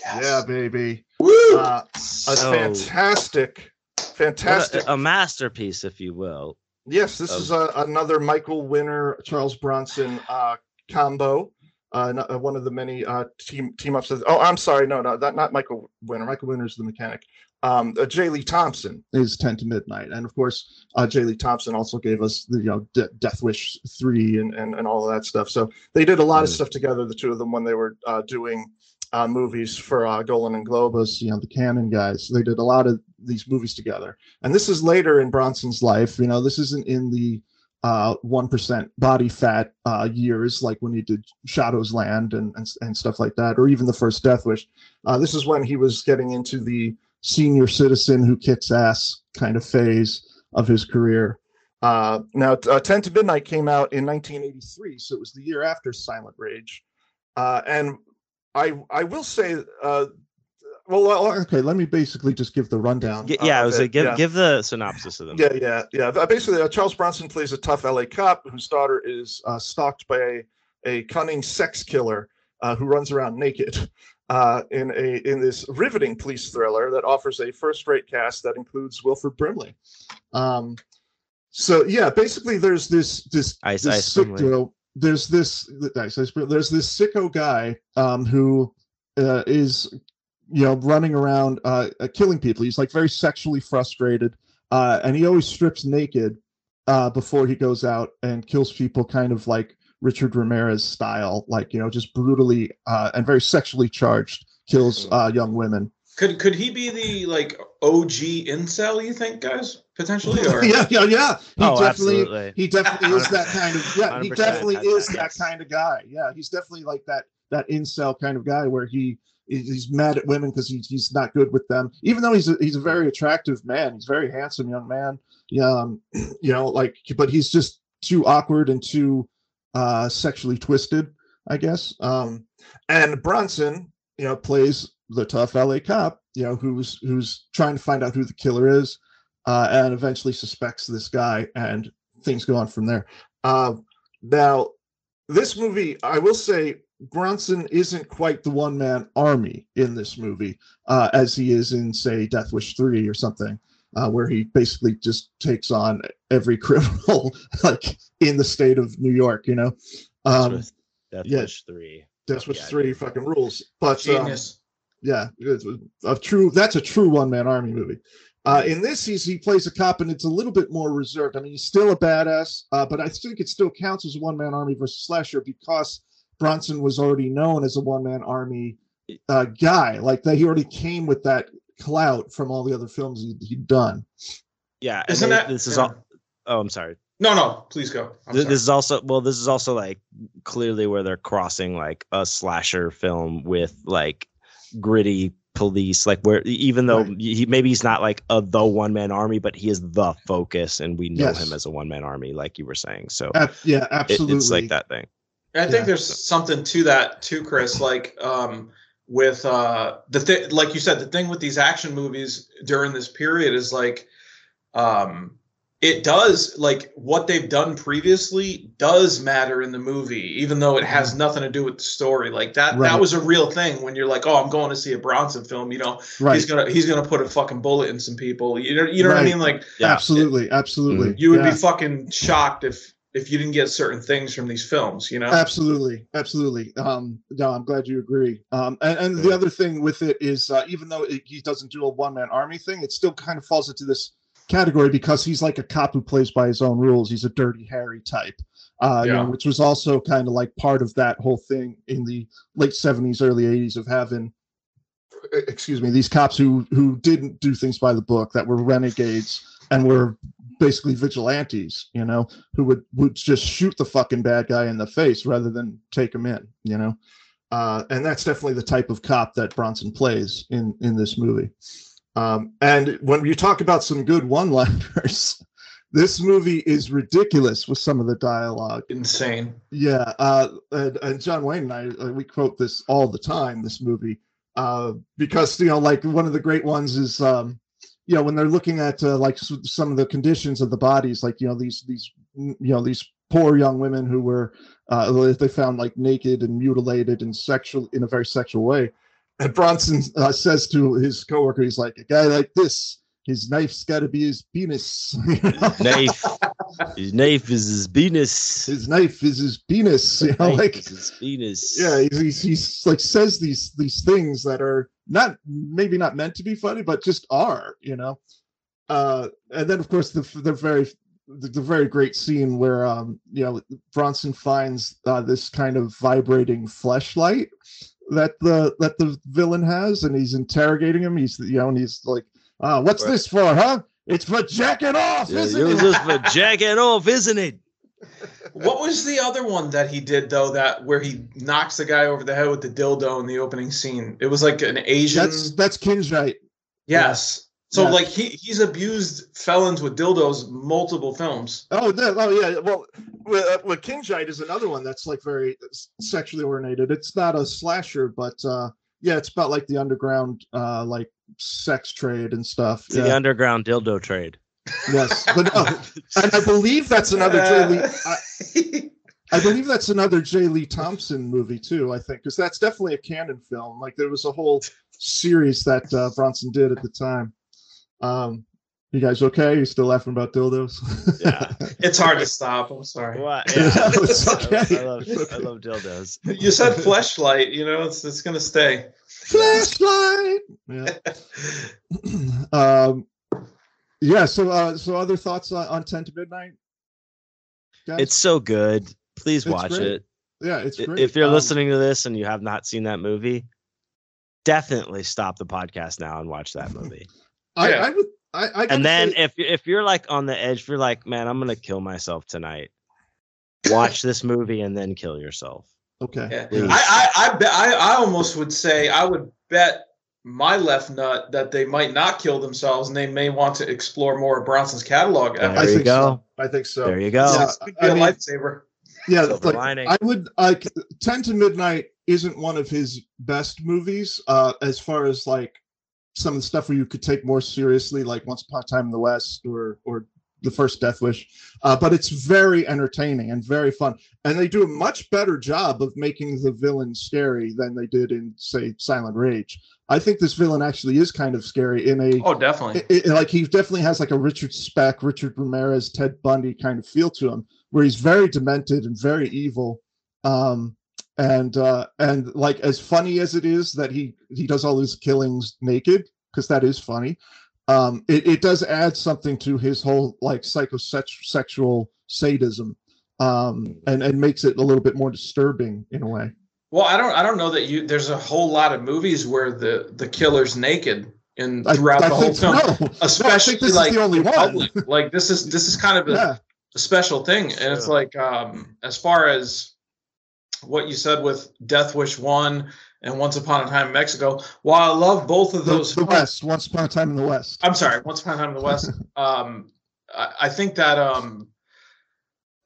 Yeah, baby. Woo! Uh, a so fantastic, fantastic. a, a masterpiece, if you will. Yes, this of- is a, another Michael Winner, Charles Bronson uh, combo. Uh, no- uh, one of the many uh, team team ups. Of, oh, I'm sorry, no, no, that not Michael Winner. Michael Winner is the mechanic. Um, uh, J. Lee Thompson is Ten to Midnight, and of course, uh, J. Lee Thompson also gave us the you know De- Death Wish three and, and and all of that stuff. So they did a lot of Mm. stuff together, the two of them, when they were uh, doing uh, movies for uh, Golan and Globus, you know, the Canon guys. They did a lot of these movies together. And this is later in Bronson's life. You know, this isn't in the uh, 1% body fat uh, years like when he did Chato's Land and, and, and stuff like that, or even the first Death Wish. Uh, this is when he was getting into the senior citizen who kicks ass kind of phase of his career. Uh, now, uh, 10 to Midnight came out in 1983, so it was the year after Silent Rage. Uh, and I I will say, uh, well, well, okay, let me basically just give the rundown. Uh, yeah, I was like, give Yeah. give the synopsis of them. Yeah, yeah, yeah. Uh, Basically, uh, Charles Bronson plays a tough LA cop whose daughter is uh, stalked by a, a cunning sex killer uh, who runs around naked uh, in a in this riveting police thriller that offers a first-rate cast that includes Wilford Brimley. Um, so yeah, basically, there's this this Ice this Ice Brimley. sicko. There's this Ice Ice Brimley. there's this sicko guy um, who uh, is you know running around uh, uh, killing people. He's like very sexually frustrated, uh, and he always strips naked uh, before he goes out and kills people, kind of like Richard Ramirez style, like you know, just brutally uh, and very sexually charged kills uh, young women. Could could he be the like OG incel? You think, guys, potentially? Or yeah, yeah, yeah. He Oh, definitely, absolutely. he definitely is that kind of yeah. He definitely is that, that kind of guy. Yeah, he's definitely like that that incel kind of guy where he he's mad at women because he's he's not good with them. Even though he's a, he's a very attractive man, he's a very handsome young man. Yeah, um, you know, like but he's just too awkward and too uh sexually twisted, I guess. Um, and Bronson, you know, plays the tough LA cop, you know, who's who's trying to find out who the killer is, uh, and eventually suspects this guy, and things go on from there. Uh, now, this movie, I will say, Bronson isn't quite the one man army in this movie, uh, as he is in, say, Death Wish three or something. uh, where he basically just takes on every criminal like in the state of New York. You know, That's um, with Death yeah. Wish three. Death Wish yeah, three fucking rules. But um, Genius. yeah, it's a true. That's a true one man army movie. Uh, in this, he's, he plays a cop, and it's a little bit more reserved. I mean, he's still a badass, uh, but I think it still counts as a one man army versus slasher because Bronson was already known as a one man army uh, guy. Like that, he already came with that clout from all the other films he, he'd done. Yeah, Isn't they- that this is yeah. all. Oh, I'm sorry. No, no, please go. I'm Th- this is also well this is also like clearly where they're crossing like a slasher film with like gritty police like where even though Right. he maybe he's not like a the one man army but he is the focus and we know Yes. him as a one man army like you were saying so Ab- yeah, it- absolutely. it's like that thing I think Yeah. there's something to that too, Chris. Like um, with uh, the thing, like you said, the thing with these action movies during this period is like, um, it does like what they've done previously does matter in the movie, even though it has nothing to do with the story. Like that, Right. that was a real thing when you're like, oh, I'm going to see a Bronson film. You know, Right. he's gonna he's gonna put a fucking bullet in some people. You know, you know what I mean? Like Yeah. Absolutely. Absolutely. you would Yeah. be fucking shocked if if you didn't get certain things from these films. You know. absolutely absolutely um no i'm glad you agree um and, and the other thing with it is uh, even though it, he doesn't do a one-man army thing it still kind of falls into this category because he's like a cop who plays by his own rules. He's a dirty harry type uh you know, which was also kind of like part of that whole thing in the late 70s early 80s of having excuse me these cops who who didn't do things by the book that were renegades and were basically vigilantes you know who would would just shoot the fucking bad guy in the face rather than take him in you know? Uh and that's definitely the type of cop that bronson plays in in this movie um and when you talk about some good one liners this movie is ridiculous with some of the dialogue Insane. yeah, uh, and, and John Wayne and I, uh, we quote this all the time. This movie, uh, because you know, like one of the great ones is, um, you know, when they're looking at uh, like some of the conditions of the bodies, like you know these these you know these poor young women who were uh, they found like naked and mutilated and sexual in a very sexual way, and Bronson uh, says to his coworker, he's like, a guy like this, his knife's got to be his penis. knife his knife is his penis his knife is his penis. You know, like is his penis yeah he's, he's, he's like says these these things that are not maybe not meant to be funny but just are you know uh and then of course the the very the, the very great scene where um you know bronson finds uh, this kind of vibrating fleshlight that the that the villain has and he's interrogating him he's you know and he's like uh what's Right. this for huh it's for jacking off yeah, isn't you're it just for jacking off isn't it What was the other one that he did though? That where he knocks the guy over the head with the dildo in the opening scene. It was like an Asian. that's that's kinjite yes. So Yeah. like he he's abused felons with dildos multiple films. Oh, no, oh yeah. Well, with, uh, with Kinjite is another one that's like very sexually oriented. It's not a slasher, but uh, yeah, it's about like the underground, uh, like sex trade and stuff. it's the underground dildo trade yes, but no, and I believe that's another J. Lee. I, I believe that's another J. Lee Thompson movie too. I think because that's definitely a canon film. Like there was a whole series that uh, Bronson did at the time. Um, you guys okay? You still laughing about dildos? Yeah. it's hard to stop. I'm sorry. what Yeah, yeah. it's okay. I, love, I love dildos You said fleshlight. You know, it's it's gonna stay. Flashlight. Yeah. um. Yeah. So, uh, so other thoughts on, on Ten to Midnight? Guys? it's so good please It's watch great. it yeah, it's great. If you're Um, listening to this and you have not seen that movie, definitely stop the podcast now and watch that movie. I, Yeah. I would. I, I and then say- if if you're like on the edge, if you're like, man, I'm gonna kill myself tonight. Watch this movie and then kill yourself. okay. Yeah. I I I, bet, I I almost would say I would bet my left nut that they might not kill themselves and they may want to explore more of Bronson's catalog. There I you think go. so. I think so. There you go. Yeah. This could be I a mean- lifesaver. Yeah, like. I would like Ten to Midnight isn't one of his best movies, uh, as far as like some of the stuff where you could take more seriously, like Once Upon a Time in the West or or the first Death Wish, uh, but it's very entertaining and very fun. And they do a much better job of making the villain scary than they did in, say, Silent Rage. I think this villain actually is kind of scary in a Oh, definitely. it, it- like he definitely has like a Richard Speck, Richard Ramirez, Ted Bundy kind of feel to him, where he's very demented and very evil. Um, and uh, and like as funny as it is that he he does all his killings naked, because that is funny. Um, it, it does add something to his whole like psychosexual sadism, um, and and makes it a little bit more disturbing in a way. Well, I don't I don't know that you there's a whole lot of movies where the the killer's naked and throughout I the whole think film. No, no, Especially think this like is the only one. public. Like this is this is kind of a, Yeah. a special thing. And it's like um as far as what you said with Death Wish One and Once Upon a Time in Mexico, while I love both of those the films- West, Once Upon a Time in the West. I'm sorry, Once Upon a Time in the West. um, I, I think that um,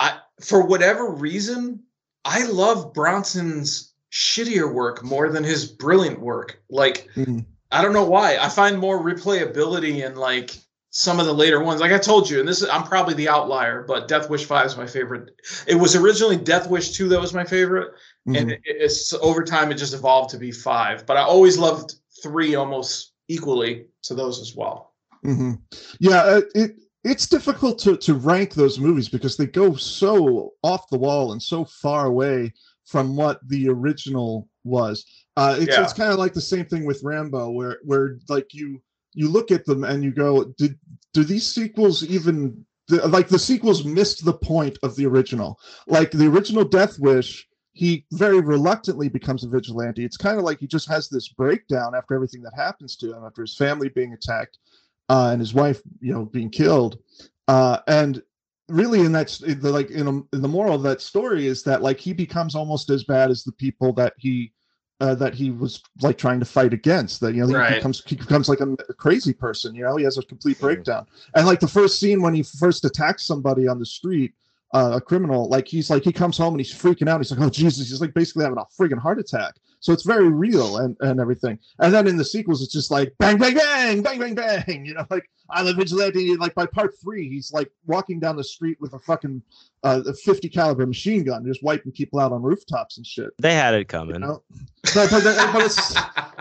I for whatever reason, I love Bronson's shittier work more than his brilliant work. Like Mhm. I don't know why. I find more replayability in like some of the later ones. Like I told you, and this is I'm probably the outlier, but Death Wish Five is my favorite. It was originally Death Wish Two that was my favorite, Mhm. and it, it's over time it just evolved to be five. But I always loved three almost equally to those as well. hmm Yeah, uh, it it's difficult to to rank those movies because they go so off the wall and so far away from what the original was. Uh, it's Yeah. it's kind of like the same thing with Rambo, where where like you you look at them and you go, did do these sequels even the, like the sequels missed the point of the original? Like the original Death Wish. He very reluctantly becomes a vigilante. It's kind of like he just has this breakdown after everything that happens to him, after his family being attacked, uh, and his wife, you know, being killed. Uh, and really, in that, like, in, a, in the moral of that story is that like he becomes almost as bad as the people that he uh, that he was like trying to fight against. That you know, he Right. becomes he becomes like a, a crazy person. You know, he has a complete breakdown. And like the first scene when he first attacks somebody on the street. Uh, a criminal, like he's like he comes home and he's freaking out. He's like, "Oh Jesus!" He's like basically having a friggin' heart attack. So it's very real and and everything. And then in the sequels, it's just like bang, bang, bang, bang, bang, bang. You know, like I'm a vigilante. Like by part three, he's like walking down the street with a fucking uh, a 50 caliber machine gun, just wiping people out on rooftops and shit. They had it You coming. know, but, but, but it's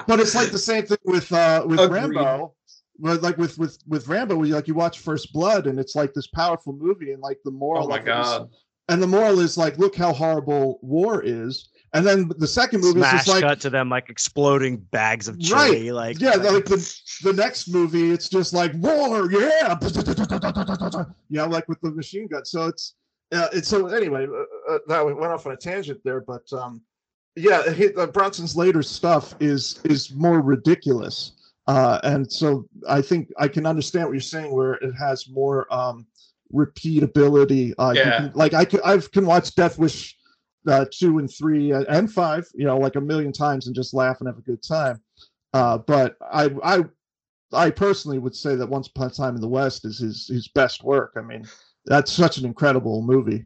but it's like the same thing with uh with Agreed. Rambo. But like with with with Rambo, where you like you watch First Blood, and it's like this powerful movie, and like the moral. Oh my of it is- god. and the moral is like, look how horrible war is. And then the second movie is Smash just like, cut to them like exploding bags of Right. Like yeah, like the the next movie, it's just like war, yeah, yeah, like with the machine gun. So it's uh, it's so anyway. Uh, uh, that went off on a tangent there, but um, yeah, he, uh, Bronson's later stuff is is more ridiculous, uh, and so I think I can understand what you're saying, where it has more um, repeatability. Uh, you Yeah. can- like I can I can watch Death Wish uh, two and three and, and five, you know, like a million times and just laugh and have a good time. Uh, but I, I, I personally would say that Once Upon a Time in the West is his his best work. I mean, that's such an incredible movie.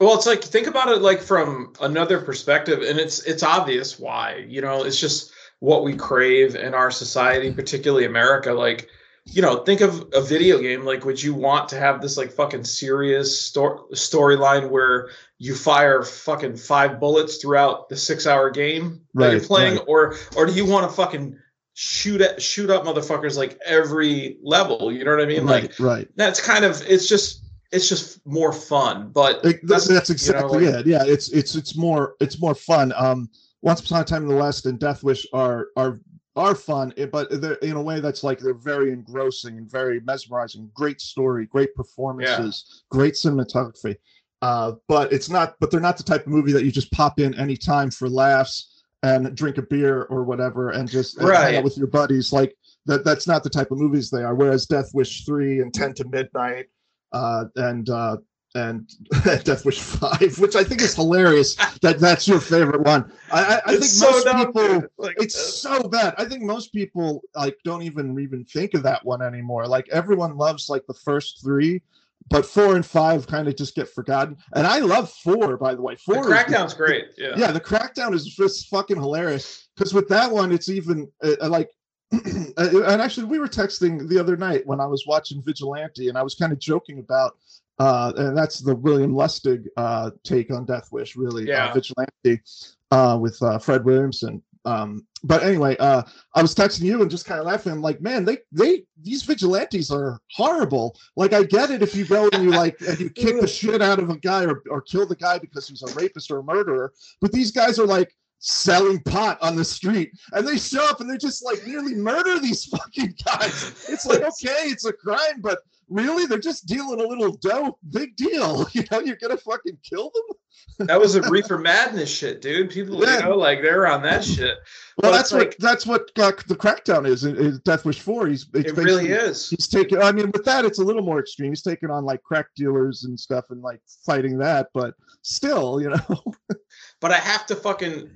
Well, it's like think about it like from another perspective, and it's it's obvious why. You know, it's just what we crave in our society, particularly America. Like, you know, think of a video game. Like, would you want to have this like fucking serious sto- storyline where you fire fucking five bullets throughout the six-hour game that you're playing, right. or or do you want to fucking shoot at shoot up motherfuckers like every level? You know what I mean? Like, right, right. that's kind of it's just it's just more fun. But It- that's, that's you know, exactly like- it. Yeah, it's it's it's more it's more fun. Um, Once Upon a Time in the West and Death Wish are are are fun, eh, but they're in a way that's like they're very engrossing and very mesmerizing. Great story, great performances, great cinematography. Uh, but it's not. But they're not the type of movie that you just pop in anytime for laughs and drink a beer or whatever and just and hang out with your buddies. Like that. That's not the type of movies they are. Whereas Death Wish three and Ten to Midnight uh, and uh, and Death Wish Five, which I think is hilarious. that that's your favorite one. I, I, think so most people, like, it's so bad. I think most people like don't even even think of that one anymore. Like everyone loves like the first three, but four and five kind of just get forgotten. And I love four, by the way. the Four, is- crackdown's great. Yeah. yeah, the crackdown is just fucking hilarious. Because with that one, it's even uh, uh, like and actually, we were texting the other night when I was watching Vigilante, and I was kind of joking about, uh, and that's the William Lustig uh, take on Death Wish, really, Yeah. uh, Vigilante uh, with uh, Fred Williamson. Um, but anyway, uh, I was texting you and just kind of laughing. I'm like, man, they they these vigilantes are horrible. Like, I get it if you go and you like and you kick the shit out of a guy or, or kill the guy because he's a rapist or a murderer, but these guys are like selling pot on the street and they show up and they just like nearly murder these fucking guys. It's like, okay, it's a crime, but really they're just dealing a little dough. Big deal. You know, you're gonna fucking kill them. That was a reefer madness shit, dude. People, Yeah. you know, like they're on that shit. Well, But that's what like- that's what uh, the crackdown is. in- in Death Wish Four. He's It really is. He's taking. I mean, with that, it's a little more extreme. He's taking on like crack dealers and stuff, and like fighting that. But still, you know, But I have to fucking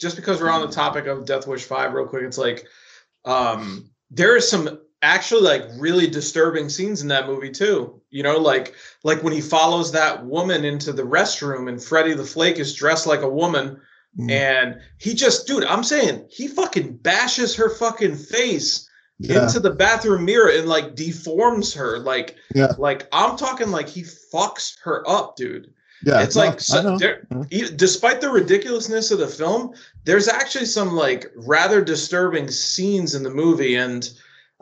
just because we're on the topic of Death Wish Five, real quick. It's like, um, there is some actually like really disturbing scenes in that movie too. You know, like like when he follows that woman into the restroom and Freddy the Flake is dressed like a woman Mm. and he just, dude, I'm saying he fucking bashes her fucking face yeah, into the bathroom mirror and like deforms her. Like, Yeah. like I'm talking like he fucks her up, dude yeah. it's no, like so, there, e- despite the ridiculousness of the film there's actually some like rather disturbing scenes in the movie and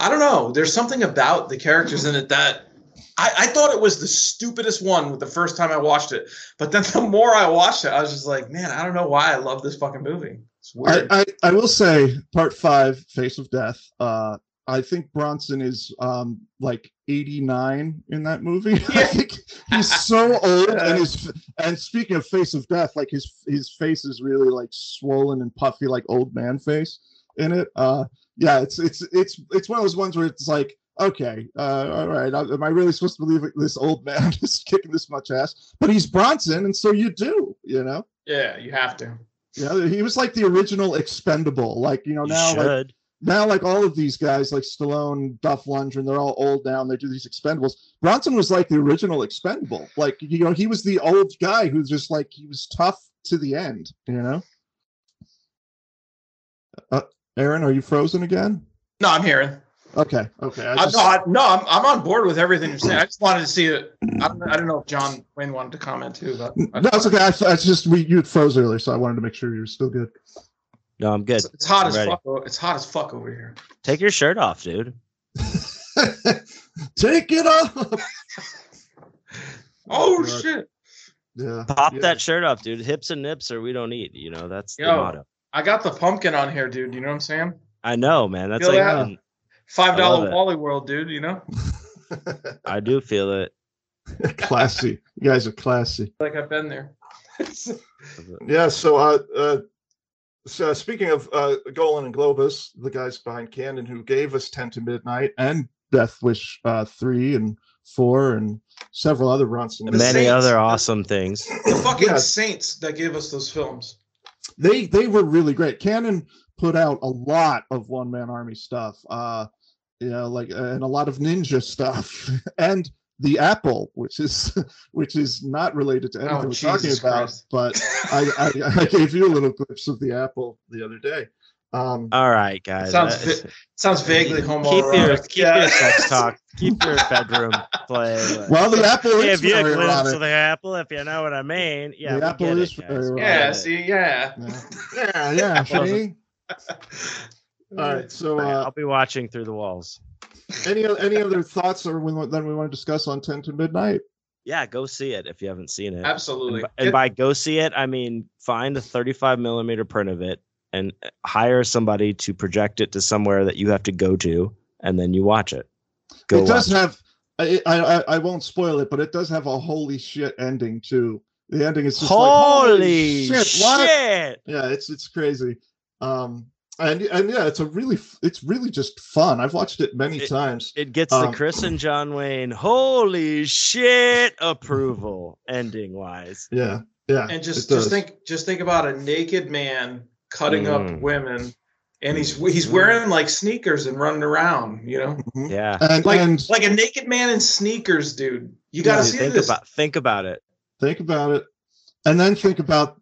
i don't know there's something about the characters in it that I, I thought it was the stupidest one with the first time i watched it but then the more i watched it i was just like man i don't know why i love this fucking movie it's I, weird I I will say, part five, Face of Death. Uh, I think Bronson is um like 89 in that movie. Yeah. think he's so old, and his and speaking of Face of Death, like his his face is really like swollen and puffy, like old man face in it. Uh, yeah, it's it's it's it's one of those ones where it's like. Okay, uh, all right. Am I really supposed to believe this old man is kicking this much ass? But he's Bronson, and so you do, you know. yeah you have to Yeah, he was like the original expendable. Like, you know, You now like now like all of these guys like Stallone, Dolph Lundgren, they're all old now and they do these expendables. Bronson was like the original expendable. Like, you know, he was the old guy who's just like he was tough to the end, you know? Aaron, are you frozen again? no i'm here. Okay, okay. I I, just, no, I, no I'm, I'm on board with everything you're saying i just wanted to see it i don't, I don't know if john wayne wanted to comment too but I- no, it's okay. I, I just we you froze earlier, so I wanted to make sure you're still good. No, I'm good. It's, it's hot I'm as ready. fuck. It's hot as fuck over here. Take your shirt off, dude. Take it off. Oh God. shit! Yeah. Pop yeah. that shirt off, dude. Hips and nips, or we don't eat. You know, that's the motto. I got the pumpkin on here, dude. You know what I'm saying? I know, man. That's Feel like that? um, Five dollar love. Wally World, dude. You know, I do feel it. classy. You guys are classy. like I've been there. Yeah. So, uh, uh, so speaking of uh, Golan and Globus, the guys behind Cannon who gave us Ten to Midnight and Death Wish uh, three and four and several other runs The Many Saints. other awesome things. the fucking Yeah. saints that gave us those films. They they were really great. Cannon put out a lot of one man army stuff. Uh, you know, like and a lot of ninja stuff and. The Apple, which is which is not related to anything Oh, we're talking Jesus about, but I, I I gave you a little glimpse of the Apple the other day. Um, All right, guys. Sounds Uh, vi- Sounds vaguely keep homoerotic. your keep yeah. your sex talk. Keep your bedroom play. well, the Apple is give you a glimpse of the apple, if you know what I mean. Yeah, The apple is it, very We erotic. yeah. See, yeah. Yeah, yeah, yeah. see? All right. So, uh, I'll be watching through the walls. any any other thoughts, or we, then we want to discuss on Ten to Midnight? Yeah, go see it if you haven't seen it. Absolutely. And, and by go see it, I mean find a 35 millimeter print of it and hire somebody to project it to somewhere that you have to go to, and then you watch it. Go it does have. I, I I- I won't spoil it, but it does have a holy shit ending too. The ending is just like Holy shit! shit! What? Yeah, it's it's crazy. Um, and and yeah, it's a really it's really just fun. I've watched it many It- times. It gets Um, the Chris and John Wayne holy shit approval ending wise. Yeah, yeah. and just just think just think about a naked man cutting up Mm. women and he's he's wearing like sneakers and running around you know Mhm. Yeah. And like and like a naked man in sneakers dude you gotta Yeah, see think this about think about it. think about it, and then think about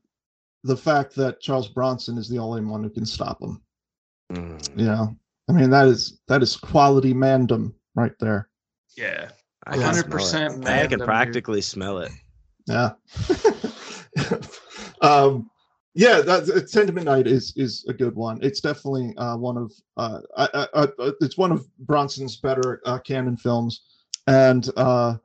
the fact that Charles Bronson is the only one who can stop him. Mm. You know, I mean, that is that is quality mandem right there. Yeah. I can smell 100% it. I can Mandem, practically smell it. Yeah. um, yeah, that uh, Ten to Midnight is is a good one. It's definitely uh, one of uh, I, I, I, it's one of Bronson's better uh, Cannon films, and uh,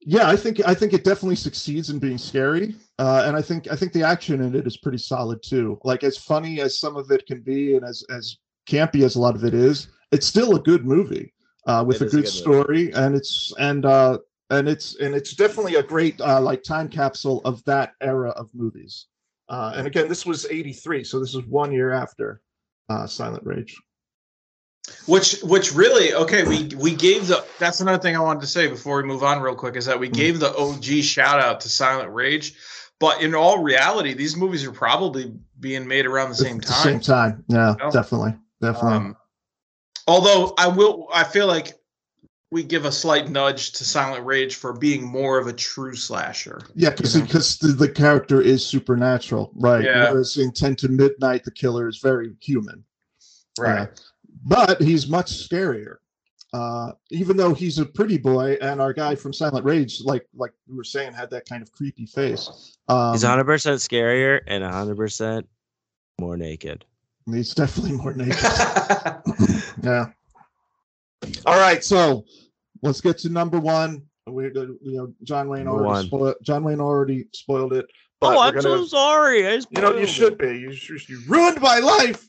yeah, I think I think it definitely succeeds in being scary, uh, and I think I think the action in it is pretty solid too. Like as funny as some of it can be, and as as campy as a lot of it is, it's still a good movie uh, with It a good, good movie. story, and it's and uh, and it's and it's definitely a great uh, like time capsule of that era of movies. Uh, and again, this was '83, so this is one year after uh, Silent Rage. Which which really okay, we we gave the that's another thing I wanted to say before we move on real quick is that we Mhm. gave the OG shout out to Silent Rage, but in all reality, these movies are probably being made around the same time. Same time. yeah, know? definitely, definitely. Um, although I will I feel like we give a slight nudge to Silent Rage for being more of a true slasher. yeah, because you know. because the, the character is supernatural, right? Yeah. Whereas in Ten to Midnight, the killer is very human. Right. but he's much scarier. Uh, even though he's a pretty boy, and our guy from Silent Rage, like like we were saying, had that kind of creepy face. Um, He's 100 percent scarier and 100 percent more naked. he's definitely more naked. yeah. All right, so let's get to number one. We, uh, you know, John Wayne Number already spoiled. John Wayne already spoiled it. but Oh, I'm gonna- so sorry. I You know, you should be. You, should- you ruined my life.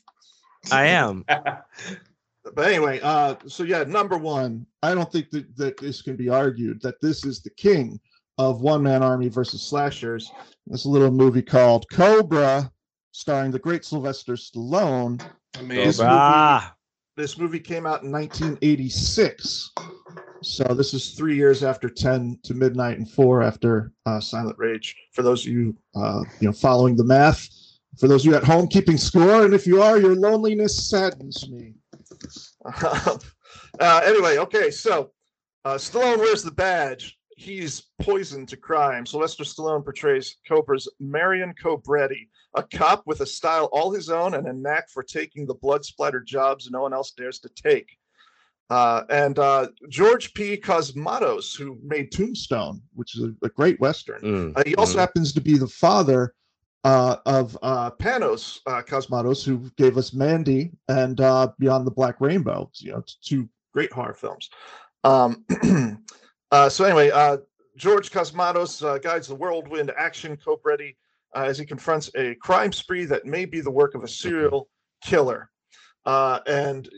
I am. but anyway, uh, so yeah, number one, I don't think that, that this can be argued that this is the king of one man army versus slashers. This little movie called Cobra, starring the great Sylvester Stallone. Amazing. Cobra. This movie came out in 1986. So this is three years after 10 to midnight and four after uh, Silent Rage. For those of you, uh, you know, following the math, for those of you at home keeping score, and if you are, your loneliness saddens me. uh, anyway, okay, so uh, Stallone wears the badge. He's poison to crime. Sylvester Stallone portrays Cobra's Marion Cobretti, a cop with a style all his own and a knack for taking the blood splattered jobs no one else dares to take. Uh, and uh, George P. Cosmatos, who made Tombstone, which is a, a great Western. Mm, Uh, he also mhm. happens to be the father uh, of uh, Panos uh, Cosmatos, who gave us Mandy and uh, Beyond the Black Rainbow. You know, two great horror films. Um, uh, so anyway, uh, George Cosmatos uh, guides the whirlwind action Cobretti uh, as he confronts a crime spree that may be the work of a serial killer. Uh, and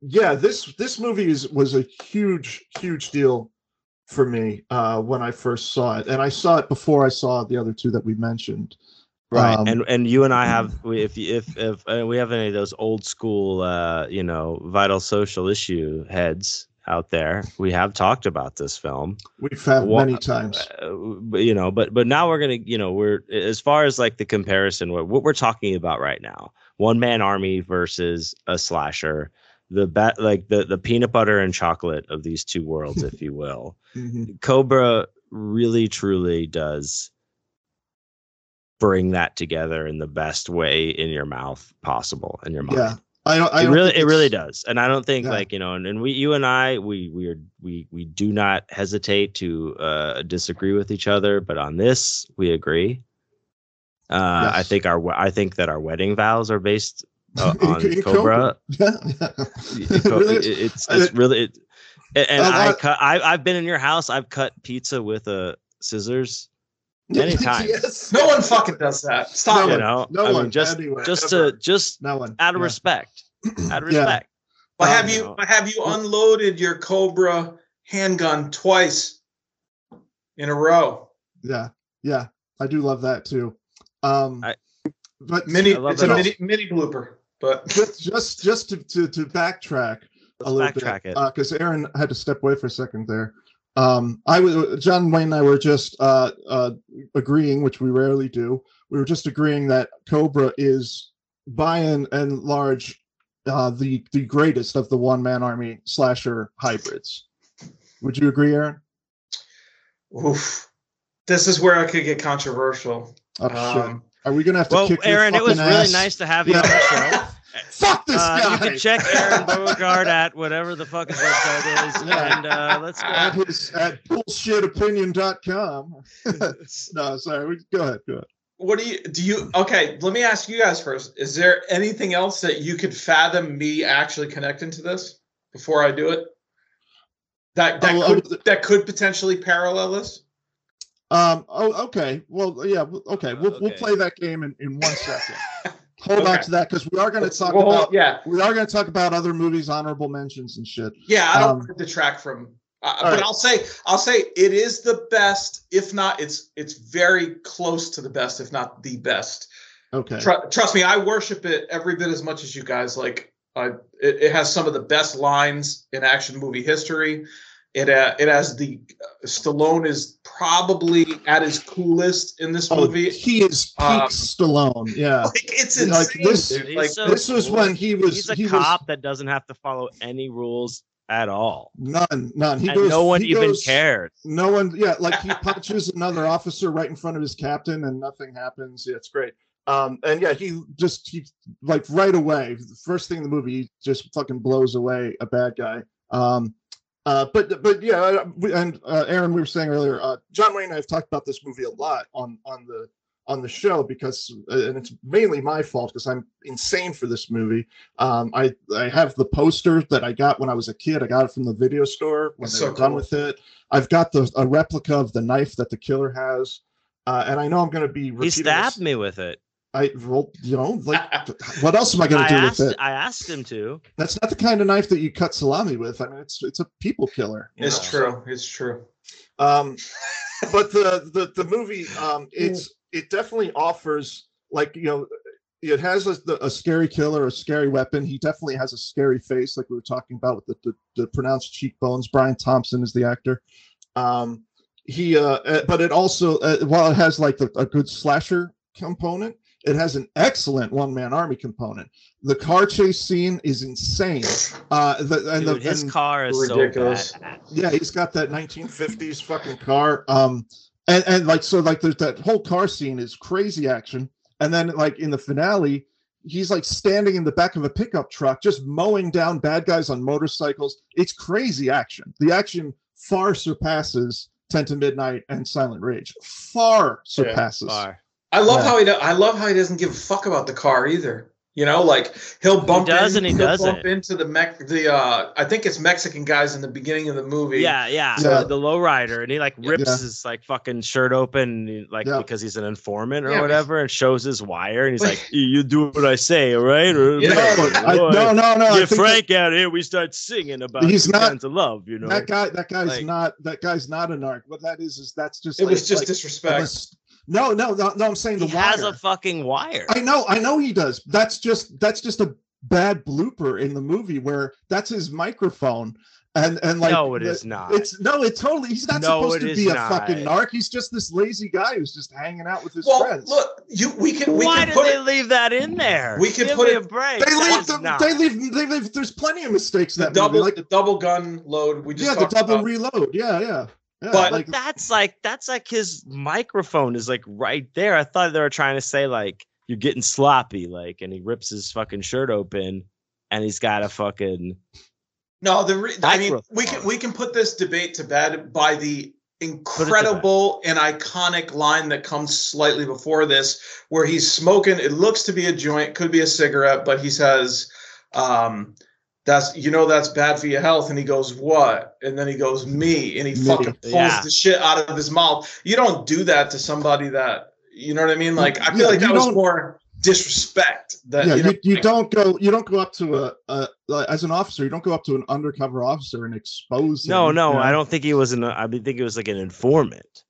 yeah, this this movie is was a huge, huge deal for me uh, when I first saw it, and I saw it before I saw the other two that we mentioned. Right, Um, and and you and I have we- if if if uh, we have any of those old school, uh, you know, vital social issue heads out there, we have talked about this film. We've had many times. uh, but, you know but but now we're gonna you know we're as far as like the comparison what, what we're talking about right now one man army versus a slasher the bet like the the peanut butter and chocolate of these two worlds if you will Mhm. cobra really truly does bring that together in the best way in your mouth possible in your mind Yeah, I don't. I it really it really does and i don't think Yeah. like you know and, and we you and i we we are we we do not hesitate to uh disagree with each other but on this we agree uh i think our i think that our wedding vows are based uh, on Co- in cobra Yeah, yeah. It Really? it- it's it's really it, and i lot- cut I, i've been in your house i've cut pizza with a scissors many times. yes. No one fucking does that. Stop No you it. know no i one, mean just anywhere, just ever. to just No one. out of yeah. respect out of Yeah. respect But have Um, you but have you unloaded your Cobra handgun twice in a row? Yeah, yeah. I do love that too. Um, I- but Mini it's a mini mini blooper. But just just just to to, to backtrack let's a little backtrack bit it because Aaron had to step away for a second there. Um, I was John Wayne and I were just uh, uh, agreeing, which we rarely do. We were just agreeing that Cobra is, by and, and large, uh, the the greatest of the one man army slasher hybrids. Would you agree, Aaron? oof. This is where I could get controversial. Oh shit! Um, Are we gonna have to Well, kick your Aaron, it was fucking really nice to have you on the show. Fuck this Uh, guy. you can check Aaron Bogart at whatever the fuck his website is, Yeah. and uh, let's go. at his at bullshitopinion.com. no, sorry. Go ahead. Go ahead. What do you do? You okay? Let me ask you guys first. Is there anything else that you could fathom me actually connecting to this before I do it? That that Oh, could that could potentially parallel this. Um. Oh, okay. Well, yeah. Okay. We'll we'll play that game in, in one second. Hold on to that because we are going to talk Well, about yeah, we are going to talk about other movies, honorable mentions and shit. yeah. I don't Um, detract from. Uh, but right. I'll say I'll say it is the best. If not, it's it's very close to the best, if not the best. Okay. Tru- trust me, I worship it every bit as much as you guys. Like, I it, it has some of the best lines in action movie history. It uh, it has the uh, Stallone is probably at his coolest in this Oh, movie. he is peak Um, Stallone. Yeah. Like it's like this- dude. Like so this was when he was He's a he cop was that doesn't have to follow any rules at all, none none. He and goes. no one he even goes- cares. No one. Yeah, like he punches another officer right in front of his captain, and nothing happens. Yeah, it's great. Um, and yeah, he just he like right away. The first thing in the movie, he just fucking blows away a bad guy. Um, uh, but but yeah, uh, and uh, Aaron, we were saying earlier, uh, John Wayne and I have talked about this movie a lot on on the on the show because, uh, and it's mainly my fault because I'm insane for this movie. Um, I I have the poster that I got when I was a kid. I got it from the video store when That's they so were done with it. I've got the a replica of the knife that the killer has, uh, and I know I'm going to be. He stabbed this- me with it. I well, you know, like what else am I going to do asked, with it? I asked him to. That's not the kind of knife that you cut salami with. I mean, it's it's a people killer. it's know, so- true. It's true. um, but the the the movie, um, it's it definitely offers like you know, it has a, a scary killer, a scary weapon. He definitely has a scary face, like we were talking about with the the, the pronounced cheekbones. Brian Thompson is the actor. Um, he, uh, uh, but it also, uh, while it has like the, a good slasher component, it has an excellent one man army component. The car chase scene is insane. Uh, the, and Dude, the, his and- car is Ridiculous. so bad. yeah, he's got that 1950s fucking car. Um, and and like so, like there's that whole car scene is crazy action, and then like in the finale, he's like standing in the back of a pickup truck, just mowing down bad guys on motorcycles. It's crazy action. The action far surpasses 10 to Midnight and Silent Rage. Far surpasses. Far. I love Yeah. how he. Do, I love how he doesn't give a fuck about the car either. You know, like he'll bump. does in, and he he'll doesn't. bump into the Mex. The uh, I think it's Mexican guys in the beginning of the movie. Yeah, yeah, Yeah. The, the lowrider, and he like rips Yeah. his like fucking shirt open, like Yeah. because he's an informant or Yeah, whatever, and shows his wire, and he's like, "You- "You do what I say, all right?" Or, Yeah. No, I, no, no, no. Get think Frank out here. We start singing about He's two not- kinds of love, you know. that, that guy, that guy's Like- not, that guy's not a narc. What that is, is that's just, it like- was just like- disrespect. Unless- No, no, no, no. I'm saying the wire. he has wire. a fucking wire. I know, I know he does. That's just that's just a bad blooper in the movie where that's his microphone, and and like no, it the- is not. It's no, it totally. He's not No, supposed to be a not. fucking narc. He's just this lazy guy who's just hanging out with his well, friends. look, you we can we Why can did put they it. leave that in there? We can Give put me it- a break. they That leave, is the, not. they leave, they leave. There's plenty of mistakes in The that double, movie. Like the double gun load. We just yeah, the double about. reload. Yeah, yeah, yeah. But- like that's like that's like his microphone is like right there. I thought they were trying to say like you're getting sloppy, like, and he rips his fucking shirt open, and he's got a fucking No, the re- I mean, we can we can put this debate to bed by the incredible and iconic line that comes slightly before this, where he's smoking. It looks to be a joint, could be a cigarette, but he says, um, "That's you know that's bad for your health." And he goes, "What?" And then he goes, "Me," and he Me. fucking pulls Yeah. the shit out of his mouth. You don't do that to somebody that you know what I mean. Like I feel Yeah, like that was more disrespect. That yeah, you, know, you, you like- don't go you don't go up to a, a like, as an officer you don't go up to an undercover officer and expose no, him, no. you know? I don't think he was an. I think it was like an informant,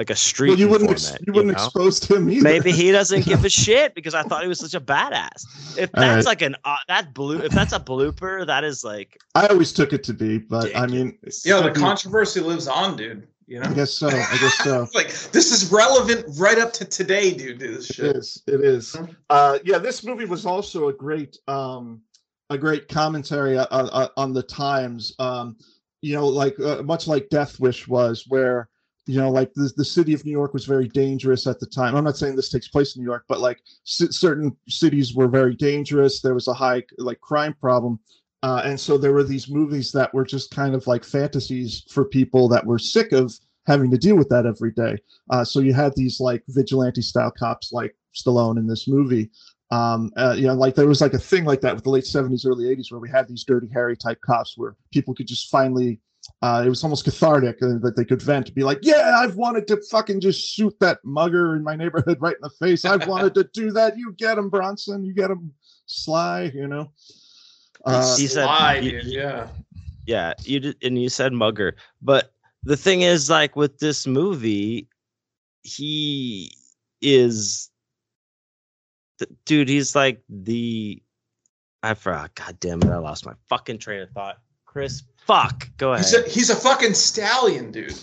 like a street well you wouldn't ex- you wouldn't know? expose him either Maybe he doesn't give a shit because I thought he was such a badass. If that's right. like an uh, that blue, if that's a blooper, that is like I always took it to be, but I mean, you know, the could be- controversy lives on, dude. You know? I guess so. I guess so. like this is relevant right up to today, dude. This shit. is. It is. Uh, yeah, this movie was also a great, um, a great commentary uh, uh, on the times. Um, you know, like uh, much like Death Wish was, where you know, like the, the city of New York was very dangerous at the time. I'm not saying this takes place in New York, but like c- certain cities were very dangerous. There was a high like crime problem. Uh, and so there were these movies that were just kind of like fantasies for people that were sick of having to deal with that every day. Uh, so you had these like vigilante style cops like Stallone in this movie. Um, uh, you know, like there was like a thing like that with the late 70s, early 80s, where we had these dirty Harry type cops where people could just finally uh, it was almost cathartic uh, that they could vent, be like, "Yeah, I've wanted to fucking just shoot that mugger in my neighborhood right in the face. I've wanted to do that. You get him, Bronson. You get him, Sly. You know." Uh, He said- Sly, you- dude, yeah. yeah you did and you said mugger but the thing is like with this movie he is th- dude he's like the i forgot god damn it i lost my fucking train of thought chris fuck go ahead He's a, he's a fucking stallion, dude.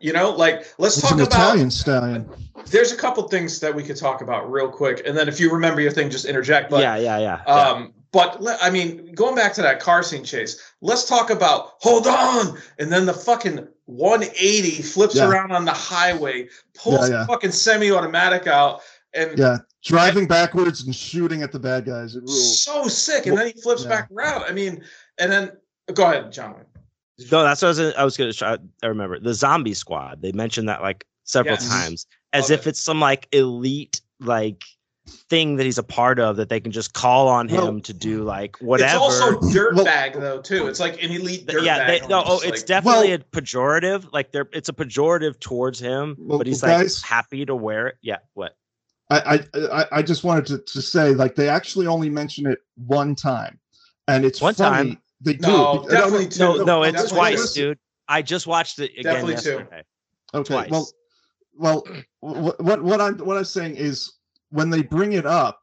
You know, like let's it's talk an about. Italian stallion. There's a couple things that we could talk about real quick, and then if you remember your thing, just interject. But yeah yeah yeah, yeah. Um, but I mean, going back to that car scene chase, let's talk about hold on, and then the fucking 180 flips Yeah. around on the highway, pulls Yeah, yeah. the fucking semi-automatic out, and Yeah, driving backwards and shooting at the bad guys. It rules. so sick. And then he flips Yeah. back around. I mean, and then go ahead, John. no that's what i was, I was gonna try i remember the zombie squad they mentioned that like several Yes. times mm-hmm. as Love if it. it's some like elite like thing that he's a part of that they can just call on him Well, to do like whatever It's also dirtbag Well- though too. It's like an elite Th- dirtbag. yeah, they, no, oh, it's like- definitely Well- a pejorative. Like there, it's a pejorative towards him, Well, but he's well, like guys- happy to wear it. Yeah, what? I, I I I just wanted to, to say like they actually only mention it one time, and it's One funny. time? They do. No, Be- definitely two. No, no, it's twice, listen. dude. I just watched it again Definitely two. yesterday. Okay. twice. Well, well, what what what I'm what I'm saying is when they bring it up,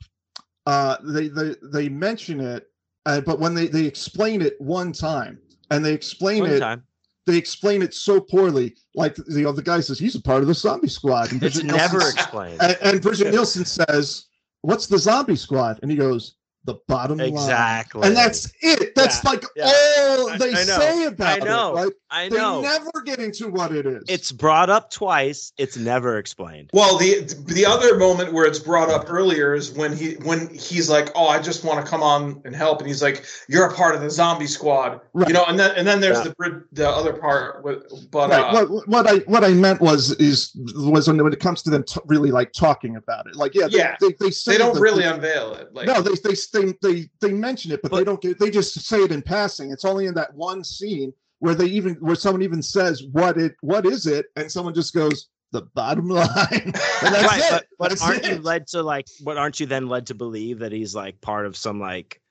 uh, they they they mention it, uh, but when they they explain it one time, and they explain One it, time. they explain it so poorly. Like the other guy says, he's a part of the zombie squad. And It's Bridget never Nielsen- explained. and, and Bridget Nielsen says, "What's the zombie squad?" And he goes, "The bottom line." Exactly. And that's it. That's Yeah, like yeah. all they I say about I know, it. Right? I They know. never get into what it is. It's brought up twice. It's never explained. Well, the the other moment where it's brought up earlier is when he when he's like, "Oh, I just want to come on and help," and he's like, "You're a part of the zombie squad," Right. you know. And then and then there's Yeah. the the other part, with, but right. uh, what, what I what I meant was is was when, when it comes to them t- really like talking about it. Like yeah, they, Yeah. they, they say they don't the- really unveil it. Like, no, they, they they they they mention it, but, they don't get. They just say it in passing. It's only in that one scene where they even where someone even says what it what is it, and someone just goes the bottom line, and that's right, it. but, but aren't you led to like? What aren't you then led to believe that he's like part of some like?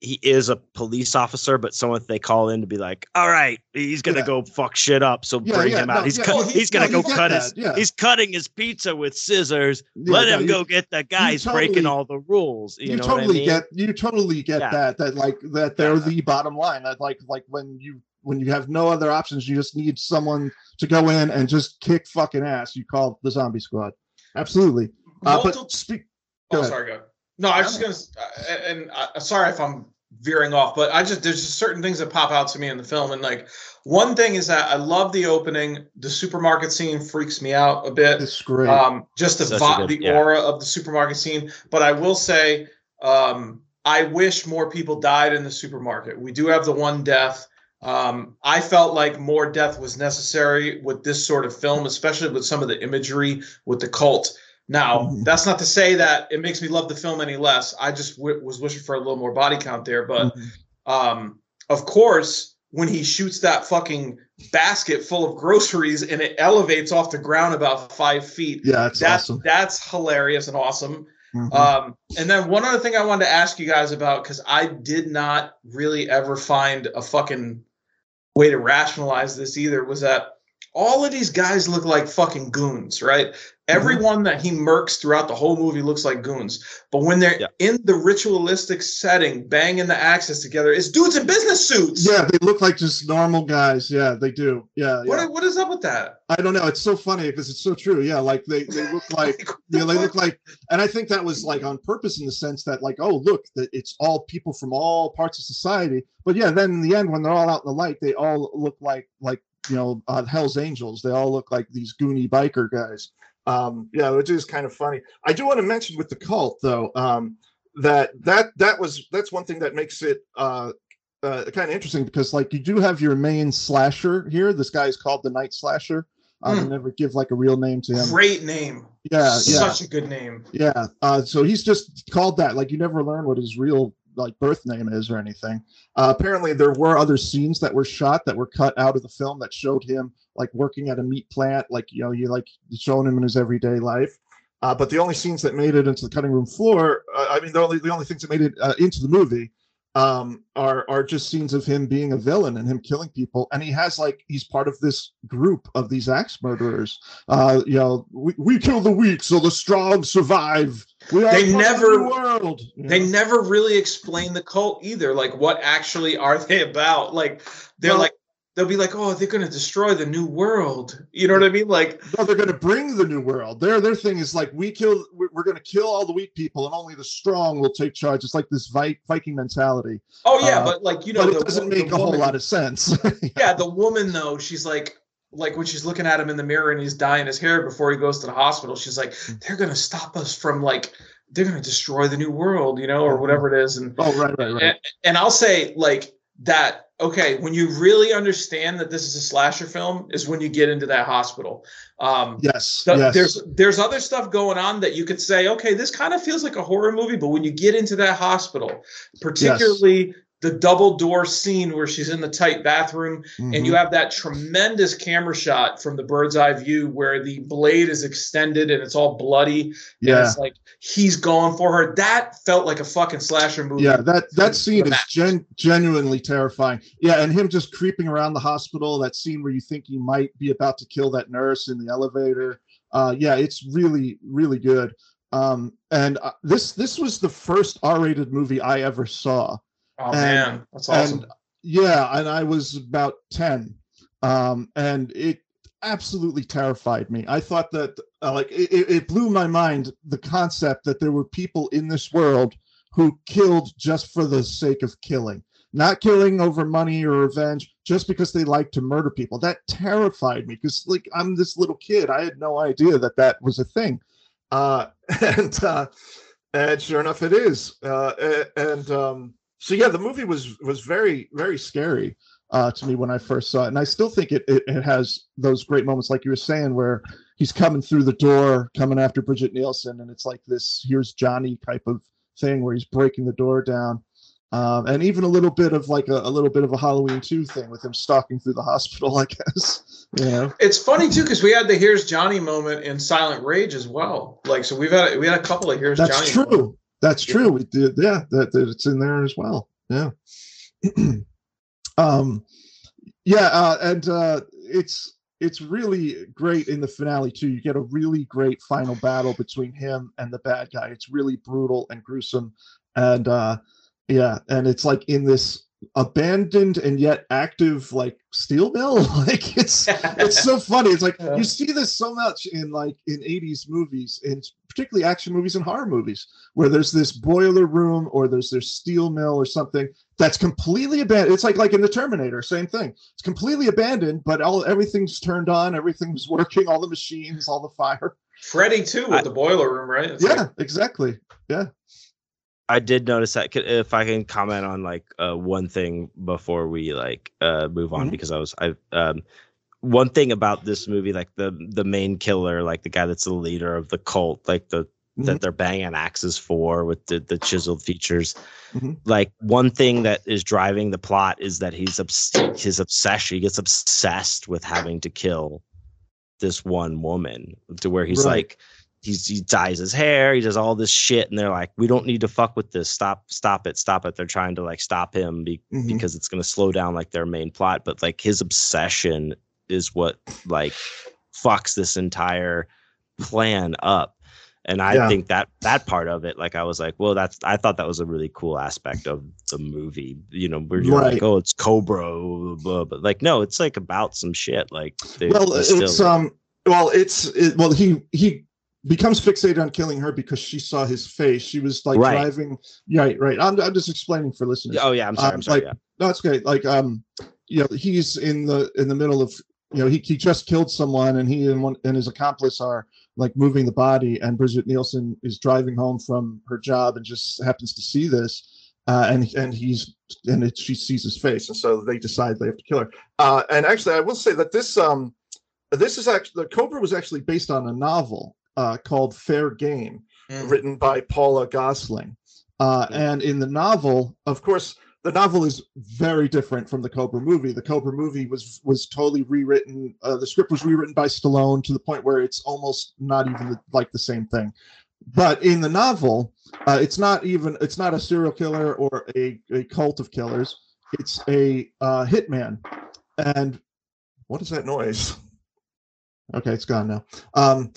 He is a police officer, but someone they call in to be like, "All right, he's gonna Yeah. go fuck shit up." So Yeah, bring yeah, him out. no, he's well, he's gonna no, go cut his. He's cutting his pizza with scissors. Let no, him you- go get the guy. He's breaking all the rules. You, you, totally I mean? get you totally get that that like that they're the bottom line that like like when you when you have no other options you just need someone to go in and just kick fucking ass you call the zombie squad absolutely uh, multiple- but speak go oh, ahead. sorry, go. No, I was just gonna, s- uh, and uh, sorry if I'm veering off, but I just there's just certain things that pop out to me in the film, and like one thing is that I love the opening. The supermarket scene freaks me out a bit. it's great um, just the Such vi- good- the yeah. aura of the supermarket scene. But I will say, um, I wish more people died in the supermarket. We do have the one death. Um, I felt like more death was necessary with this sort of film, especially with some of the imagery with the cult. Now, Mhm. that's not to say that it makes me love the film any less. I just w- was wishing for a little more body count there. But Mhm. um, of course, when he shoots that fucking basket full of groceries and it elevates off the ground about five feet, yeah that's awesome that's hilarious and awesome. Mhm. Um, and then one other thing I wanted to ask you guys about because I did not really ever find a fucking way to rationalize this either was that all of these guys look like fucking goons, right? Mm-hmm. Everyone that he murks throughout the whole movie looks like goons. But when they're Yeah. in the ritualistic setting, banging the axes together, it's dudes in business suits. yeah they look like just normal guys yeah they do yeah, yeah. What, what is up with that? i don't know it's so funny because it's so true yeah like they, they look like you know, they look like, and I think that was like on purpose in the sense that, like, oh, look, that it's all people from all parts of society. But yeah, then in the end, when they're all out in the light, they all look like like you know uh, Hell's Angels. They all look like these goony biker guys. Um, yeah, which is kind of funny. I do want to mention with the cult though um, that that that was that's one thing that makes it uh, uh, kind of interesting because like you do have your main slasher here. This guy is called the Night Slasher. Um, Hmm. Never give like a real name to him. Great name. Yeah, yeah. Such a good name. Yeah. Uh, so he's just called that. Like you never learn what his real like birth name is or anything. Uh, apparently, there were other scenes that were shot that were cut out of the film that showed him like working at a meat plant, like you know, you like showing him in his everyday life. Uh, but the only scenes that made it into the cutting room floor, uh, I mean, the only the only things that made it uh, into the movie um are are just scenes of him being a villain and him killing people and he has like he's part of this group of these axe murderers uh you know we, we kill the weak so the strong survive They the never- world They never really explain the cult either. Like, what actually are they about? Like, they're Well- like, they'll be like, oh, they're going to destroy the new world. You know what I mean? Like, no they're going to bring the new world their their thing is like we kill we're, going to kill all the weak people and only the strong will take charge it's like this viking mentality oh yeah, Uh, but like, you know, but the, it doesn't the make a whole lot of sense yeah, the woman though, she's like, like when she's looking at him in the mirror and he's dyeing his hair before he goes to the hospital, she's like, Mm. they're gonna stop us from like, they're gonna destroy the new world, you know, or whatever it is. And oh right right right and, and I'll say like that. Okay, when you really understand that this is a slasher film, is when you get into that hospital. Um, yes the- yes There's there's other stuff going on that you could say, okay, this kind of feels like a horror movie, but when you get into that hospital, particularly the double door scene where she's in the tight bathroom and Mhm. you have that tremendous camera shot from the bird's eye view where the blade is extended and it's all bloody and yeah it's like he's going for her that felt like a fucking slasher movie Yeah, that that scene is gen- genuinely terrifying. Yeah, and him just creeping around the hospital. That scene where you think he might be about to kill that nurse in the elevator. Uh, yeah, it's really really good. Um, and uh, this this was the first R-rated movie I ever saw. Oh and- man that's awesome And yeah, and I was about 10. Um, and it absolutely terrified me. I thought that uh, like it, it it blew my mind the concept that there were people in this world who killed just for the sake of killing. Not killing over money or revenge, just because they like to murder people. That terrified me because, like, I'm this little kid. I had no idea that that was a thing. Uh, and uh, and sure enough, it is. Uh, and um, so yeah, the movie was was very very scary uh, to me when I first saw it, and I still think it, it it has those great moments, like you were saying, where he's coming through the door, coming after Bridget Nielsen, and it's like this "Here's Johnny" type of thing where he's breaking the door down. Um, and even a little bit of like a, a little bit of a Halloween 2 thing with him stalking through the hospital, I guess. You know? It's funny too because we had the "Here's Johnny" moment in Silent Rage as well. Like, so we've had we had a couple of "Here's That's Johnny." true. moments. That's true. We did, yeah, that, that it's in there as well. Yeah. um, yeah, uh, and uh, it's it's really great in the finale too. You get a really great final battle between him and the bad guy. It's really brutal and gruesome, and uh, yeah, and it's like in this abandoned and yet active like steel mill. like it's it's so funny. It's like Yeah. you see this so much in like in 80s movies, and particularly action movies and horror movies, where there's this boiler room or there's this steel mill or something that's completely abandoned. It's like like in the Terminator, same thing. It's completely abandoned, but all everything's turned on, everything's working, all the machines, all the fire. Freddy too with I- the boiler room, right? It's yeah, like- exactly. I did notice that. If I can comment on like uh, one thing before we like uh, move on, Mhm. because I was I um one thing about this movie, like the the main killer, like the guy that's the leader of the cult, like the that they're banging axes for with the the chiseled features. Mhm. Like one thing that is driving the plot is that he's obs- his obsession. He gets obsessed with having to kill this one woman to where he's Right. like he's he dyes his hair, he does all this shit, and they're like, we don't need to fuck with this. Stop, stop it, stop it. They're trying to like stop him be- Mhm. because it's gonna slow down like their main plot. But like his obsession is what like fucks this entire plan up. And I Yeah. think that that part of it, like I was like, well, that's I thought that was a really cool aspect of the movie. You know, where you're Right. like, oh, it's Cobra, blah, blah, but like, no, it's like about some shit. Like, they, well it's still- um well it's it, well he he becomes fixated on killing her because she saw his face she was like Right. driving right right i'm, I'm just explaining for listeners oh yeah, I'm sorry, um, I'm sorry. like- yeah. no it's great like um you know he's in the in the middle of you know he, he just killed someone and he and one and his accomplice are like moving the body and Bridget Nielsen is driving home from her job and just happens to see this uh, and and he's and it, she sees his face and so they decide they have to kill her uh, and actually I will say that this um this is actually the Cobra was actually based on a novel uh, called Fair Game Mm. written by Paula Gosling uh, and in the novel of course the novel is very different from the Cobra movie. The Cobra movie was was totally rewritten. Uh, the script was rewritten by Stallone to the point where it's almost not even the, like the same thing. But in the novel, uh, it's not even it's not a serial killer or a, a cult of killers. It's a uh, hitman. And what is that noise? Okay, it's gone now. Um,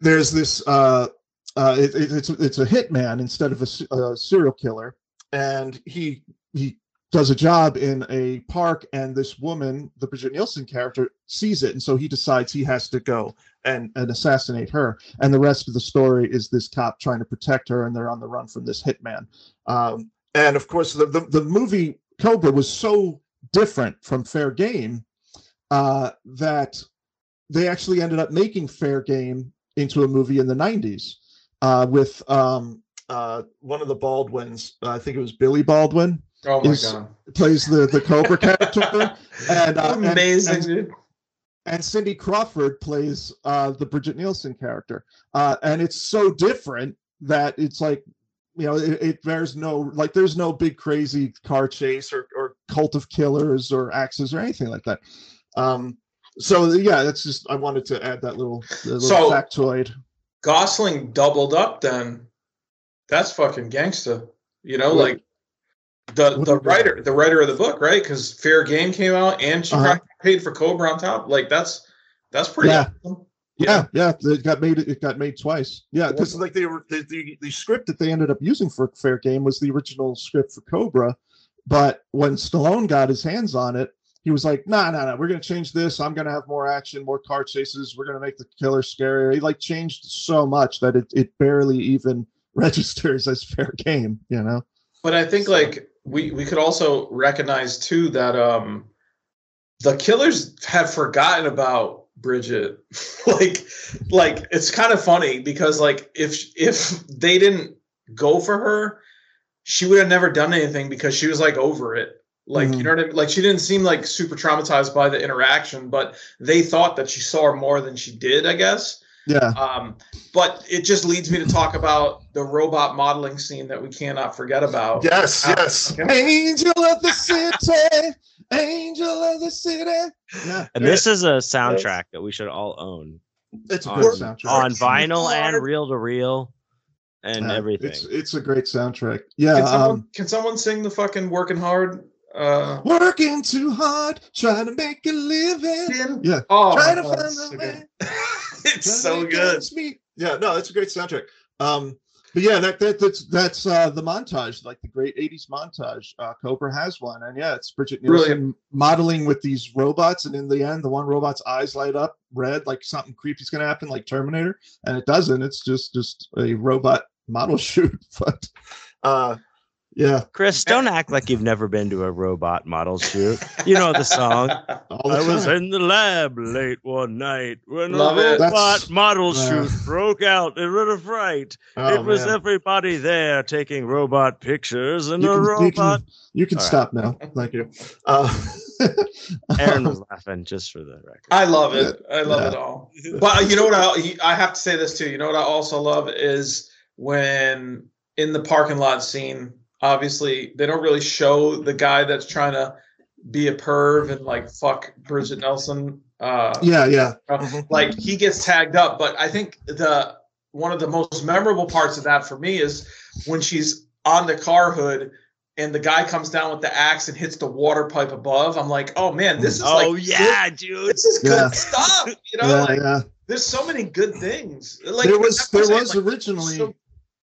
there's this. Uh, uh, it, it, it's it's a hitman instead of a, a serial killer, and he he does a job in a park and this woman the bridget nielsen character sees it and so he decides he has to go and and assassinate her and the rest of the story is this cop trying to protect her and they're on the run from this hitman um, and of course the, the the movie cobra was so different from fair game uh, that they actually ended up making fair game into a movie in the 90s uh, with um, uh, one of the baldwins i think it was billy baldwin Oh my is- god. plays the the Cobra character, and uh, Amazing, and, dude. and Cindy Crawford plays uh, the Bridget Nielsen character, uh, and it's so different that it's like you know it, it there's no like there's no big crazy car chase or or cult of killers or axes or anything like that. Um, so yeah, that's just I wanted to add that little, little So- factoid. Gosling doubled up then. That's fucking gangsta. You know, What- like the what the writer, the writer of the book, right? Because Fair Game came out and she Uh-huh. paid for Cobra on top. Like that's that's pretty Yeah. awesome. Yeah, yeah, it got made. It got made twice. Yeah, because like they were the, the the script that they ended up using for Fair Game was the original script for Cobra, but when Stallone got his hands on it, he was like, "No, no, no, we're gonna change this. I'm gonna have more action, more car chases. We're gonna make the killer scarier." He like changed so much that it it barely even registers as Fair Game. You know? But I think like we we could also recognize too that um the killers have forgotten about Bridget. like like it's kind of funny because like if if they didn't go for her, she would have never done anything because she was like over it. Like you Mhm. know what I mean? Like she didn't seem like super traumatized by the interaction, but they thought that she saw more than she did, I guess. Yeah. Um, but it just leads me to talk about the robot modeling scene that we cannot forget about. Yes. Uh, Yes. okay. Angel of the city. Angel of the city. Yeah. And this is a soundtrack that we should all own It's a on, soundtrack. on vinyl and reel to reel and Yeah, everything. It's it's a great soundtrack. Yeah. Can someone, Um, can someone sing the fucking working hard? Uh, working too hard, trying to make a living. Yeah. oh, Trying to find a way. it's so good. meet. Yeah, no, it's a great soundtrack. Um, but yeah, that, that that's that's uh the montage, like the great 80s montage. Uh Cobra has one. And yeah, it's Bridget Nielsen Brilliant. modeling with these robots, and in the end, the one robot's eyes light up red, like something creepy's gonna happen, like Terminator, and it doesn't. It's just just a robot model shoot. But uh yeah, Chris, don't act like you've never been to a robot model shoot. You know the song. all the I was in the lab late one night when Love a robot That's- model uh, shoot broke out in a fright. Oh, it was man. everybody there taking robot pictures, and You a can- you robot. can, you can All right. stop now. Thank you. Uh, Aaron was laughing just for the record. I love it. I love Yeah. it all. But uh, you know what? I, I have to say this too. You know what I also love is when in the parking lot scene, obviously they don't really show the guy that's trying to be a perv and like fuck Bridget Nelson. Uh, yeah, yeah. Mhm. like he gets tagged up but i think the one of the most memorable parts of that for me is when she's on the car hood and the guy comes down with the axe and hits the water pipe above i'm like oh man this is Oh like yeah, dude. this is good Yeah. stuff you know yeah, like yeah. there's so many good things like there was there was saying, like, originally so-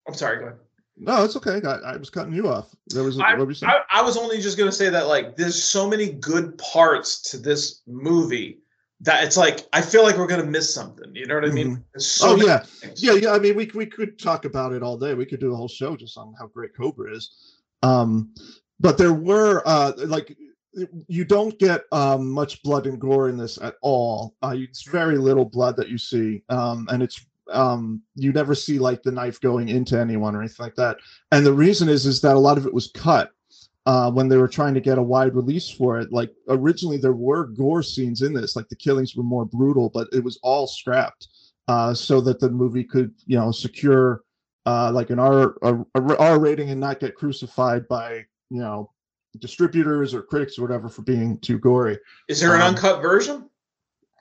i'm sorry go ahead no it's okay I, I was cutting you off there was I, what were you saying? I, I was only just gonna say that like there's so many good parts to this movie that it's like I feel like we're gonna miss something. You know what I mean? There's so oh yeah things. yeah yeah i mean we, we could talk about it all day we could do a whole show just on how great cobra is um but there were uh like you don't get um, much blood and gore in this at all. Uh, it's very little blood that you see, um, and it's um, you never see like the knife going into anyone or anything like that. And the reason is is that a lot of it was cut uh, when they were trying to get a wide release for it. Like originally there were gore scenes in this, like the killings were more brutal, but it was all scrapped uh, so that the movie could you know secure uh, like an R a, a R rating and not get crucified by you know distributors or critics or whatever for being too gory. Is there an Um, uncut version?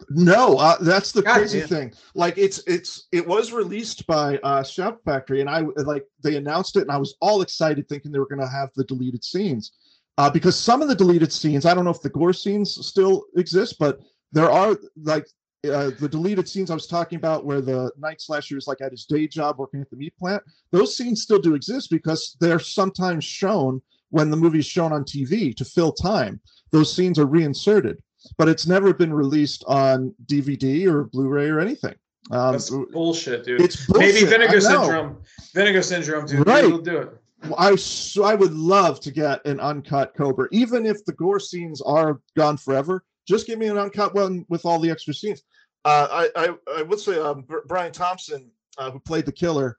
No, uh, that's the God crazy damn. thing. Like it's it's it was released by uh Shout Factory, and I like they announced it, and I was all excited, thinking they were going to have the deleted scenes, uh, because some of the deleted scenes, I don't know if the gore scenes still exist, but there are like uh, the deleted scenes I was talking about, where the night slasher is like at his day job working at the meat plant. Those scenes still do exist because they're sometimes shown when the movie is shown on TV to fill time. Those scenes are reinserted but it's never been released on DVD or Blu-ray or anything. Um, That's bullshit, dude. it's Maybe vinegar syndrome. Vinegar syndrome, dude. Right. We'll do it. I so I would love to get an uncut Cobra, even if the gore scenes are gone forever. Just give me an uncut one with all the extra scenes. Uh, I, I I would say um, Brian Thompson, uh, who played the killer,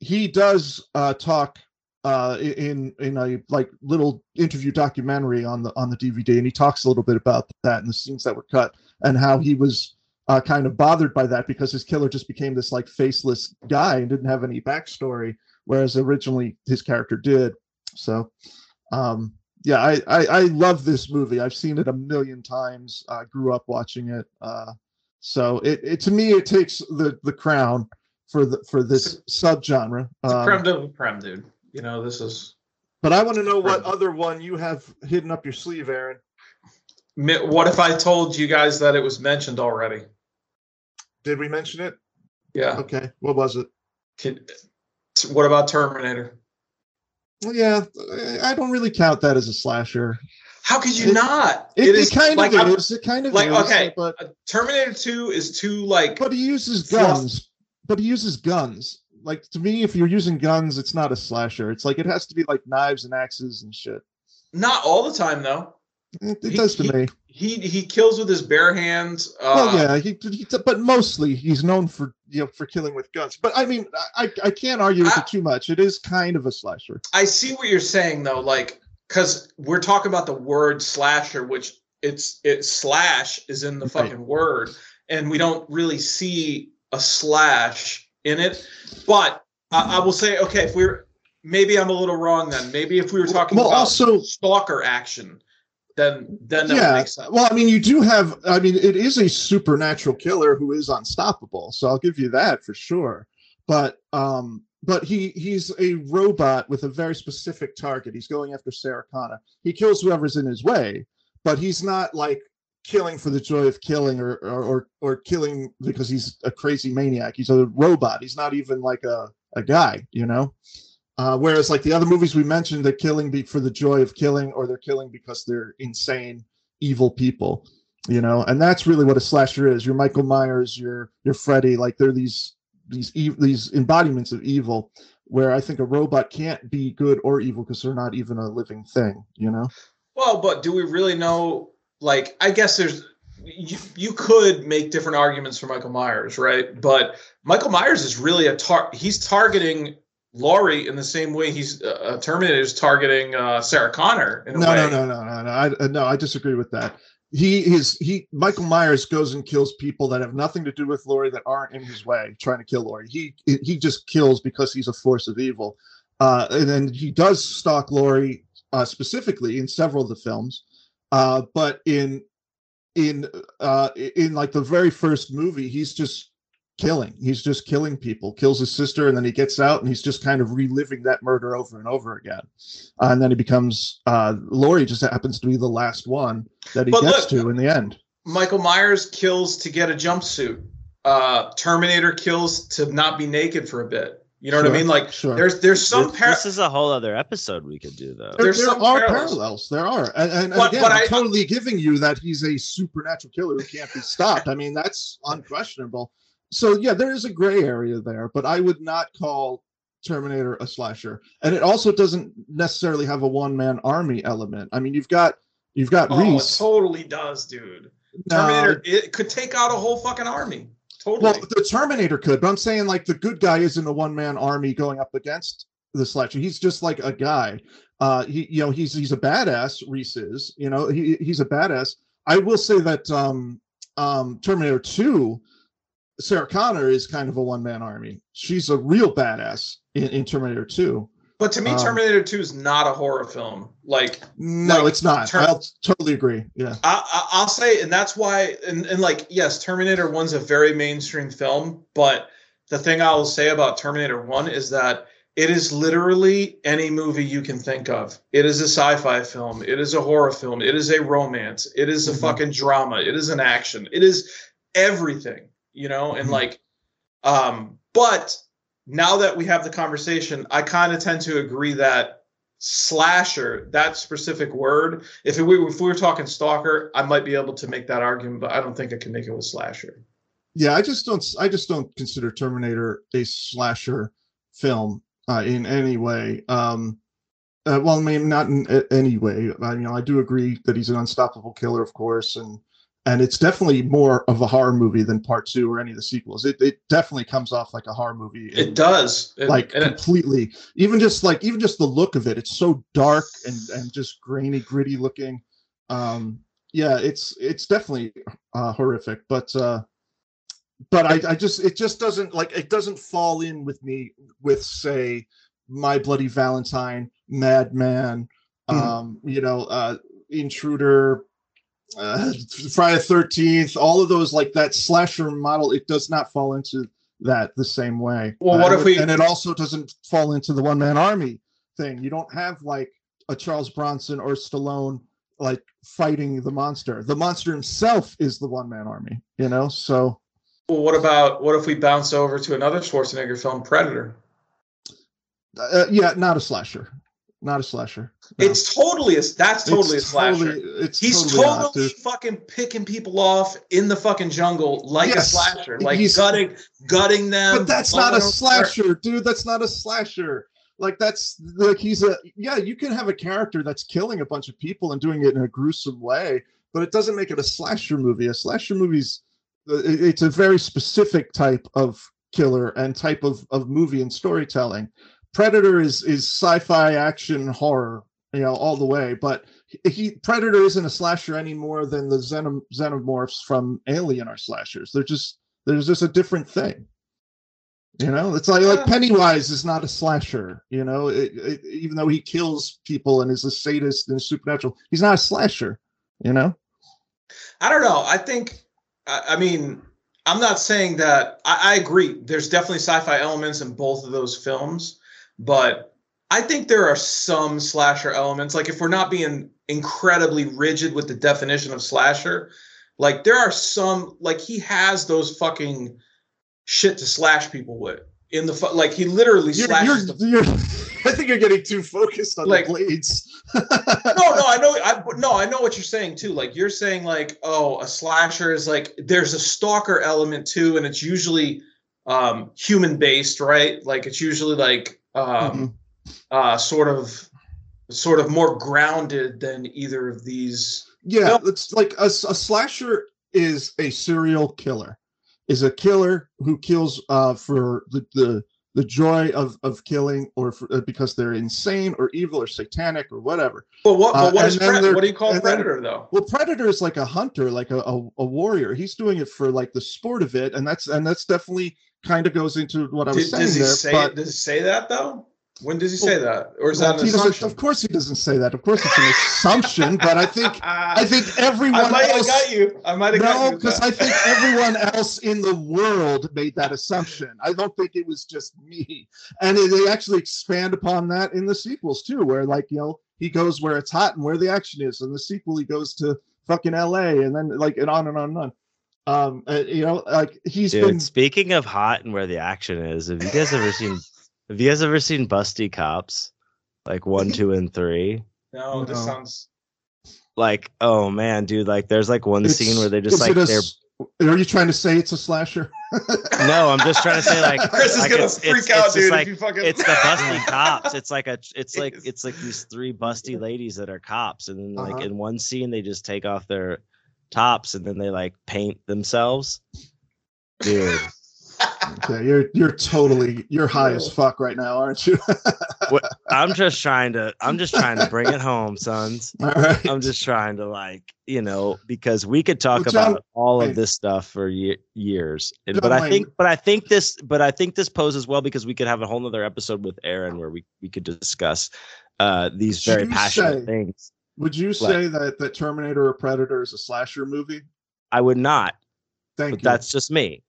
he does uh, talk uh, in in a like little interview documentary on the on the DVD, and he talks a little bit about that and the scenes that were cut and how he was uh, kind of bothered by that because his killer just became this like faceless guy and didn't have any backstory, whereas originally his character did. So, um, yeah, I, I I love this movie. I've seen it a million times. I grew up watching it. Uh, so it, it to me it takes the the crown for the for this subgenre. It's a Um, creme de la creme, dude. You know, this is. but I want to know what other one you have hidden up your sleeve, Aaron. What if I told you guys that it was mentioned already? Did we mention it? Yeah. Okay, what was it? Can- What about Terminator? Well, yeah, I don't really count that as a slasher. How could you It- not? It, it, is kind like of is. It kind of like, is, okay. but Terminator 2 is too like but he uses Fluff. guns. But he uses guns. Like to me, if you're using guns, it's not a slasher. It's like it has to be like knives and axes and shit. not all the time though. It, it He- does to he- me. He he kills with his bare hands. Uh, well, yeah, he, he, but mostly he's known for you know for killing with guns. But I mean, I I can't argue with I- it too much. It is kind of a slasher. I see what you're saying though, like because we're talking about the word slasher, which it's it slash is in the Right. fucking word, and we don't really see a slash in it. But I, I will say, okay, if we're maybe I'm a little wrong then. Maybe if we were talking Well, about also- stalker action, then then that would yeah. make sense. Well, I mean, you do have. I mean, it is a supernatural killer who is unstoppable. So I'll give you that for sure. But um, but he he's a robot with a very specific target. He's going after Sarah Connor. He kills whoever's in his way, but he's not like killing for the joy of killing or or or, killing because he's a crazy maniac. He's a robot. He's not even like a a guy, you know. Uh, whereas like the other movies we mentioned, they're killing be for the joy of killing, or they're killing because they're insane, evil people, you know. And that's really what a slasher is. You're Michael Myers, you're you're Freddy. Like they're these these ev- these embodiments of evil. Where I think a robot can't be good or evil because they're not even a living thing, you know. Well, but do we really know? Like, I guess there's you, you could make different arguments for Michael Myers, right? But Michael Myers is really a tar. He's targeting Laurie in the same way he's uh, uh, Terminator is targeting uh, Sarah Connor. No, no, no, no, no, no. I uh, no, I disagree with that. He is he Michael Myers goes and kills people that have nothing to do with Laurie that aren't in his way, trying to kill Laurie. He he just kills because he's a force of evil. Uh, and then he does stalk Laurie uh, specifically in several of the films. Uh, but in in uh in like the very first movie, he's just killing. He's just killing people, kills his sister, and then he gets out and he's just kind of reliving that murder over and over again. Uh, and then he becomes uh Laurie just happens to be the last one that he But gets look- to in the end. Michael Myers kills to get a jumpsuit. Uh, Terminator kills to not be naked for a bit. You know what I mean? Like, sure. there's there's some this, par- this is a whole other episode we could do though. There, there's there some are parallels. parallels. There are, and, and, and But- again, but I'm I- totally giving you that he's a supernatural killer who can't be stopped. I mean, that's unquestionable. So yeah, there is a gray area there, but I would not call Terminator a slasher, and it also doesn't necessarily have a one-man army element. I mean, you've got You've got Oh, it Reese. totally does, dude. No, Terminator, it could take out a whole fucking army. Totally. Well, the Terminator could, but I'm saying like the good guy isn't a one man army going up against the slasher. He's just like a guy. Uh, he, you know, he's he's a badass. Reese is, you know, he he's a badass. I will say that um, um, Terminator Two, Sarah Connor is kind of a one man army. She's a real badass in, in Terminator Two. But to me, um, Terminator 2 is not a horror film. Like, No, Like, it's not. Ter- I'll totally agree. Yeah. I, I, I'll say, and that's why, and, and like, yes, Terminator 1's a very mainstream film, but the thing I will say about Terminator 1 is that it is literally any movie you can think of. It is a sci fi film, it is a horror film, it is a romance, it is a Mhm. fucking drama, it is an action, it is everything, you know, and Mhm. like, um, but now that we have the conversation, I kind of tend to agree that slasher, that specific word, if, we, if we were talking stalker, I might be able to make that argument, but I don't think I can make it with slasher. yeah i just don't i just don't consider terminator a slasher film uh, in any way um uh, well i mean not in any way i you know i do agree that he's an unstoppable killer of course and and it's definitely more of a horror movie than part two or any of the sequels it, it definitely comes off like a horror movie It and, does. It- like and it- completely even just like even just the look of it it's so dark and and just grainy gritty looking um yeah it's it's definitely uh horrific but uh but I, I just it just doesn't like it doesn't fall in with me with say my bloody valentine madman Mhm. um you know uh intruder uh friday 13th all of those like that slasher model it does not fall into that the same way. Well, what Uh, if we- and it also doesn't fall into the one-man army thing. You don't have like a charles bronson or stallone like fighting the monster. The monster himself is the one-man army you know so. Well, what about what if we bounce over to another Schwarzenegger film, Predator? uh, yeah not a slasher. Not a slasher No. It's totally a that's totally It's a slasher. totally- it's He's totally, totally, fucking picking people off in the fucking jungle like Yes, a slasher, like gutting, gutting them. but that's not a blowing them apart. slasher dude that's not a slasher like that's like he's a yeah you can have a character that's killing a bunch of people and doing it in a gruesome way but it doesn't make it a slasher movie a slasher movie's uh, it's a very specific type of killer and type of, of movie and storytelling predator is is sci-fi action horror you know all the way but he, predator isn't a slasher any more than the xenom, xenomorphs from alien are slashers they're just there's just a different thing you know it's like like pennywise is not a slasher you know it, it, even though he kills people and is a sadist and supernatural he's not a slasher you know I don't know. I think, I, I mean, I'm not saying that. I, I agree. There's definitely sci-fi elements in both of those films, but I think there are some slasher elements. Like if we're not being incredibly rigid with the definition of slasher, like there are some. Like he has those fucking shit to slash people with in the fu- like he literally you're, slashes. you're, the, you're i think you're getting too focused on Like- the blades no, no, I know. I no, I know what you're saying too. Like you're saying, like, oh, a slasher is like there's a stalker element too, and it's usually um human based, right? Like it's usually like um uh sort of sort of more grounded than either of these. Yeah, Nope. it's like a slasher is a serial killer, is a killer who kills uh, for the, the the joy of of killing or for, uh, because they're insane or evil or satanic or whatever. But what? Uh, But what and is pre- what do you call and then- predator though? Well, predator is like a hunter, like a, a, a warrior. He's doing it for like the sport of it, and that's and that's definitely kind of goes into what I was Did, saying does he there. say? but Does he say that though? When does he say Well, that? Or is well, that an he doesn't- assumption? of course, he doesn't say that. Of course, it's an assumption. but I think I think everyone I might have else. got you. I might have got you. No, because. I think everyone else in the world made that assumption. I don't think it was just me. And they- they actually expand upon that in the sequels too, where like you know he goes where it's hot and where the action is. And the sequel, he goes to fucking L.A. and then like and on and on and on. Um, uh, you know, like he's Dude, been speaking of hot and where the action is, have you guys ever seen have you guys ever seen Busty Cops? Like one, two, and three? no, this sounds. Like, oh man, dude, like there's like one it's- scene where they just like a they're Are you trying to say it's a slasher? No, I'm just trying to say like Chris is gonna it's- freak it's- out, it's dude. like- if you fucking it's the busty cops. It's like a it's like It's- it's like these three busty ladies that are cops, and then like Uh-huh. in one scene they just take off their tops and then they like paint themselves. Dude, Okay, you're you're totally you're high as fuck right now, aren't you? I'm just trying to I'm just trying to bring it home, sons. All right. I'm just trying to like you know because we could talk Well, John about all of this stuff for ye- years, John but I think but I think this but I think this poses well because we could have a whole nother episode with Aaron where we we could discuss uh these Should very passionate say- things. Would you say that that Terminator or Predator is a slasher movie? I would not, Thank but you. that's just me,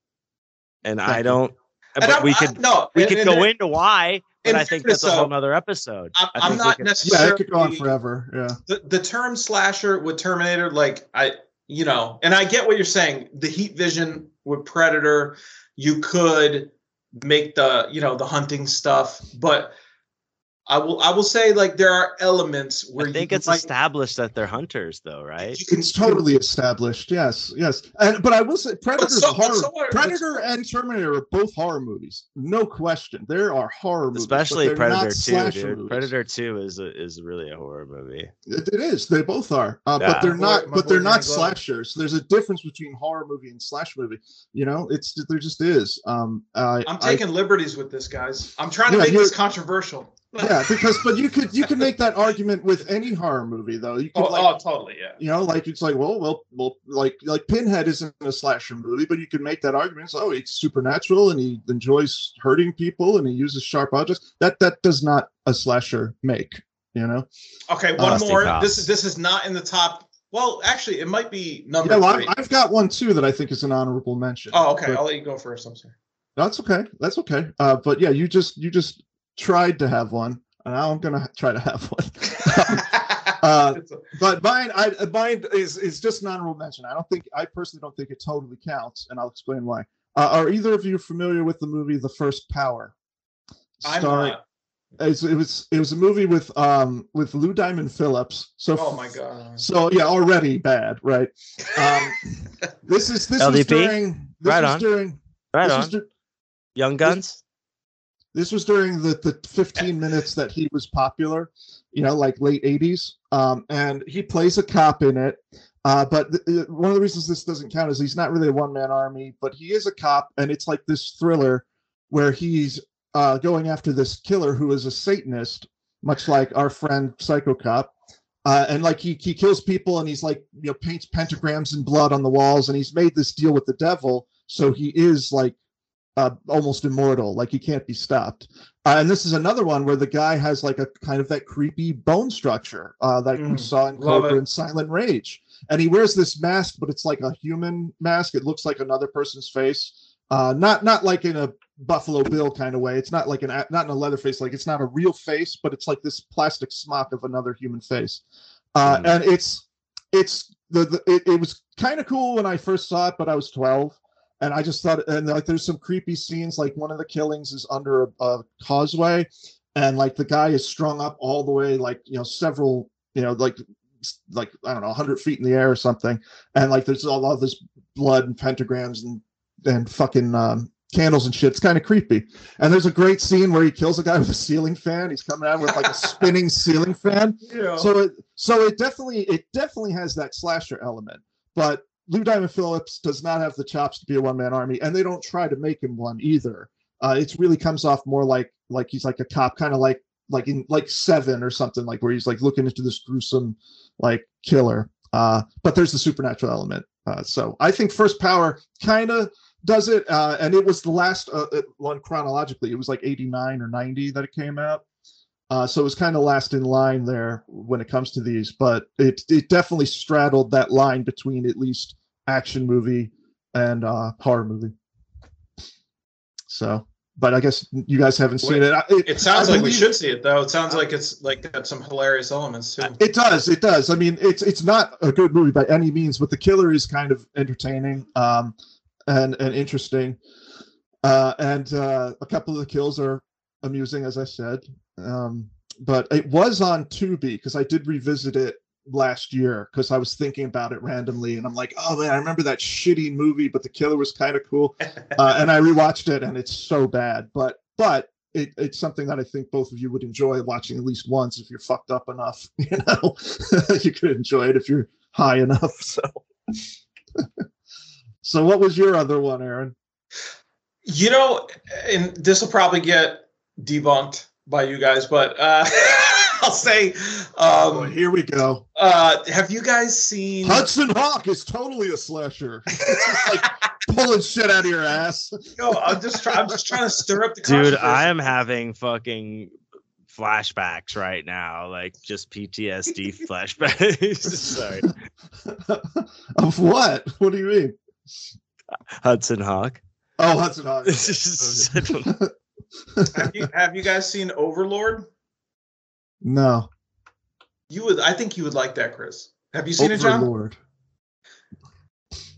and Thank I don't. Uh, and But I'm- we I- could no, we and- could and go there- into why, but I think fairness, that's a whole other episode. I'm, I I'm think we not could- yeah, it could go on forever. Yeah. the, the term slasher with Terminator, like I, you know, and I get what you're saying. The heat vision with Predator, you could make the, you know, the hunting stuff, but I will, I will say, like there are elements where I think you it's might- established that they're hunters, though, right? you can It's totally established. Yes, yes. And but I will say Predator's so- horror. so are- Predator and Terminator are both horror movies. No question. There are horror movies. Especially Predator Two, dude. movies. Predator Two is a, is really a horror movie. It, it is. They both are. Uh, Yeah. But they're My boy- not. But they're not Danny Glover. slashers. There's a difference between horror movie and slash movie. You know, it's there just is. Um, I, I'm I- taking liberties with this, guys. I'm trying to make this controversial. Yeah, because but you could you can make that argument with any horror movie though. You could Oh, like oh, totally, yeah. you know, like it's like, well, well, well, like like Pinhead isn't a slasher movie, but you can make that argument. So, oh, it's supernatural and he enjoys hurting people and he uses sharp objects. That that does not a slasher make. You know. Okay, one Busty more. Cops. This is this is not in the top. Well, actually, it might be number Yeah, well, three. I, I've got one too that I think is an honorable mention. oh, okay. But- I'll let you go first. I'm sorry. that's okay. That's okay. Uh, but yeah, you just you just tried to have one, and now I'm gonna try to have one. Uh, but mine, I mine is is just an honorable mention. I don't think I personally don't think it totally counts, and I'll explain why. Uh, are either of you familiar with the movie The First Power? I'm Starring- not. it's- it was it was a movie with um with Lou Diamond Phillips. So Oh my god. so yeah, already bad, right? Um, this is this was during this Right was on. during Right this on. was dur- Young Guns. This was during the the 15 minutes that he was popular you know like late 80s um and he plays a cop in it. Uh but th- one of the reasons this doesn't count is he's not really a one-man army but he is a cop and it's like this thriller where he's uh going after this killer who is a satanist much like our friend psycho cop. Uh, and like he, he kills people and he's like you know paints pentagrams and blood on the walls and he's made this deal with the devil. So he is like uh, almost immortal, like he can't be stopped. Uh, and this is another one where the guy has like a kind of that creepy bone structure uh, that we Mm, saw in Cobra and Silent Rage. And he wears this mask, but it's like a human mask. It looks like another person's face. Uh, not not like in a Buffalo Bill kind of way. It's not like an not in a Leatherface. Like it's not a real face, but it's like this plastic smock of another human face. Uh, Mm. And it's it's the, the it, it was kind of cool when I first saw it, but I was twelve and I just thought, and like, there's some creepy scenes. Like one of the killings is under a, a causeway, and like the guy is strung up all the way, like you know, several, you know, like like I don't know, 100 feet in the air or something, and like there's all, of this blood and pentagrams and and fucking um, candles and shit. It's kind of creepy. And there's a great scene where he kills a guy with a ceiling fan. He's coming out with like a spinning ceiling fan Yeah. so it so it definitely it definitely has that slasher element but lou diamond phillips does not have the chops to be a one-man army and they don't try to make him one either. Uh it really comes off more like like he's like a cop kind of like like in like seven or something like where he's like looking into this gruesome like killer. Uh but there's the supernatural element. Uh so i think first power kind of does it uh and it was the last uh, uh, one chronologically. It was like 89 or 90 that it came out uh, so it was kind of last in line there when it comes to these, but it it definitely straddled that line between at least action movie and uh, horror movie. So, but I guess you guys haven't seen it. I- It sounds I like we should see it though. It sounds like it's like got some hilarious elements too. It does. It does. I mean, it's it's not a good movie by any means, but the killer is kind of entertaining um, and and interesting. Uh, and uh, a couple of the kills are amusing, as I said. Um, but it was on Tubi because I did revisit it last year because I was thinking about it randomly, and I'm like, oh man, I remember that shitty movie, but the killer was kind of cool, uh, and I rewatched it, and it's so bad, but but it, it's something that I think both of you would enjoy watching at least once if you're fucked up enough. You know, you could enjoy it if you're high enough. So, so what was your other one, Aaron? You know, and this will probably get debunked by you guys, but uh, I'll say, oh, um, here we go. uh, have you guys seen? Hudson Hawk is totally a slasher. It's just like pulling shit out of your ass. No, I'm just trying. I'm just trying to stir up the Dude. I am having fucking flashbacks right now, like just PTSD flashbacks. Sorry, of what? What do you mean? Hudson Hawk. Oh, Hudson Hawk. I don't know. have you have you guys seen Overlord? no. You would. I think you would like that, Chris. Have you seen it, John?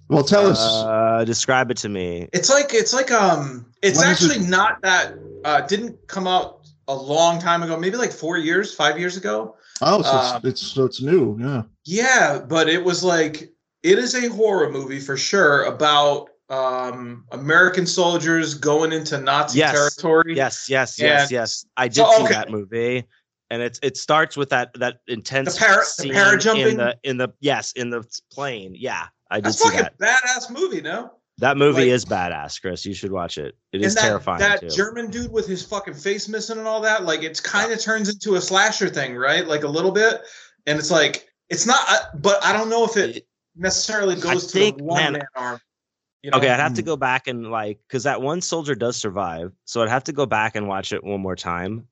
Well, tell us. Uh, describe it to me. It's like it's like um. It's When is actually not that. Uh, didn't come out a long time ago. Maybe like four years, five years ago. Oh, so um, it's, it's so it's new. Yeah. Yeah, but it was like it is a horror movie for sure about um American soldiers going into Nazi Yes. territory. Yes, yes, yes, And- yes. I did So, see okay. that movie, and it's it starts with that that intense The para- the scene parajumping? in the in the yes in the plane. Yeah, I did That's see fucking that. badass movie, no? That movie like- is badass, Chris. You should watch it. It is that, terrifying that too. German dude with his fucking face missing and all that, like it's kind of turns into a slasher thing, right? Like a little bit, and it's like it's not, I- but I don't know if it necessarily goes to think, the one man- man arm. You know? Okay, I'd have to Hmm. go back and like because that one soldier does survive, so I'd have to go back and watch it one more time.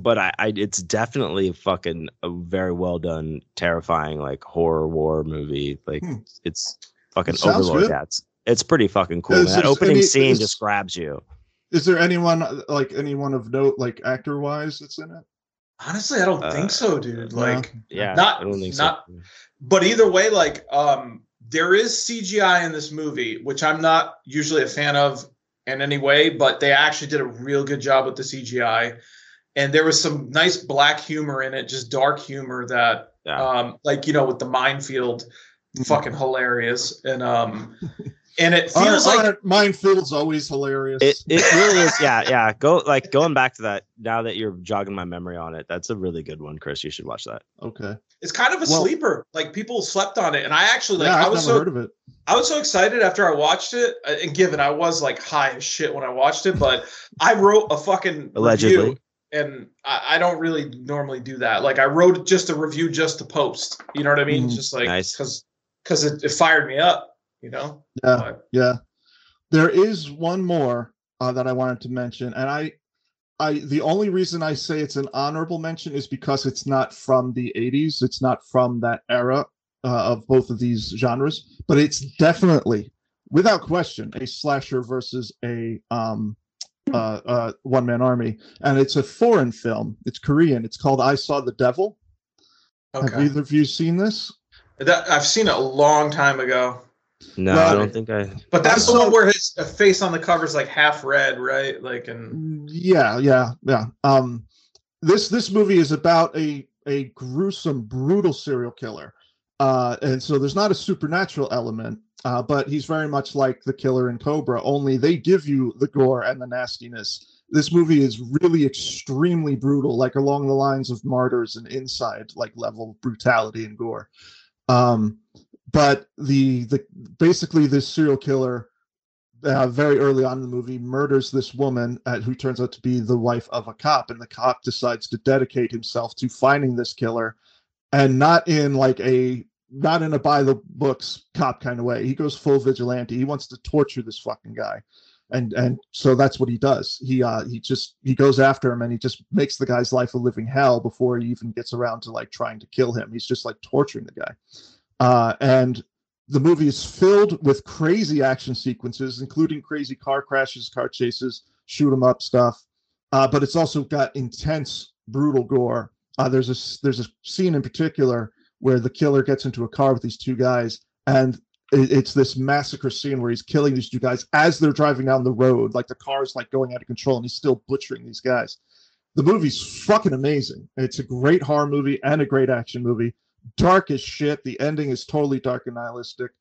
But I, I it's definitely fucking a very well done, terrifying like horror war movie. Like Hmm. it's fucking Sounds Overlord. good. Yeah, it's, it's pretty fucking cool. Is. That opening any- scene is- just grabs you. Is there anyone like anyone of note, like actor wise, that's in it? Honestly, I don't Uh, think so, dude. Like, Yeah, Not- I don't think not- so. but either way, like, um, there is CGI in this movie, which I'm not usually a fan of in any way, but they actually did a real good job with the CGI. And there was some nice black humor in it, just dark humor that, Yeah. um, like you know, with the minefield, Mhm. fucking hilarious. And um, and it Aren't- feels like aren't Minefield's always hilarious. It it really is. Yeah, yeah. Go like going back to that now that you're jogging my memory on it. That's a really good one, Chris. You should watch that. okay. It's kind of a Well- sleeper. Like people slept on it, and I actually like. yeah, I was never so heard of it. I was so excited after I watched it, uh, and given I was like high as shit when I watched it, but I wrote a fucking Allegedly. review, and I, I don't really normally do that. Like I wrote just a review just to post. You know what I mean? Mhm. Just like Nice. because because it, it fired me up. You know? Yeah. But- Yeah. There is one more uh, that I wanted to mention, and I, I the only reason I say it's an honorable mention is because it's not from the '80s. It's not from that era uh, of both of these genres, but it's definitely, without question, a slasher versus a um, uh, uh, one man army, and it's a foreign film. It's Korean. It's called I Saw the Devil. Have either of you seen this? That, I've seen it a long time ago, No, Well- I don't think I. but that's the one where his uh, face on the cover is like half red, right? Like and yeah yeah yeah um this this movie is about a a gruesome brutal serial killer uh and so there's not a supernatural element uh but he's very much like the killer in cobra only they give you the gore and the nastiness this movie is really extremely brutal like along the lines of martyrs and inside like level brutality and gore um but the the basically this serial killer uh, very early on in the movie murders this woman who turns out to be the wife of a cop and the cop decides to dedicate himself to finding this killer and not in like a not in a by the books cop kind of way. He goes full vigilante. He wants to torture this fucking guy. And and so that's what he does. He uh he just he goes after him and he just makes the guy's life a living hell before he even gets around to like trying to kill him. He's just like torturing the guy uh and the movie is filled with crazy action sequences, including crazy car crashes, car chases, shoot 'em up stuff. Uh, but it's also got intense, brutal gore. Uh, there's a there's a scene in particular where the killer gets into a car with these two guys, and it, it's this massacre scene where he's killing these two guys as they're driving down the road. Like the car's like going out of control, and he's still butchering these guys. The movie's fucking amazing. It's a great horror movie and a great action movie dark as shit. The ending is totally dark and nihilistic.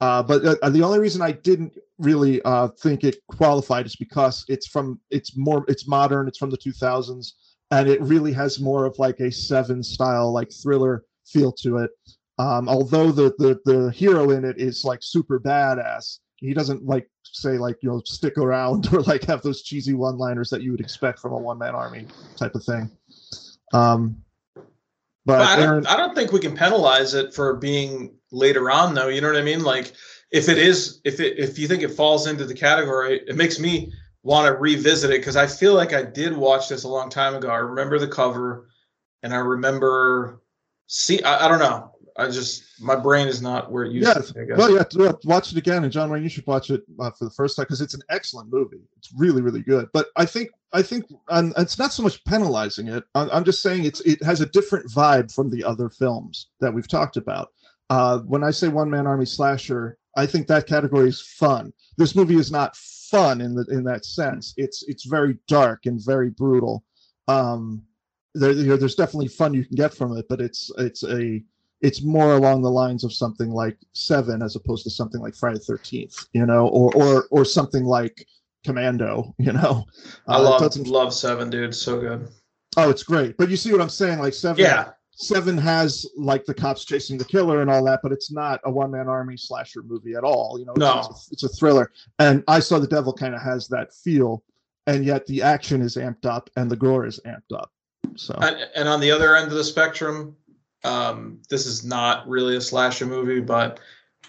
Uh, but uh, the only reason I didn't really uh, think it qualified is because it's from it's more it's modern. It's from the 2000s, and it really has more of like a Seven style like thriller feel to it. Um, although the, the the hero in it is like super badass, he doesn't like say like you know stick around or like have those cheesy one liners that you would expect from a one man army type of thing. Um, but, But I, don't, I don't think we can penalize it for being later on, though. You know what I mean? Like, if it is, if it, if you think it falls into the category, it makes me want to revisit it because I feel like I did watch this a long time ago. I remember the cover, and I remember see. I, I don't know. I just my brain is not where it used Yeah, to. Be, I guess. well, yeah, yeah, watch it again, and John Wayne, you should watch it uh, for the first time because it's an excellent movie. It's really, really good. But I think, I think, and it's not so much penalizing it. I'm, just saying it's it has a different vibe from the other films that we've talked about. Uh, when I say one man army slasher, I think that category is fun. This movie is not fun in the in that sense. It's it's very dark and very brutal. Um, there, you know, there's definitely fun you can get from it, but it's it's a it's more along the lines of something like Seven as opposed to something like Friday Thirteenth, you know, or or or something like Commando, you know. I Uh, love love Seven, dude. So good. Oh, it's great, but you see what I'm saying? Like Seven, Yeah, Seven has like the cops chasing the killer and all that, but it's not a one man army slasher movie at all. You know, it's, No. it's, a, it's a thriller. And I Saw the Devil kind of has that feel, and yet the action is amped up and the gore is amped up. So and, and on the other end of the spectrum, um, this is not really a slasher movie, but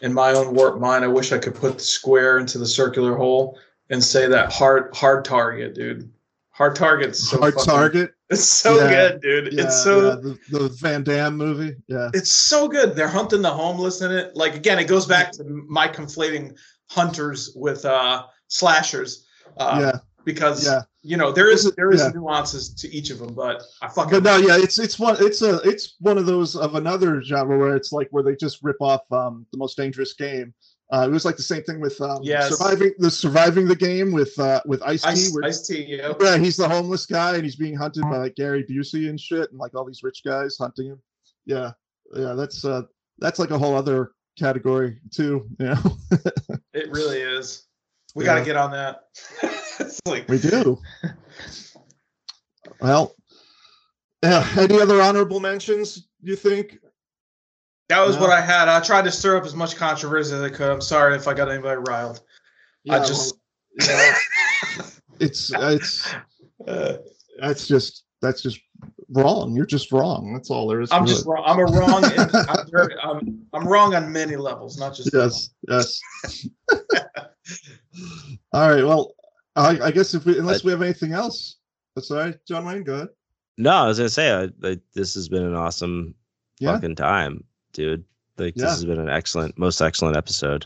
in my own warped mind, I wish I could put the square into the circular hole and say that hard hard target, dude. Hard target's so Hard fucking- Target, It's so Yeah. good, dude. yeah, it's so yeah, the, the Van Damme movie, yeah. it's so good. They're hunting the homeless in it. Like again, it goes back to my conflating hunters with uh slashers. Uh, yeah, because yeah. you know there is there is nuances to each of them, but I fucking but no, yeah, it's it's one it's a it's one of those of another genre where it's like where they just rip off um the most dangerous game. Uh, it was like the same thing with um, Yes. surviving the surviving the game with uh with Ice T. Ice, T, yeah. Yeah, he's the homeless guy and he's being hunted by like Gary Busey and shit and like all these rich guys hunting him. Yeah. Yeah, that's uh that's like a whole other category too, you know. It really is. We Yeah. got to get on that. it's like we do. well, yeah, any other honorable mentions you think? That was No. what I had. I tried to stir up as much controversy as I could. I'm sorry if I got anybody riled. I just well, yeah, it's it's uh, that's just that's just wrong. You're just wrong. That's all there is. I'm to just it. wrong. I'm a wrong. and I'm, very, I'm I'm wrong on many levels, not just yes, yes. all right. Well, I, I guess if we unless we have anything else, that's all right. John Wayne, go ahead. No, I was gonna say I, I, this has been an awesome Yeah. fucking time, dude. Like Yeah. this has been an excellent, most excellent episode.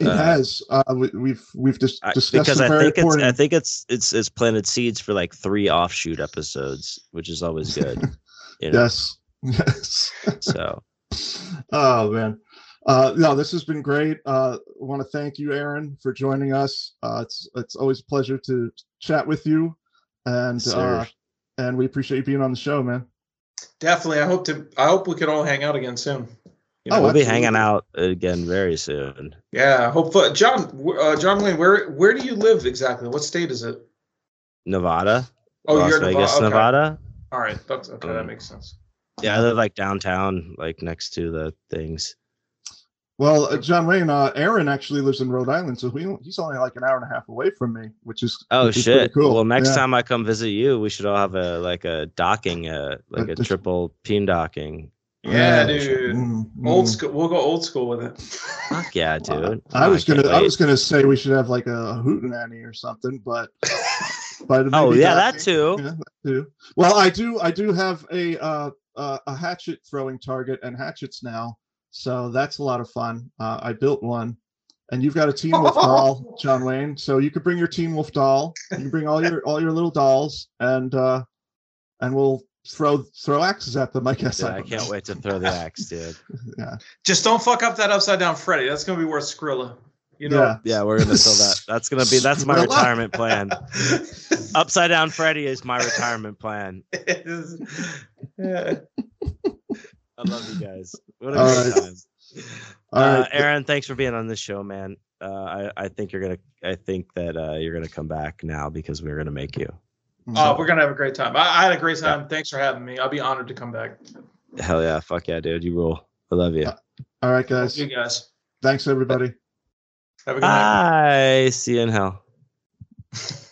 It Uh, has. Uh, we, we've we've just discussed because I think it's. I think it's it's it's planted seeds for like three offshoot episodes, which is always good. You know? yes, yes. So oh man. Uh, no, this has been great. Uh, I want to thank you, Aaron, for joining us. Uh, it's it's always a pleasure to chat with you, and Yes, uh, and we appreciate you being on the show, man. Definitely. I hope to. I hope we can all hang out again soon. you know, Oh, we'll be absolutely. hanging out again very soon. Yeah. Hopefully, John. Uh, John Wayne, where where do you live exactly? What state is it? Nevada, Oh, Las you're in Vegas, okay. Nevada. All right. That's okay. that Um, makes sense. Yeah, I live like downtown, like next to the things. Well, uh, John Wayne, uh, Aaron actually lives in Rhode Island, so he, he's only like an hour and a half away from me, which is Oh which is shit! Cool. Well, next Yeah. time I come visit you, we should all have a like a docking, uh, like Uh, a just- triple peen docking. Yeah, Yeah, dude. Mm, Old mm. school. We'll go old school with it. Fuck yeah, dude! I Oh, was can't gonna, I was gonna say we should have like a hootenanny or something, but but Oh yeah, that too. Yeah, that too. Well, I do, I do have a uh, uh, a hatchet throwing target and hatchets now, so that's a lot of fun. Uh, I built one, and you've got a Teen Wolf doll, John Wayne. So you could bring your Teen Wolf doll. You can bring all your all your little dolls, and uh, and we'll throw throw axes at them. I guess. Dude, I don't can't know. wait to throw the axe, dude. yeah. Just don't fuck up that upside down Freddy. That's gonna be worth Skrilla. You know. Yeah. Yeah, we're gonna sell that. That's gonna be that's my retirement plan. Upside down Freddy is my retirement plan. yeah. I love you guys. What a All great right. time. All uh, right. Aaron, thanks for being on this show, man. Uh, I, I think you're gonna I think that uh, you're gonna come back now because we're gonna make you. Oh, we're gonna have a great time. I, I had a great time. Thanks for having me. I'll be honored to come back. Hell yeah, fuck yeah, dude. You rule. I love you. All right, guys. You guys Thanks, everybody. have a good night. Bye. See you in hell.